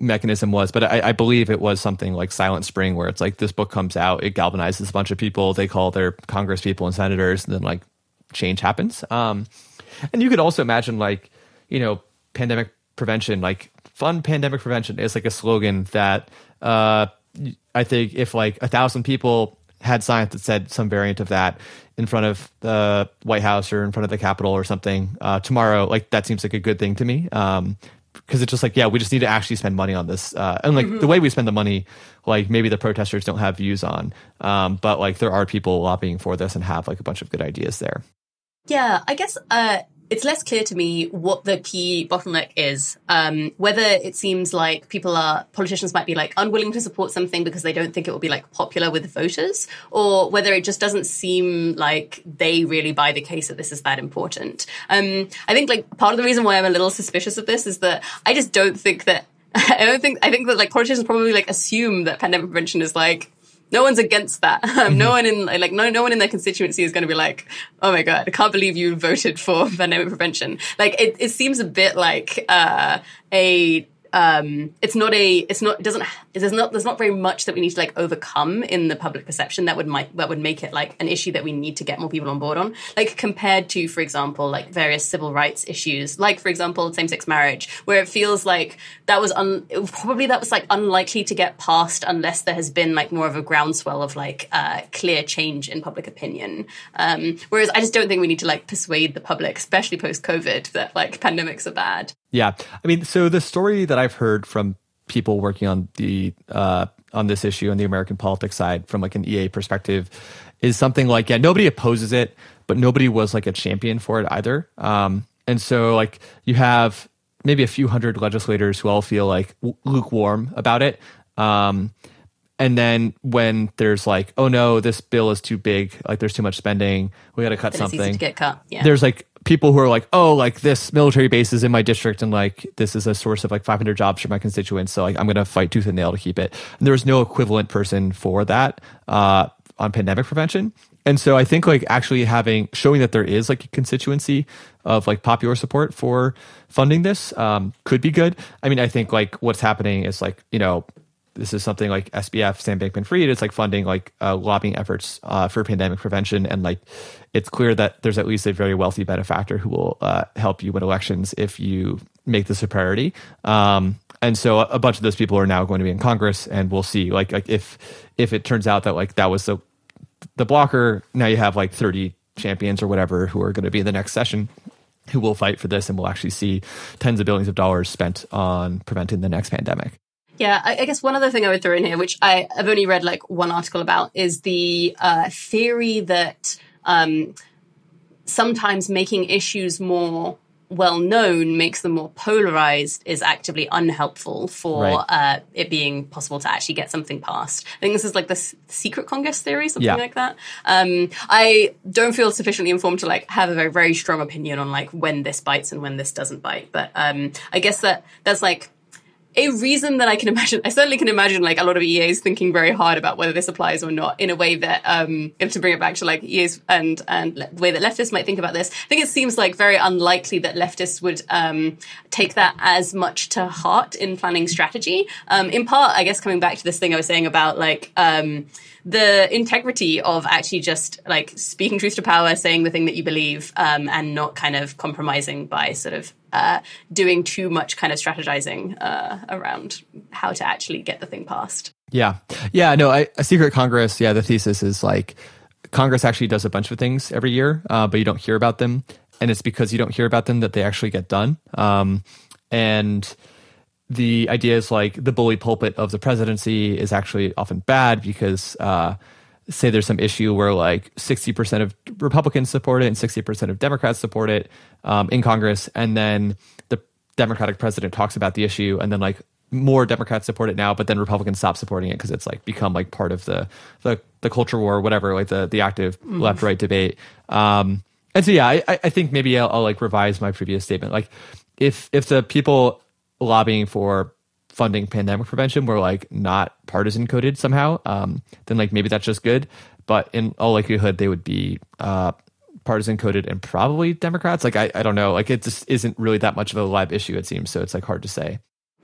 mechanism was, but I, I, believe it was something like Silent Spring, where it's like this book comes out, it galvanizes a bunch of people, they call their Congress people and senators, and then like change happens. Um, and you could also imagine like you know pandemic prevention, like fun pandemic prevention is like a slogan that uh, I think if like a thousand people had signs that said some variant of that in front of the White House or in front of the Capitol or something uh, tomorrow, like that seems like a good thing to me. Um, because it's just like, yeah, we just need to actually spend money on this. Uh, and like mm-hmm. the way we spend the money, like maybe the protesters don't have views on, um, but like there are people lobbying for this and have like a bunch of good ideas there. Yeah, I guess uh, it's less clear to me what the key bottleneck is. Um, whether it seems like people are politicians might be like unwilling to support something because they don't think it will be like popular with voters, or whether it just doesn't seem like they really buy the case that this is that important. Um, I think like part of the reason why I'm a little suspicious of this is that I just don't think that I don't think I think that like politicians probably like assume that pandemic prevention is like no one's against that. Um, no mm-hmm. one in like no no one in their constituency is going to be like, oh my god, I can't believe you voted for pandemic prevention. Like it, it seems a bit like uh, a um, it's not a it's not doesn't there's not there's not very much that we need to like overcome in the public perception that would might that would make it like an issue that we need to get more people on board on. Like compared to for example like various civil rights issues like for example same-sex marriage where it feels like that was un- probably that was like unlikely to get passed unless there has been like more of a groundswell of like uh, clear change in public opinion. Um, whereas I just don't think we need to like persuade the public especially post covid that like pandemics are bad yeah. I mean, so the story that I've heard from people working on the uh, on this issue on the American politics side from like an EA perspective is something like, yeah, nobody opposes it, but nobody was like a champion for it either. Um, and so like you have maybe a few hundred legislators who all feel like lukewarm about it. Um, and then when there's like, oh no, this bill is too big, like there's too much spending, we got to cut something. to get cut. Yeah. There's like people who are like, oh, like this military base is in my district and like this is a source of like 500 jobs for my constituents. So like I'm going to fight tooth and nail to keep it. And there's no equivalent person for that uh, on pandemic prevention. And so I think like actually having showing that there is like a constituency of like popular support for funding this um, could be good. I mean, I think like what's happening is like you know this is something like SBF, Sam Bankman-Fried. It's like funding like uh, lobbying efforts uh, for pandemic prevention, and like it's clear that there's at least a very wealthy benefactor who will uh, help you win elections if you make this a priority. Um, and so a, bunch of those people are now going to be in Congress, and we'll see. Like, like if if it turns out that like that was the the blocker, now you have like 30 champions or whatever who are going to be in the next session who will fight for this and we'll actually see tens of billions of dollars spent on preventing the next pandemic. Yeah, I, I, guess one other thing I would throw in here, which I, have only read like one article about, is the uh, theory that um, sometimes making issues more well known makes them more polarized is actively unhelpful for right. uh, it being possible to actually get something passed. I think this is like the s- secret Congress theory, something yeah. like that. Um, I don't feel sufficiently informed to like have a very very strong opinion on like when this bites and when this doesn't bite, but um, I guess that that's like a reason that I can imagine, I certainly can imagine like a lot of EAs thinking very hard about whether this applies or not in a way that, um, to bring it back to like EAs and, and the way that leftists might think about this, I think it seems like very unlikely that leftists would, um, take that as much to heart in planning strategy. Um, in part, I guess coming back to this thing I was saying about like, um, the integrity of actually just like speaking truth to power, saying the thing that you believe, um, and not kind of compromising by sort of uh, doing too much kind of strategizing uh, around how to actually get the thing passed. Yeah, yeah, no, I, a secret Congress. Yeah, the thesis is like Congress actually does a bunch of things every year, uh, but you don't hear about them, and it's because you don't hear about them that they actually get done. Um, and the idea is like the bully pulpit of the presidency is actually often bad because uh, say there's some issue where like 60% of Republicans support it and 60% of Democrats support it um, in Congress, and then the Democratic president talks about the issue, and then like more Democrats support it now, but then Republicans stop supporting it because it's like become like part of the the, the culture war, or whatever, like the the active mm. left right debate. Um, and so yeah, I, I think maybe I'll, I'll like revise my previous statement. Like if if the people lobbying for funding pandemic prevention were like not partisan coded somehow, um, then like maybe that's just good. But in all likelihood, they would be uh, partisan coded and probably Democrats. Like I, I don't know. Like it just isn't really that much of a live issue. It seems so. It's like hard to say.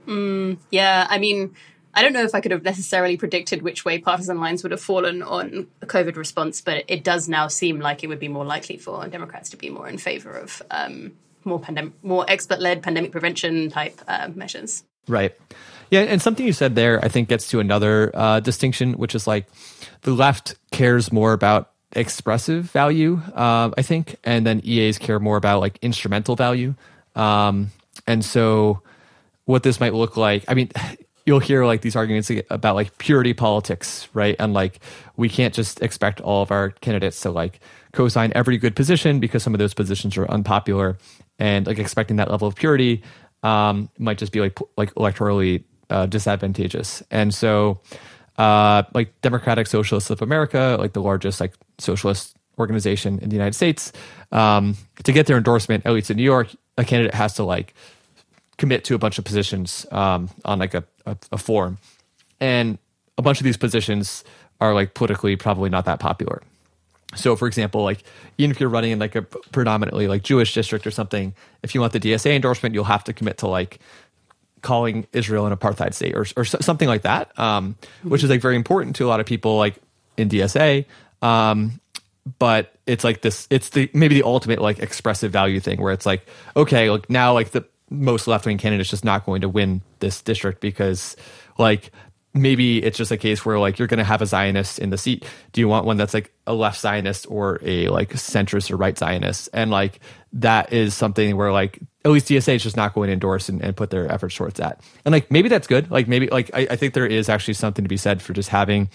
Mm, yeah, I mean, I don't know if I could have necessarily predicted which way partisan lines would have fallen on the COVID response, but it does now seem like it would be more likely for Democrats to be more in favor of um, more pandemic, more expert-led pandemic prevention type uh, measures. Right. Yeah, and something you said there, I think, gets to another uh, distinction, which is like the left cares more about expressive value, uh, I think, and then EAs care more about like instrumental value. Um, and so, what this might look like, I mean, you'll hear like these arguments about like purity politics, right? And like we can't just expect all of our candidates to like co-sign every good position because some of those positions are unpopular, and like expecting that level of purity um, might just be like like electorally uh, disadvantageous. And so, uh, like Democratic Socialists of America, like the largest like socialist organization in the United States, um, to get their endorsement, at least in New York, a candidate has to like commit to a bunch of positions um, on like a, a, a form, and a bunch of these positions are like politically probably not that popular. So, for example, like even if you're running in like a predominantly like Jewish district or something, if you want the DSA endorsement, you'll have to commit to like calling Israel an apartheid state or, or something like that, um, which is like very important to a lot of people like in DSA. Um, but it's like this, it's the maybe the ultimate like expressive value thing where it's like, okay, like now like the most left wing candidate is just not going to win this district because like maybe it's just a case where like you're going to have a Zionist in the seat. Do you want one that's like a left Zionist or a like centrist or right Zionist? And like that is something where like at least DSA is just not going to endorse and, and put their efforts towards that. And like maybe that's good. Like maybe like I, I think there is actually something to be said for just having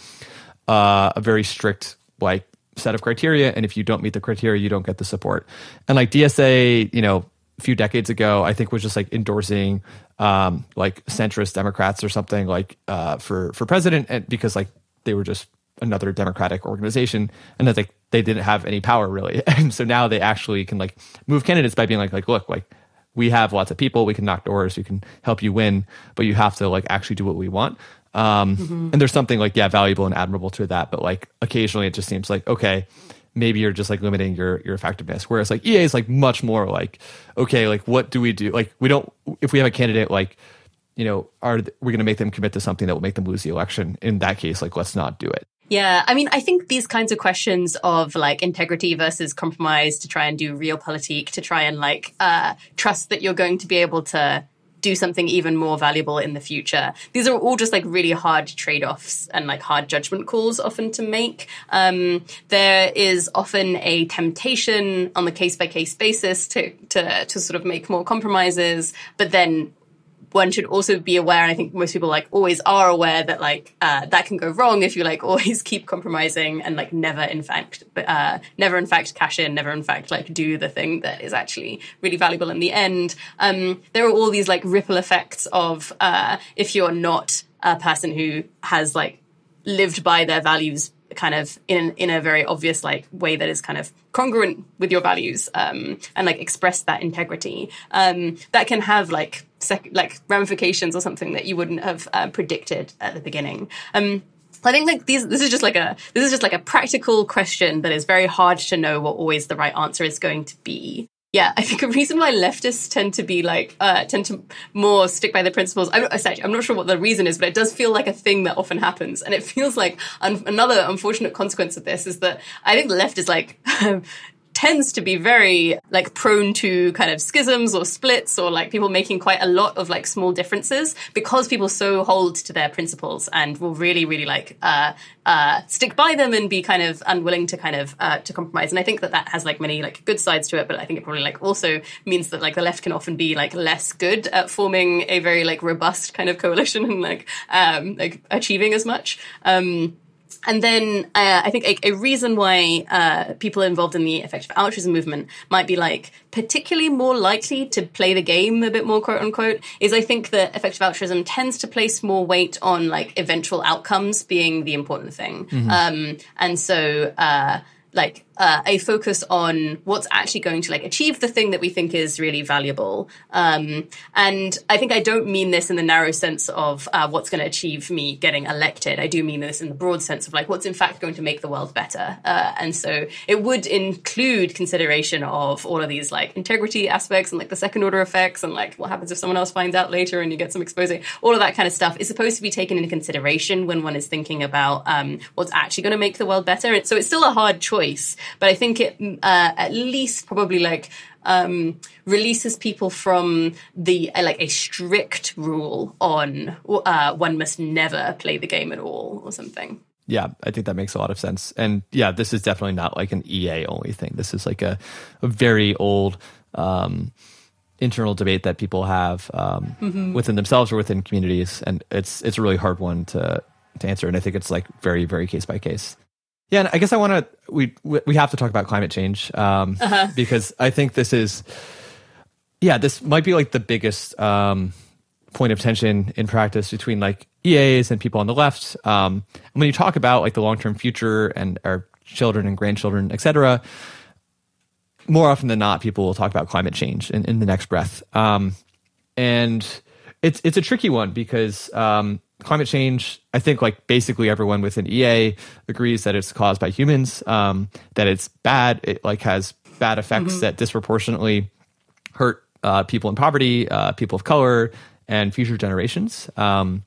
uh, a very strict like set of criteria. And if you don't meet the criteria, you don't get the support. And like DSA, you know, a few decades ago, I think was just like endorsing um, like centrist Democrats or something like uh, for for president, and because like they were just another democratic organization, and that they they didn't have any power really, and so now they actually can like move candidates by being like like look like we have lots of people, we can knock doors, we can help you win, but you have to like actually do what we want. Um, mm-hmm. And there's something like yeah valuable and admirable to that, but like occasionally it just seems like okay maybe you're just like limiting your your effectiveness. Whereas like EA is like much more like, okay, like what do we do? Like we don't if we have a candidate like, you know, are we going to make them commit to something that will make them lose the election? In that case, like let's not do it. Yeah, I mean, I think these kinds of questions of like integrity versus compromise to try and do realpolitik, to try and like uh, trust that you're going to be able to do something even more valuable in the future. These are all just like really hard trade offs and like hard judgment calls often to make. Um, there is often a temptation on the case by case basis to, to, to sort of make more compromises, but then one should also be aware, and I think most people like always are aware that like uh, that can go wrong if you like always keep compromising and like never in fact, uh, never in fact cash in, never in fact like do the thing that is actually really valuable in the end. Um, there are all these like ripple effects of uh, if you're not a person who has like lived by their values kind of in in a very obvious like way that is kind of congruent with your values um, and like express that integrity um, that can have like sec- like ramifications or something that you wouldn't have uh, predicted at the beginning um, I think like these, this is just like a this is just like a practical question that is very hard to know what always the right answer is going to be yeah, I think a reason why leftists tend to be like uh, tend to more stick by the principles. I'm, actually, I'm not sure what the reason is, but it does feel like a thing that often happens, and it feels like un- another unfortunate consequence of this is that I think the left is like tends to be very like prone to kind of schisms or splits or like people making quite a lot of like small differences because people so hold to their principles and will really really like uh, uh, stick by them and be kind of unwilling to kind of uh, to compromise. And i think that that has like many like good sides to it but i think it probably like also means that like the left can often be like less good at forming a very like robust kind of coalition and like um like achieving as much. Um and then uh, I think a, a reason why uh, people involved in the effective altruism movement might be like particularly more likely to play the game a bit more, quote unquote, is I think that effective altruism tends to place more weight on like eventual outcomes being the important thing. Mm-hmm. Um, and so, uh, like uh, a focus on what's actually going to like achieve the thing that we think is really valuable. Um, and I think I don't mean this in the narrow sense of uh, what's going to achieve me getting elected. I do mean this in the broad sense of like what's in fact going to make the world better. Uh, and so it would include consideration of all of these like integrity aspects and like the second order effects and like what happens if someone else finds out later and you get some exposing. All of that kind of stuff is supposed to be taken into consideration when one is thinking about um, what's actually going to make the world better. And So it's still a hard choice but I think it uh, at least probably like um, releases people from the uh, like a strict rule on uh, one must never play the game at all or something. Yeah, I think that makes a lot of sense. And yeah, this is definitely not like an EA only thing. This is like a, a very old um, internal debate that people have um, mm-hmm. within themselves or within communities, and it's it's a really hard one to to answer. And I think it's like very very case by case. Yeah, and I guess I want to we we have to talk about climate change um, uh-huh. because I think this is yeah this might be like the biggest um, point of tension in practice between like EAs and people on the left. Um, when you talk about like the long term future and our children and grandchildren, etc., more often than not, people will talk about climate change in, in the next breath. Um, and it's it's a tricky one because um, climate change, I think like basically everyone within EA agrees that it's caused by humans, um, that it's bad, it like has bad effects mm-hmm. that disproportionately hurt uh, people in poverty, uh, people of color, and future generations. Um,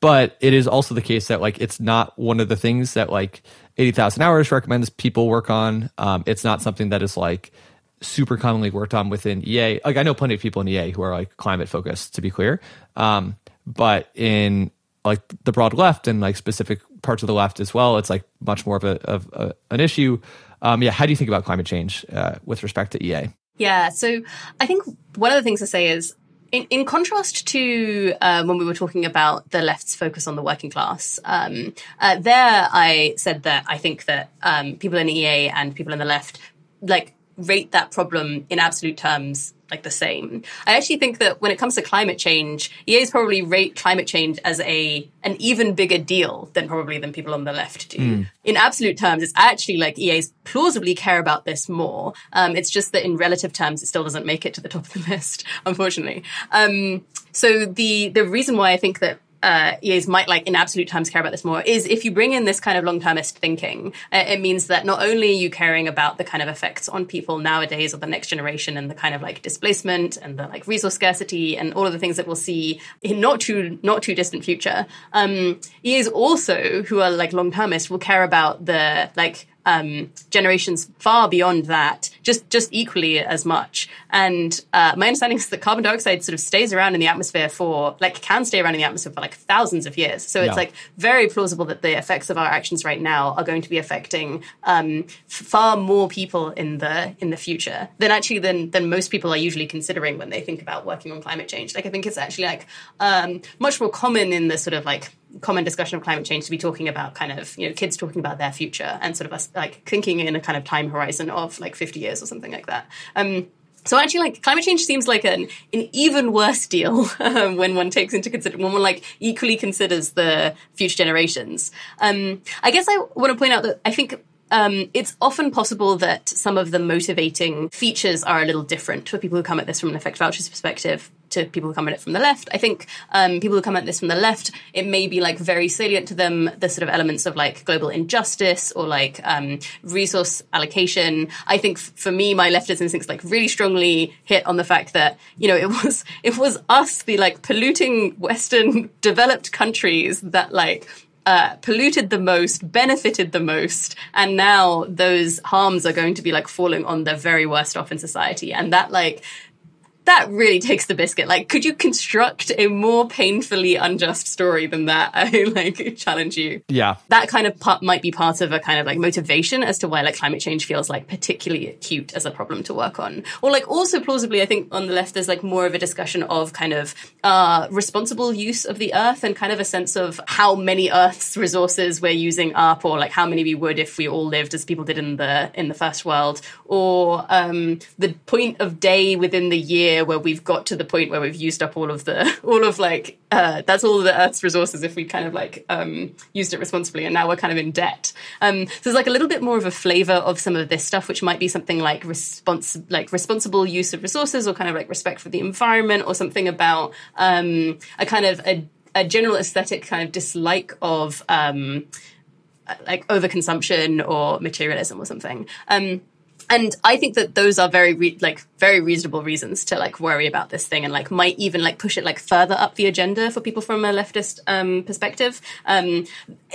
but it is also the case that like it's not one of the things that like 80,000 Hours recommends people work on. Um, it's not something that is like super commonly worked on within EA. Like I know plenty of people in EA who are like climate focused, to be clear. Um, but in like the broad left and like specific parts of the left as well, it's like much more of a of a, an issue. Um, yeah, how do you think about climate change uh, with respect to EA? Yeah, so I think one of the things to say is in, in contrast to uh, when we were talking about the left's focus on the working class, um, uh, there I said that I think that um, people in EA and people in the left like rate that problem in absolute terms like the same. I actually think that when it comes to climate change, EAs probably rate climate change as a an even bigger deal than probably than people on the left do. Mm. In absolute terms, it's actually like EAs plausibly care about this more. Um, it's just that in relative terms, it still doesn't make it to the top of the list, unfortunately. Um, so the the reason why I think that uh, EAs might like in absolute terms care about this more is if you bring in this kind of long-termist thinking, uh, it means that not only are you caring about the kind of effects on people nowadays or the next generation and the kind of like displacement and the like resource scarcity and all of the things that we'll see in not too not too distant future. Um, EAs also who are like long-termist will care about the like um, generations far beyond that, just just equally as much. And uh, my understanding is that carbon dioxide sort of stays around in the atmosphere for like can stay around in the atmosphere for like thousands of years. So yeah. it's like very plausible that the effects of our actions right now are going to be affecting um, far more people in the in the future than actually than than most people are usually considering when they think about working on climate change. Like I think it's actually like um, much more common in the sort of like common discussion of climate change to be talking about kind of you know kids talking about their future and sort of us like thinking in a kind of time horizon of like 50 years or something like that um, so actually, like climate change seems like an an even worse deal um, when one takes into consider when one like equally considers the future generations. Um, I guess I want to point out that I think um, it's often possible that some of the motivating features are a little different for people who come at this from an effective altruist perspective to people who come at it from the left. I think um, people who come at this from the left, it may be like very salient to them the sort of elements of like global injustice or like um, resource allocation. I think f- for me, my leftist instincts like really strongly hit on the fact that you know it was it was us, the like polluting Western developed countries that like uh, polluted the most, benefited the most, and now those harms are going to be like falling on the very worst off in society. And that like that really takes the biscuit. Like, could you construct a more painfully unjust story than that? I like challenge you. Yeah. That kind of part might be part of a kind of like motivation as to why like climate change feels like particularly acute as a problem to work on. Or like also plausibly, I think on the left, there's like more of a discussion of kind of uh, responsible use of the earth and kind of a sense of how many Earth's resources we're using up or like how many we would if we all lived as people did in the, in the first world or um, the point of day within the year year where we've got to the point where we've used up all of the all of like uh, that's all the Earth's resources if we kind of like um, used it responsibly, and now we're kind of in debt. Um, so there's like a little bit more of a flavor of some of this stuff, which might be something like respons- like responsible use of resources, or kind of like respect for the environment, or something about um, a kind of a, a, general aesthetic kind of dislike of um, like overconsumption or materialism or something. Um, and I think that those are very re- like very reasonable reasons to like worry about this thing and like might even like push it like further up the agenda for people from a leftist um, perspective. Um,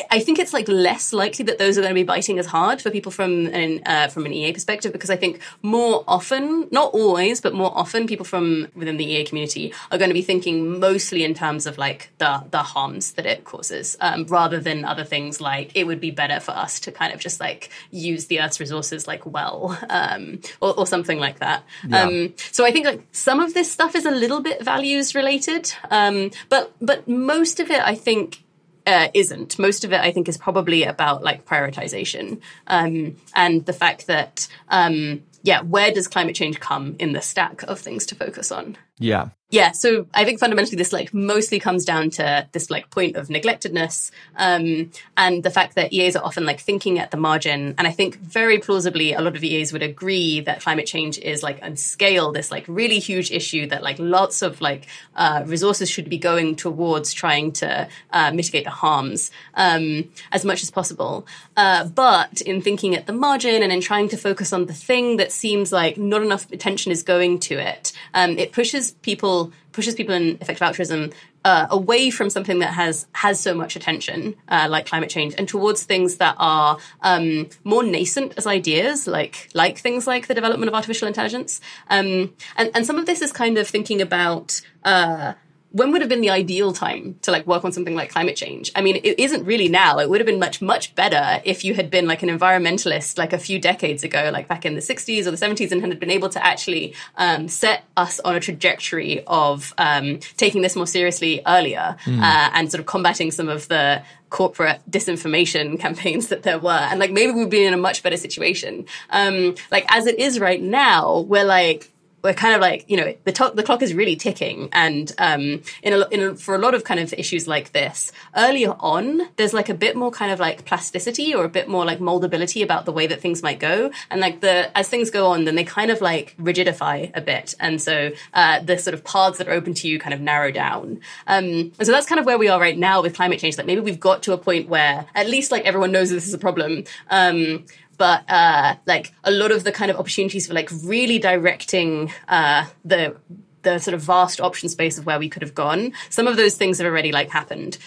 I think it's like less likely that those are going to be biting as hard for people from an uh, from an EA perspective because I think more often, not always, but more often, people from within the EA community are going to be thinking mostly in terms of like the the harms that it causes, um, rather than other things like it would be better for us to kind of just like use the Earth's resources like well um, or, or, something like that. Yeah. Um, so I think like some of this stuff is a little bit values related, um, but but most of it I think uh, isn't. Most of it, I think, is probably about like prioritization um, and the fact that, um, yeah, where does climate change come in the stack of things to focus on? Yeah. Yeah, so I think fundamentally this like mostly comes down to this like point of neglectedness, um, and the fact that EAs are often like thinking at the margin. And I think very plausibly a lot of EAs would agree that climate change is like on scale this like really huge issue that like lots of like uh, resources should be going towards trying to uh, mitigate the harms um, as much as possible. Uh, but in thinking at the margin and in trying to focus on the thing that seems like not enough attention is going to it, um, it pushes people people pushes people in effective altruism uh, away from something that has has so much attention, uh, like climate change, and towards things that are um, more nascent as ideas, like like things like the development of artificial intelligence. Um, and and some of this is kind of thinking about. Uh, when would have been the ideal time to like work on something like climate change? I mean, it isn't really now. It would have been much, much better if you had been like an environmentalist like a few decades ago, like back in the 60s or the 70s, and had been able to actually um, set us on a trajectory of um, taking this more seriously earlier mm. uh, and sort of combating some of the corporate disinformation campaigns that there were. And like maybe we'd be in a much better situation. Um, like as it is right now, we're like, we're kind of like you know the to- the clock is really ticking. And um, in a, in a, for a lot of kind of issues like this earlier on there's like a bit more kind of like plasticity or a bit more like moldability about the way that things might go. And like the as things go on then they kind of like rigidify a bit. And so uh, the sort of paths that are open to you kind of narrow down. Um, and so that's kind of where we are right now with climate change. Like maybe we've got to a point where at least like everyone knows this is a problem. Um, but uh, like a lot of the kind of opportunities for like really directing uh, the the sort of vast option space of where we could have gone. Some of those things have already like happened.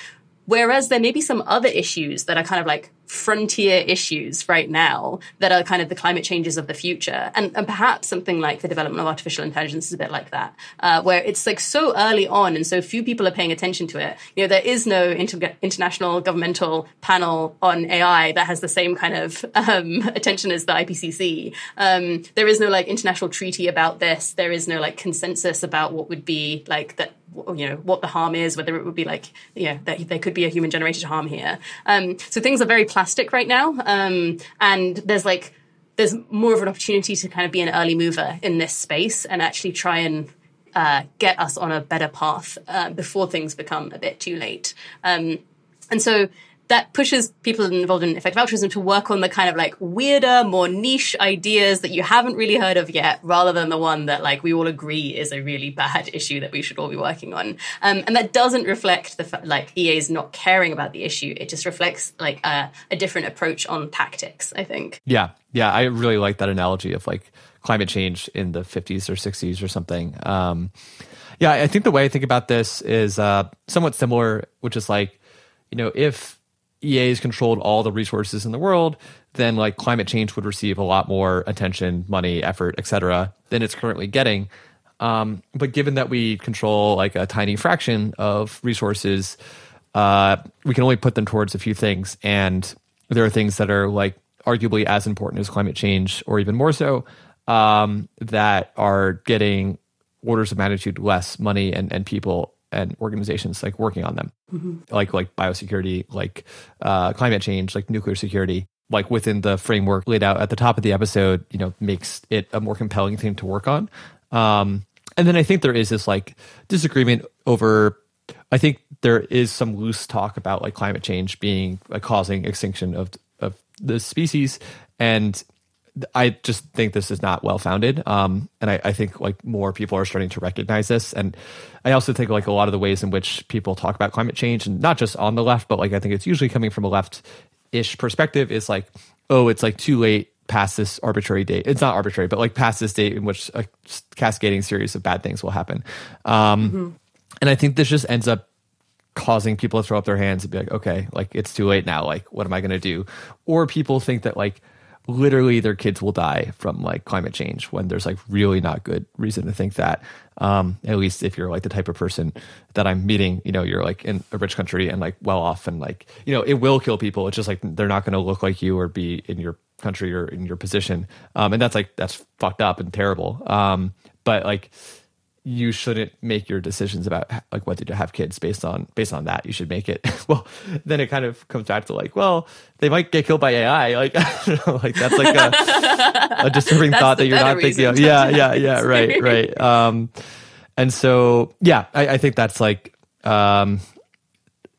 Whereas there may be some other issues that are kind of like frontier issues right now that are kind of the climate changes of the future. And, and perhaps something like the development of artificial intelligence is a bit like that, uh, where it's like so early on and so few people are paying attention to it. You know, there is no inter- international governmental panel on AI that has the same kind of um, attention as the IPCC. Um, there is no like international treaty about this. There is no like consensus about what would be like that you know what the harm is, whether it would be like you know that there could be a human generated harm here. Um, so things are very plastic right now, um, and there's like there's more of an opportunity to kind of be an early mover in this space and actually try and uh, get us on a better path uh, before things become a bit too late. Um, and so that pushes people involved in effective altruism to work on the kind of like weirder, more niche ideas that you haven't really heard of yet, rather than the one that like we all agree is a really bad issue that we should all be working on. Um, and that doesn't reflect the fa- like EA's not caring about the issue. It just reflects like a, a different approach on tactics. I think. Yeah, yeah, I really like that analogy of like climate change in the 50s or 60s or something. Um, yeah, I think the way I think about this is uh, somewhat similar, which is like, you know, if EA has controlled all the resources in the world, then like climate change would receive a lot more attention, money, effort, etc., than it's currently getting. Um, but given that we control like a tiny fraction of resources, uh, we can only put them towards a few things, and there are things that are like arguably as important as climate change, or even more so, um, that are getting orders of magnitude less money and, and people and organizations like working on them, mm-hmm. like like biosecurity, like uh, climate change, like nuclear security, like within the framework laid out at the top of the episode, you know, makes it a more compelling thing to work on. Um, and then I think there is this like disagreement over. I think there is some loose talk about like climate change being like causing extinction of of the species, and I just think this is not well founded. Um, and I, I, think like more people are starting to recognize this. And I also think like a lot of the ways in which people talk about climate change and not just on the left, but like I think it's usually coming from a left ish perspective is like, oh, it's like too late past this arbitrary date. It's not arbitrary, but like past this date in which a cascading series of bad things will happen. Um, mm-hmm. And I think this just ends up causing people to throw up their hands and be like, okay, like it's too late now. Like, what am I going to do? Or people think that like, literally their kids will die from like climate change when there's like really not good reason to think that. Um at least if you're like the type of person that i'm meeting you know you're like in a rich country and like well off and like you know it will kill people. It's just like they're not going to look like you or be in your country or in your position. Um and that's like that's fucked up and terrible. Um but like you shouldn't make your decisions about like whether to have kids based on based on that. You should make it. well, then it kind of comes back to like, well, they might get killed by AI. Like, I don't know, like that's like a, a disturbing thought that you're not thinking of. Yeah, yeah, yeah. Right, right. Um, and so yeah, I, I think that's like um,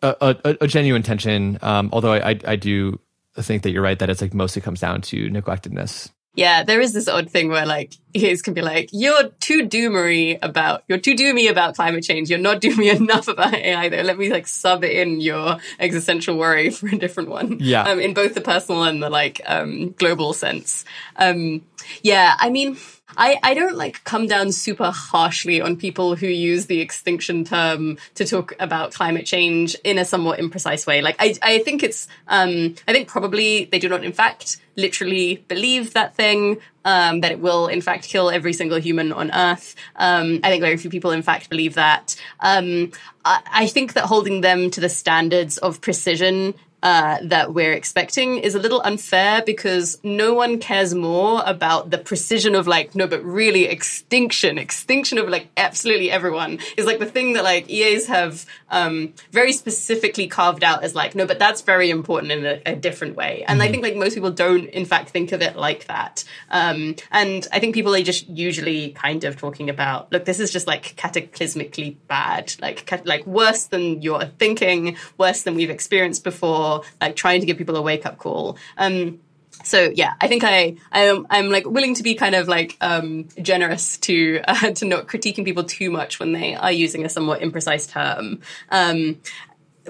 a, a, a genuine tension. Um, although I, I I do think that you're right that it's like mostly comes down to neglectedness. Yeah, there is this odd thing where like EAs can be like, "You're too doomery about, you're too doomy about climate change. You're not doomy enough about AI. Though, let me like sub in your existential worry for a different one. Yeah, um, in both the personal and the like um, global sense. Um, yeah, I mean, I, I don't like come down super harshly on people who use the extinction term to talk about climate change in a somewhat imprecise way. Like I, I think it's um, I think probably they do not in fact literally believe that thing, um, that it will in fact kill every single human on Earth. Um, I think very few people in fact believe that. Um, I, I think that holding them to the standards of precision uh, that we're expecting is a little unfair because no one cares more about the precision of like no, but really extinction, extinction of like absolutely everyone. Is like the thing that like EAs have um, very specifically carved out as like no, but that's very important in a, a different way. And mm-hmm. I think like most people don't in fact think of it like that. Um, and I think people are just usually kind of talking about look, this is just like cataclysmically bad, like like worse than you're thinking, worse than we've experienced before like trying to give people a wake up call. Um, so yeah, I think I I'm, I'm like willing to be kind of like um, generous to uh, to not critiquing people too much when they are using a somewhat imprecise term. Um,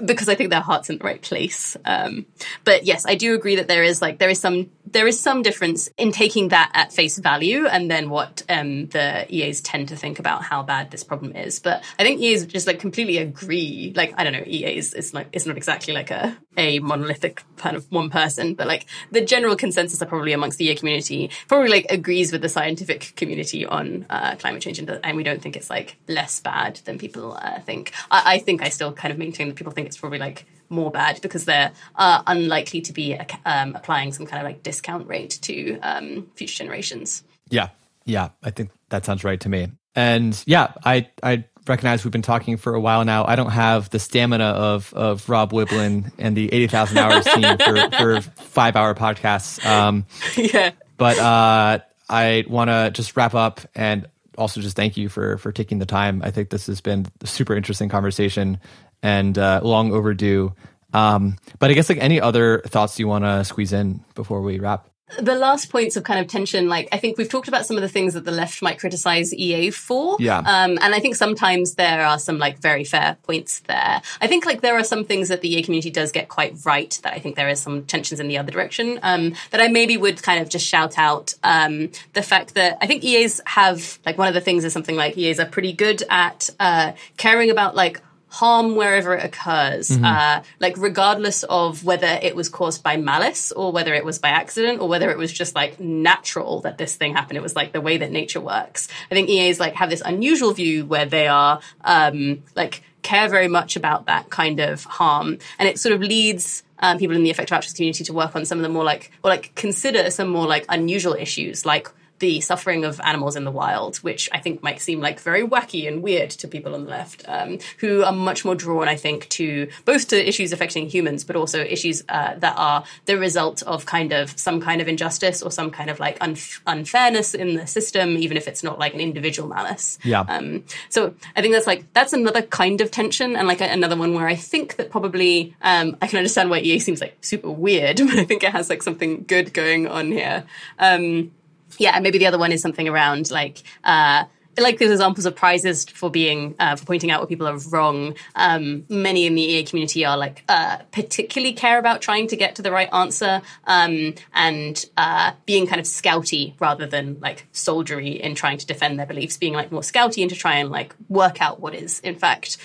because I think their heart's in the right place. Um, but yes, I do agree that there is like there is some there is some difference in taking that at face value and then what um, the EAs tend to think about how bad this problem is. But I think EAs just like completely agree. Like I don't know, EAs is like it's not exactly like a a monolithic kind of one person, but like the general consensus are probably amongst the EA community probably like agrees with the scientific community on uh, climate change, and, and, we don't think it's like less bad than people uh, think. I, I think I still kind of maintain that people think it's probably like more bad because they're uh, unlikely to be um, applying some kind of like discount rate to um, future generations. Yeah, yeah, I think that sounds right to me. And yeah, I I recognize we've been talking for a while now. I don't have the stamina of of Rob Wiblin and the 80,000 Hours team for, for five hour podcasts. Um, yeah, but uh, I want to just wrap up and also just thank you for for taking the time. I think this has been a super interesting conversation and uh, long overdue. Um, but I guess like any other thoughts you want to squeeze in before we wrap? The last points of kind of tension, like I think we've talked about some of the things that the left might criticize EA for. Yeah. Um, and I think sometimes there are some like very fair points there. I think like there are some things that the EA community does get quite right that I think there is some tensions in the other direction. Um, that I maybe would kind of just shout out, um, the fact that I think EAs have like one of the things is something like EAs are pretty good at, uh, caring about like harm wherever it occurs, mm-hmm. uh, like regardless of whether it was caused by malice or whether it was by accident or whether it was just like natural that this thing happened. It was like the way that nature works. I think EAs like have this unusual view where they are um, like care very much about that kind of harm, and it sort of leads um, people in the effective altruism community to work on some of the more like or like consider some more like unusual issues like the suffering of animals in the wild, which I think might seem like very wacky and weird to people on the left, um, who are much more drawn, I think, to both to issues affecting humans, but also issues uh, that are the result of kind of some kind of injustice or some kind of like unf- unfairness in the system, even if it's not like an individual malice. Yeah. Um, so I think that's like that's another kind of tension, and like a, another one where I think that probably um, I can understand why EA seems like super weird, but I think it has like something good going on here. Um, yeah, and maybe the other one is something around like uh, like those examples of prizes for being uh, for pointing out what people are wrong. Um, many in the EA community are like uh, particularly care about trying to get to the right answer um, and uh, being kind of scouty rather than like soldiery in trying to defend their beliefs. Being like more scouty and to try and like work out what is in fact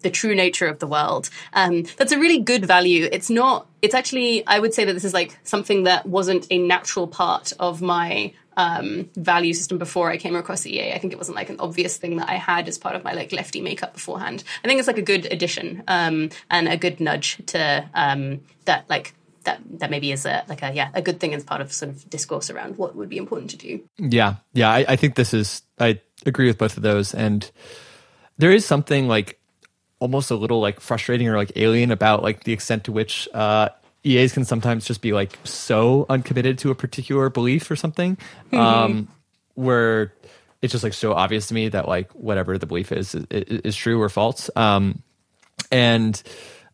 the true nature of the world. Um, that's a really good value. It's not. It's actually. I would say that this is like something that wasn't a natural part of my um, value system before I came across EA. I think it wasn't like an obvious thing that I had as part of my like lefty makeup beforehand. I think it's like a good addition um, and a good nudge to um, that like that that maybe is a like a yeah a good thing as part of sort of discourse around what would be important to do. Yeah, yeah, I, I think this is I agree with both of those, and there is something like almost a little like frustrating or like alien about like the extent to which uh, EAs can sometimes just be like so uncommitted to a particular belief or something, mm-hmm. um, where it's just like so obvious to me that like whatever the belief is is, is true or false. Um, and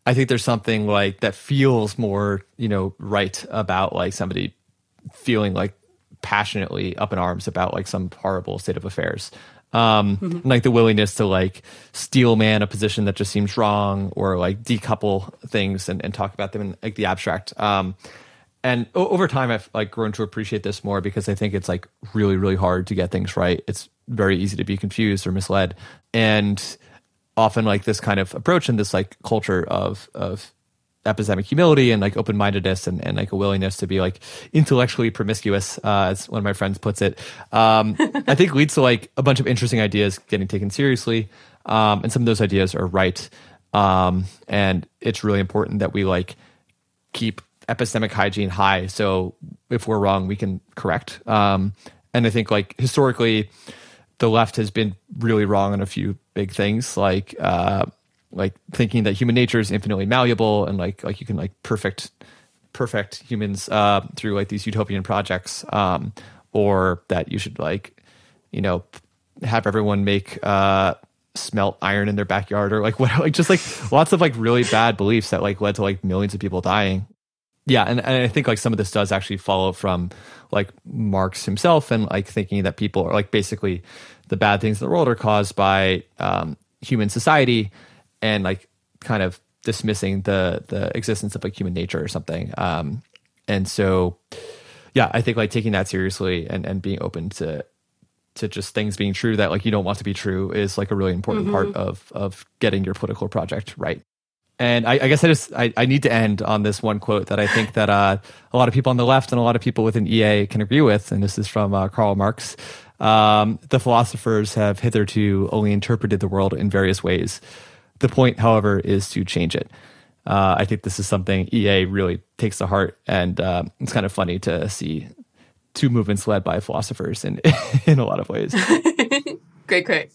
I think there's something like that feels more you know right about like somebody feeling like passionately up in arms about like some horrible state of affairs um, mm-hmm. like the willingness to like steel man a position that just seems wrong or like decouple things and, and talk about them in like the abstract. Um, and over time I've like grown to appreciate this more because I think it's like really really hard to get things right. It's very easy to be confused or misled, and often like this kind of approach and this like culture of of epistemic humility and like open mindedness and, and like a willingness to be like intellectually promiscuous, uh, as one of my friends puts it, um, I think leads to like a bunch of interesting ideas getting taken seriously. Um, and some of those ideas are right. Um, and it's really important that we like keep epistemic hygiene high. So if we're wrong, we can correct. Um, and I think like historically, the left has been really wrong on a few big things, like uh, like thinking that human nature is infinitely malleable and like like you can like perfect perfect humans uh, through like these utopian projects, um, or that you should like you know have everyone make uh, smelt iron in their backyard or like what like just like lots of like really bad beliefs that like led to like millions of people dying. Yeah, and, and I think like some of this does actually follow from like Marx himself and like thinking that people are like basically the bad things in the world are caused by um, human society and like kind of dismissing the the existence of like human nature or something. Um, and so, yeah, I think like taking that seriously and and being open to to just things being true that like you don't want to be true is like a really important mm-hmm. part of of getting your political project right. And I, I, guess I just I, I, need to end on this one quote that I think that uh, a lot of people on the left and a lot of people within EA can agree with, and this is from uh, Karl Marx. Um, the philosophers have hitherto only interpreted the world in various ways. The point, however, is to change it. Uh, I think this is something EA really takes to heart, and uh, it's kind of funny to see two movements led by philosophers in in a lot of ways. great, great.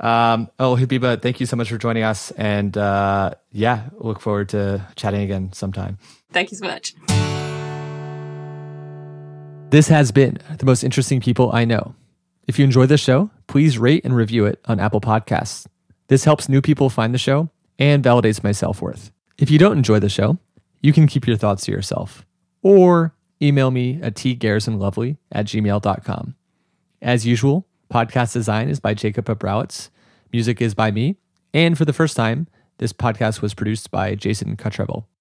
Um, oh, Habiba, thank you so much for joining us. And uh, yeah, look forward to chatting again sometime. Thank you so much. This has been the most interesting people I know. If you enjoy the show, please rate and review it on Apple Podcasts. This helps new people find the show and validates my self worth. If you don't enjoy the show, you can keep your thoughts to yourself or email me at tgarrisonlovely at gmail.com. As usual, podcast design is by Jacob Abrowitz. Music is by me. And for the first time, this podcast was produced by Jason Cottrell.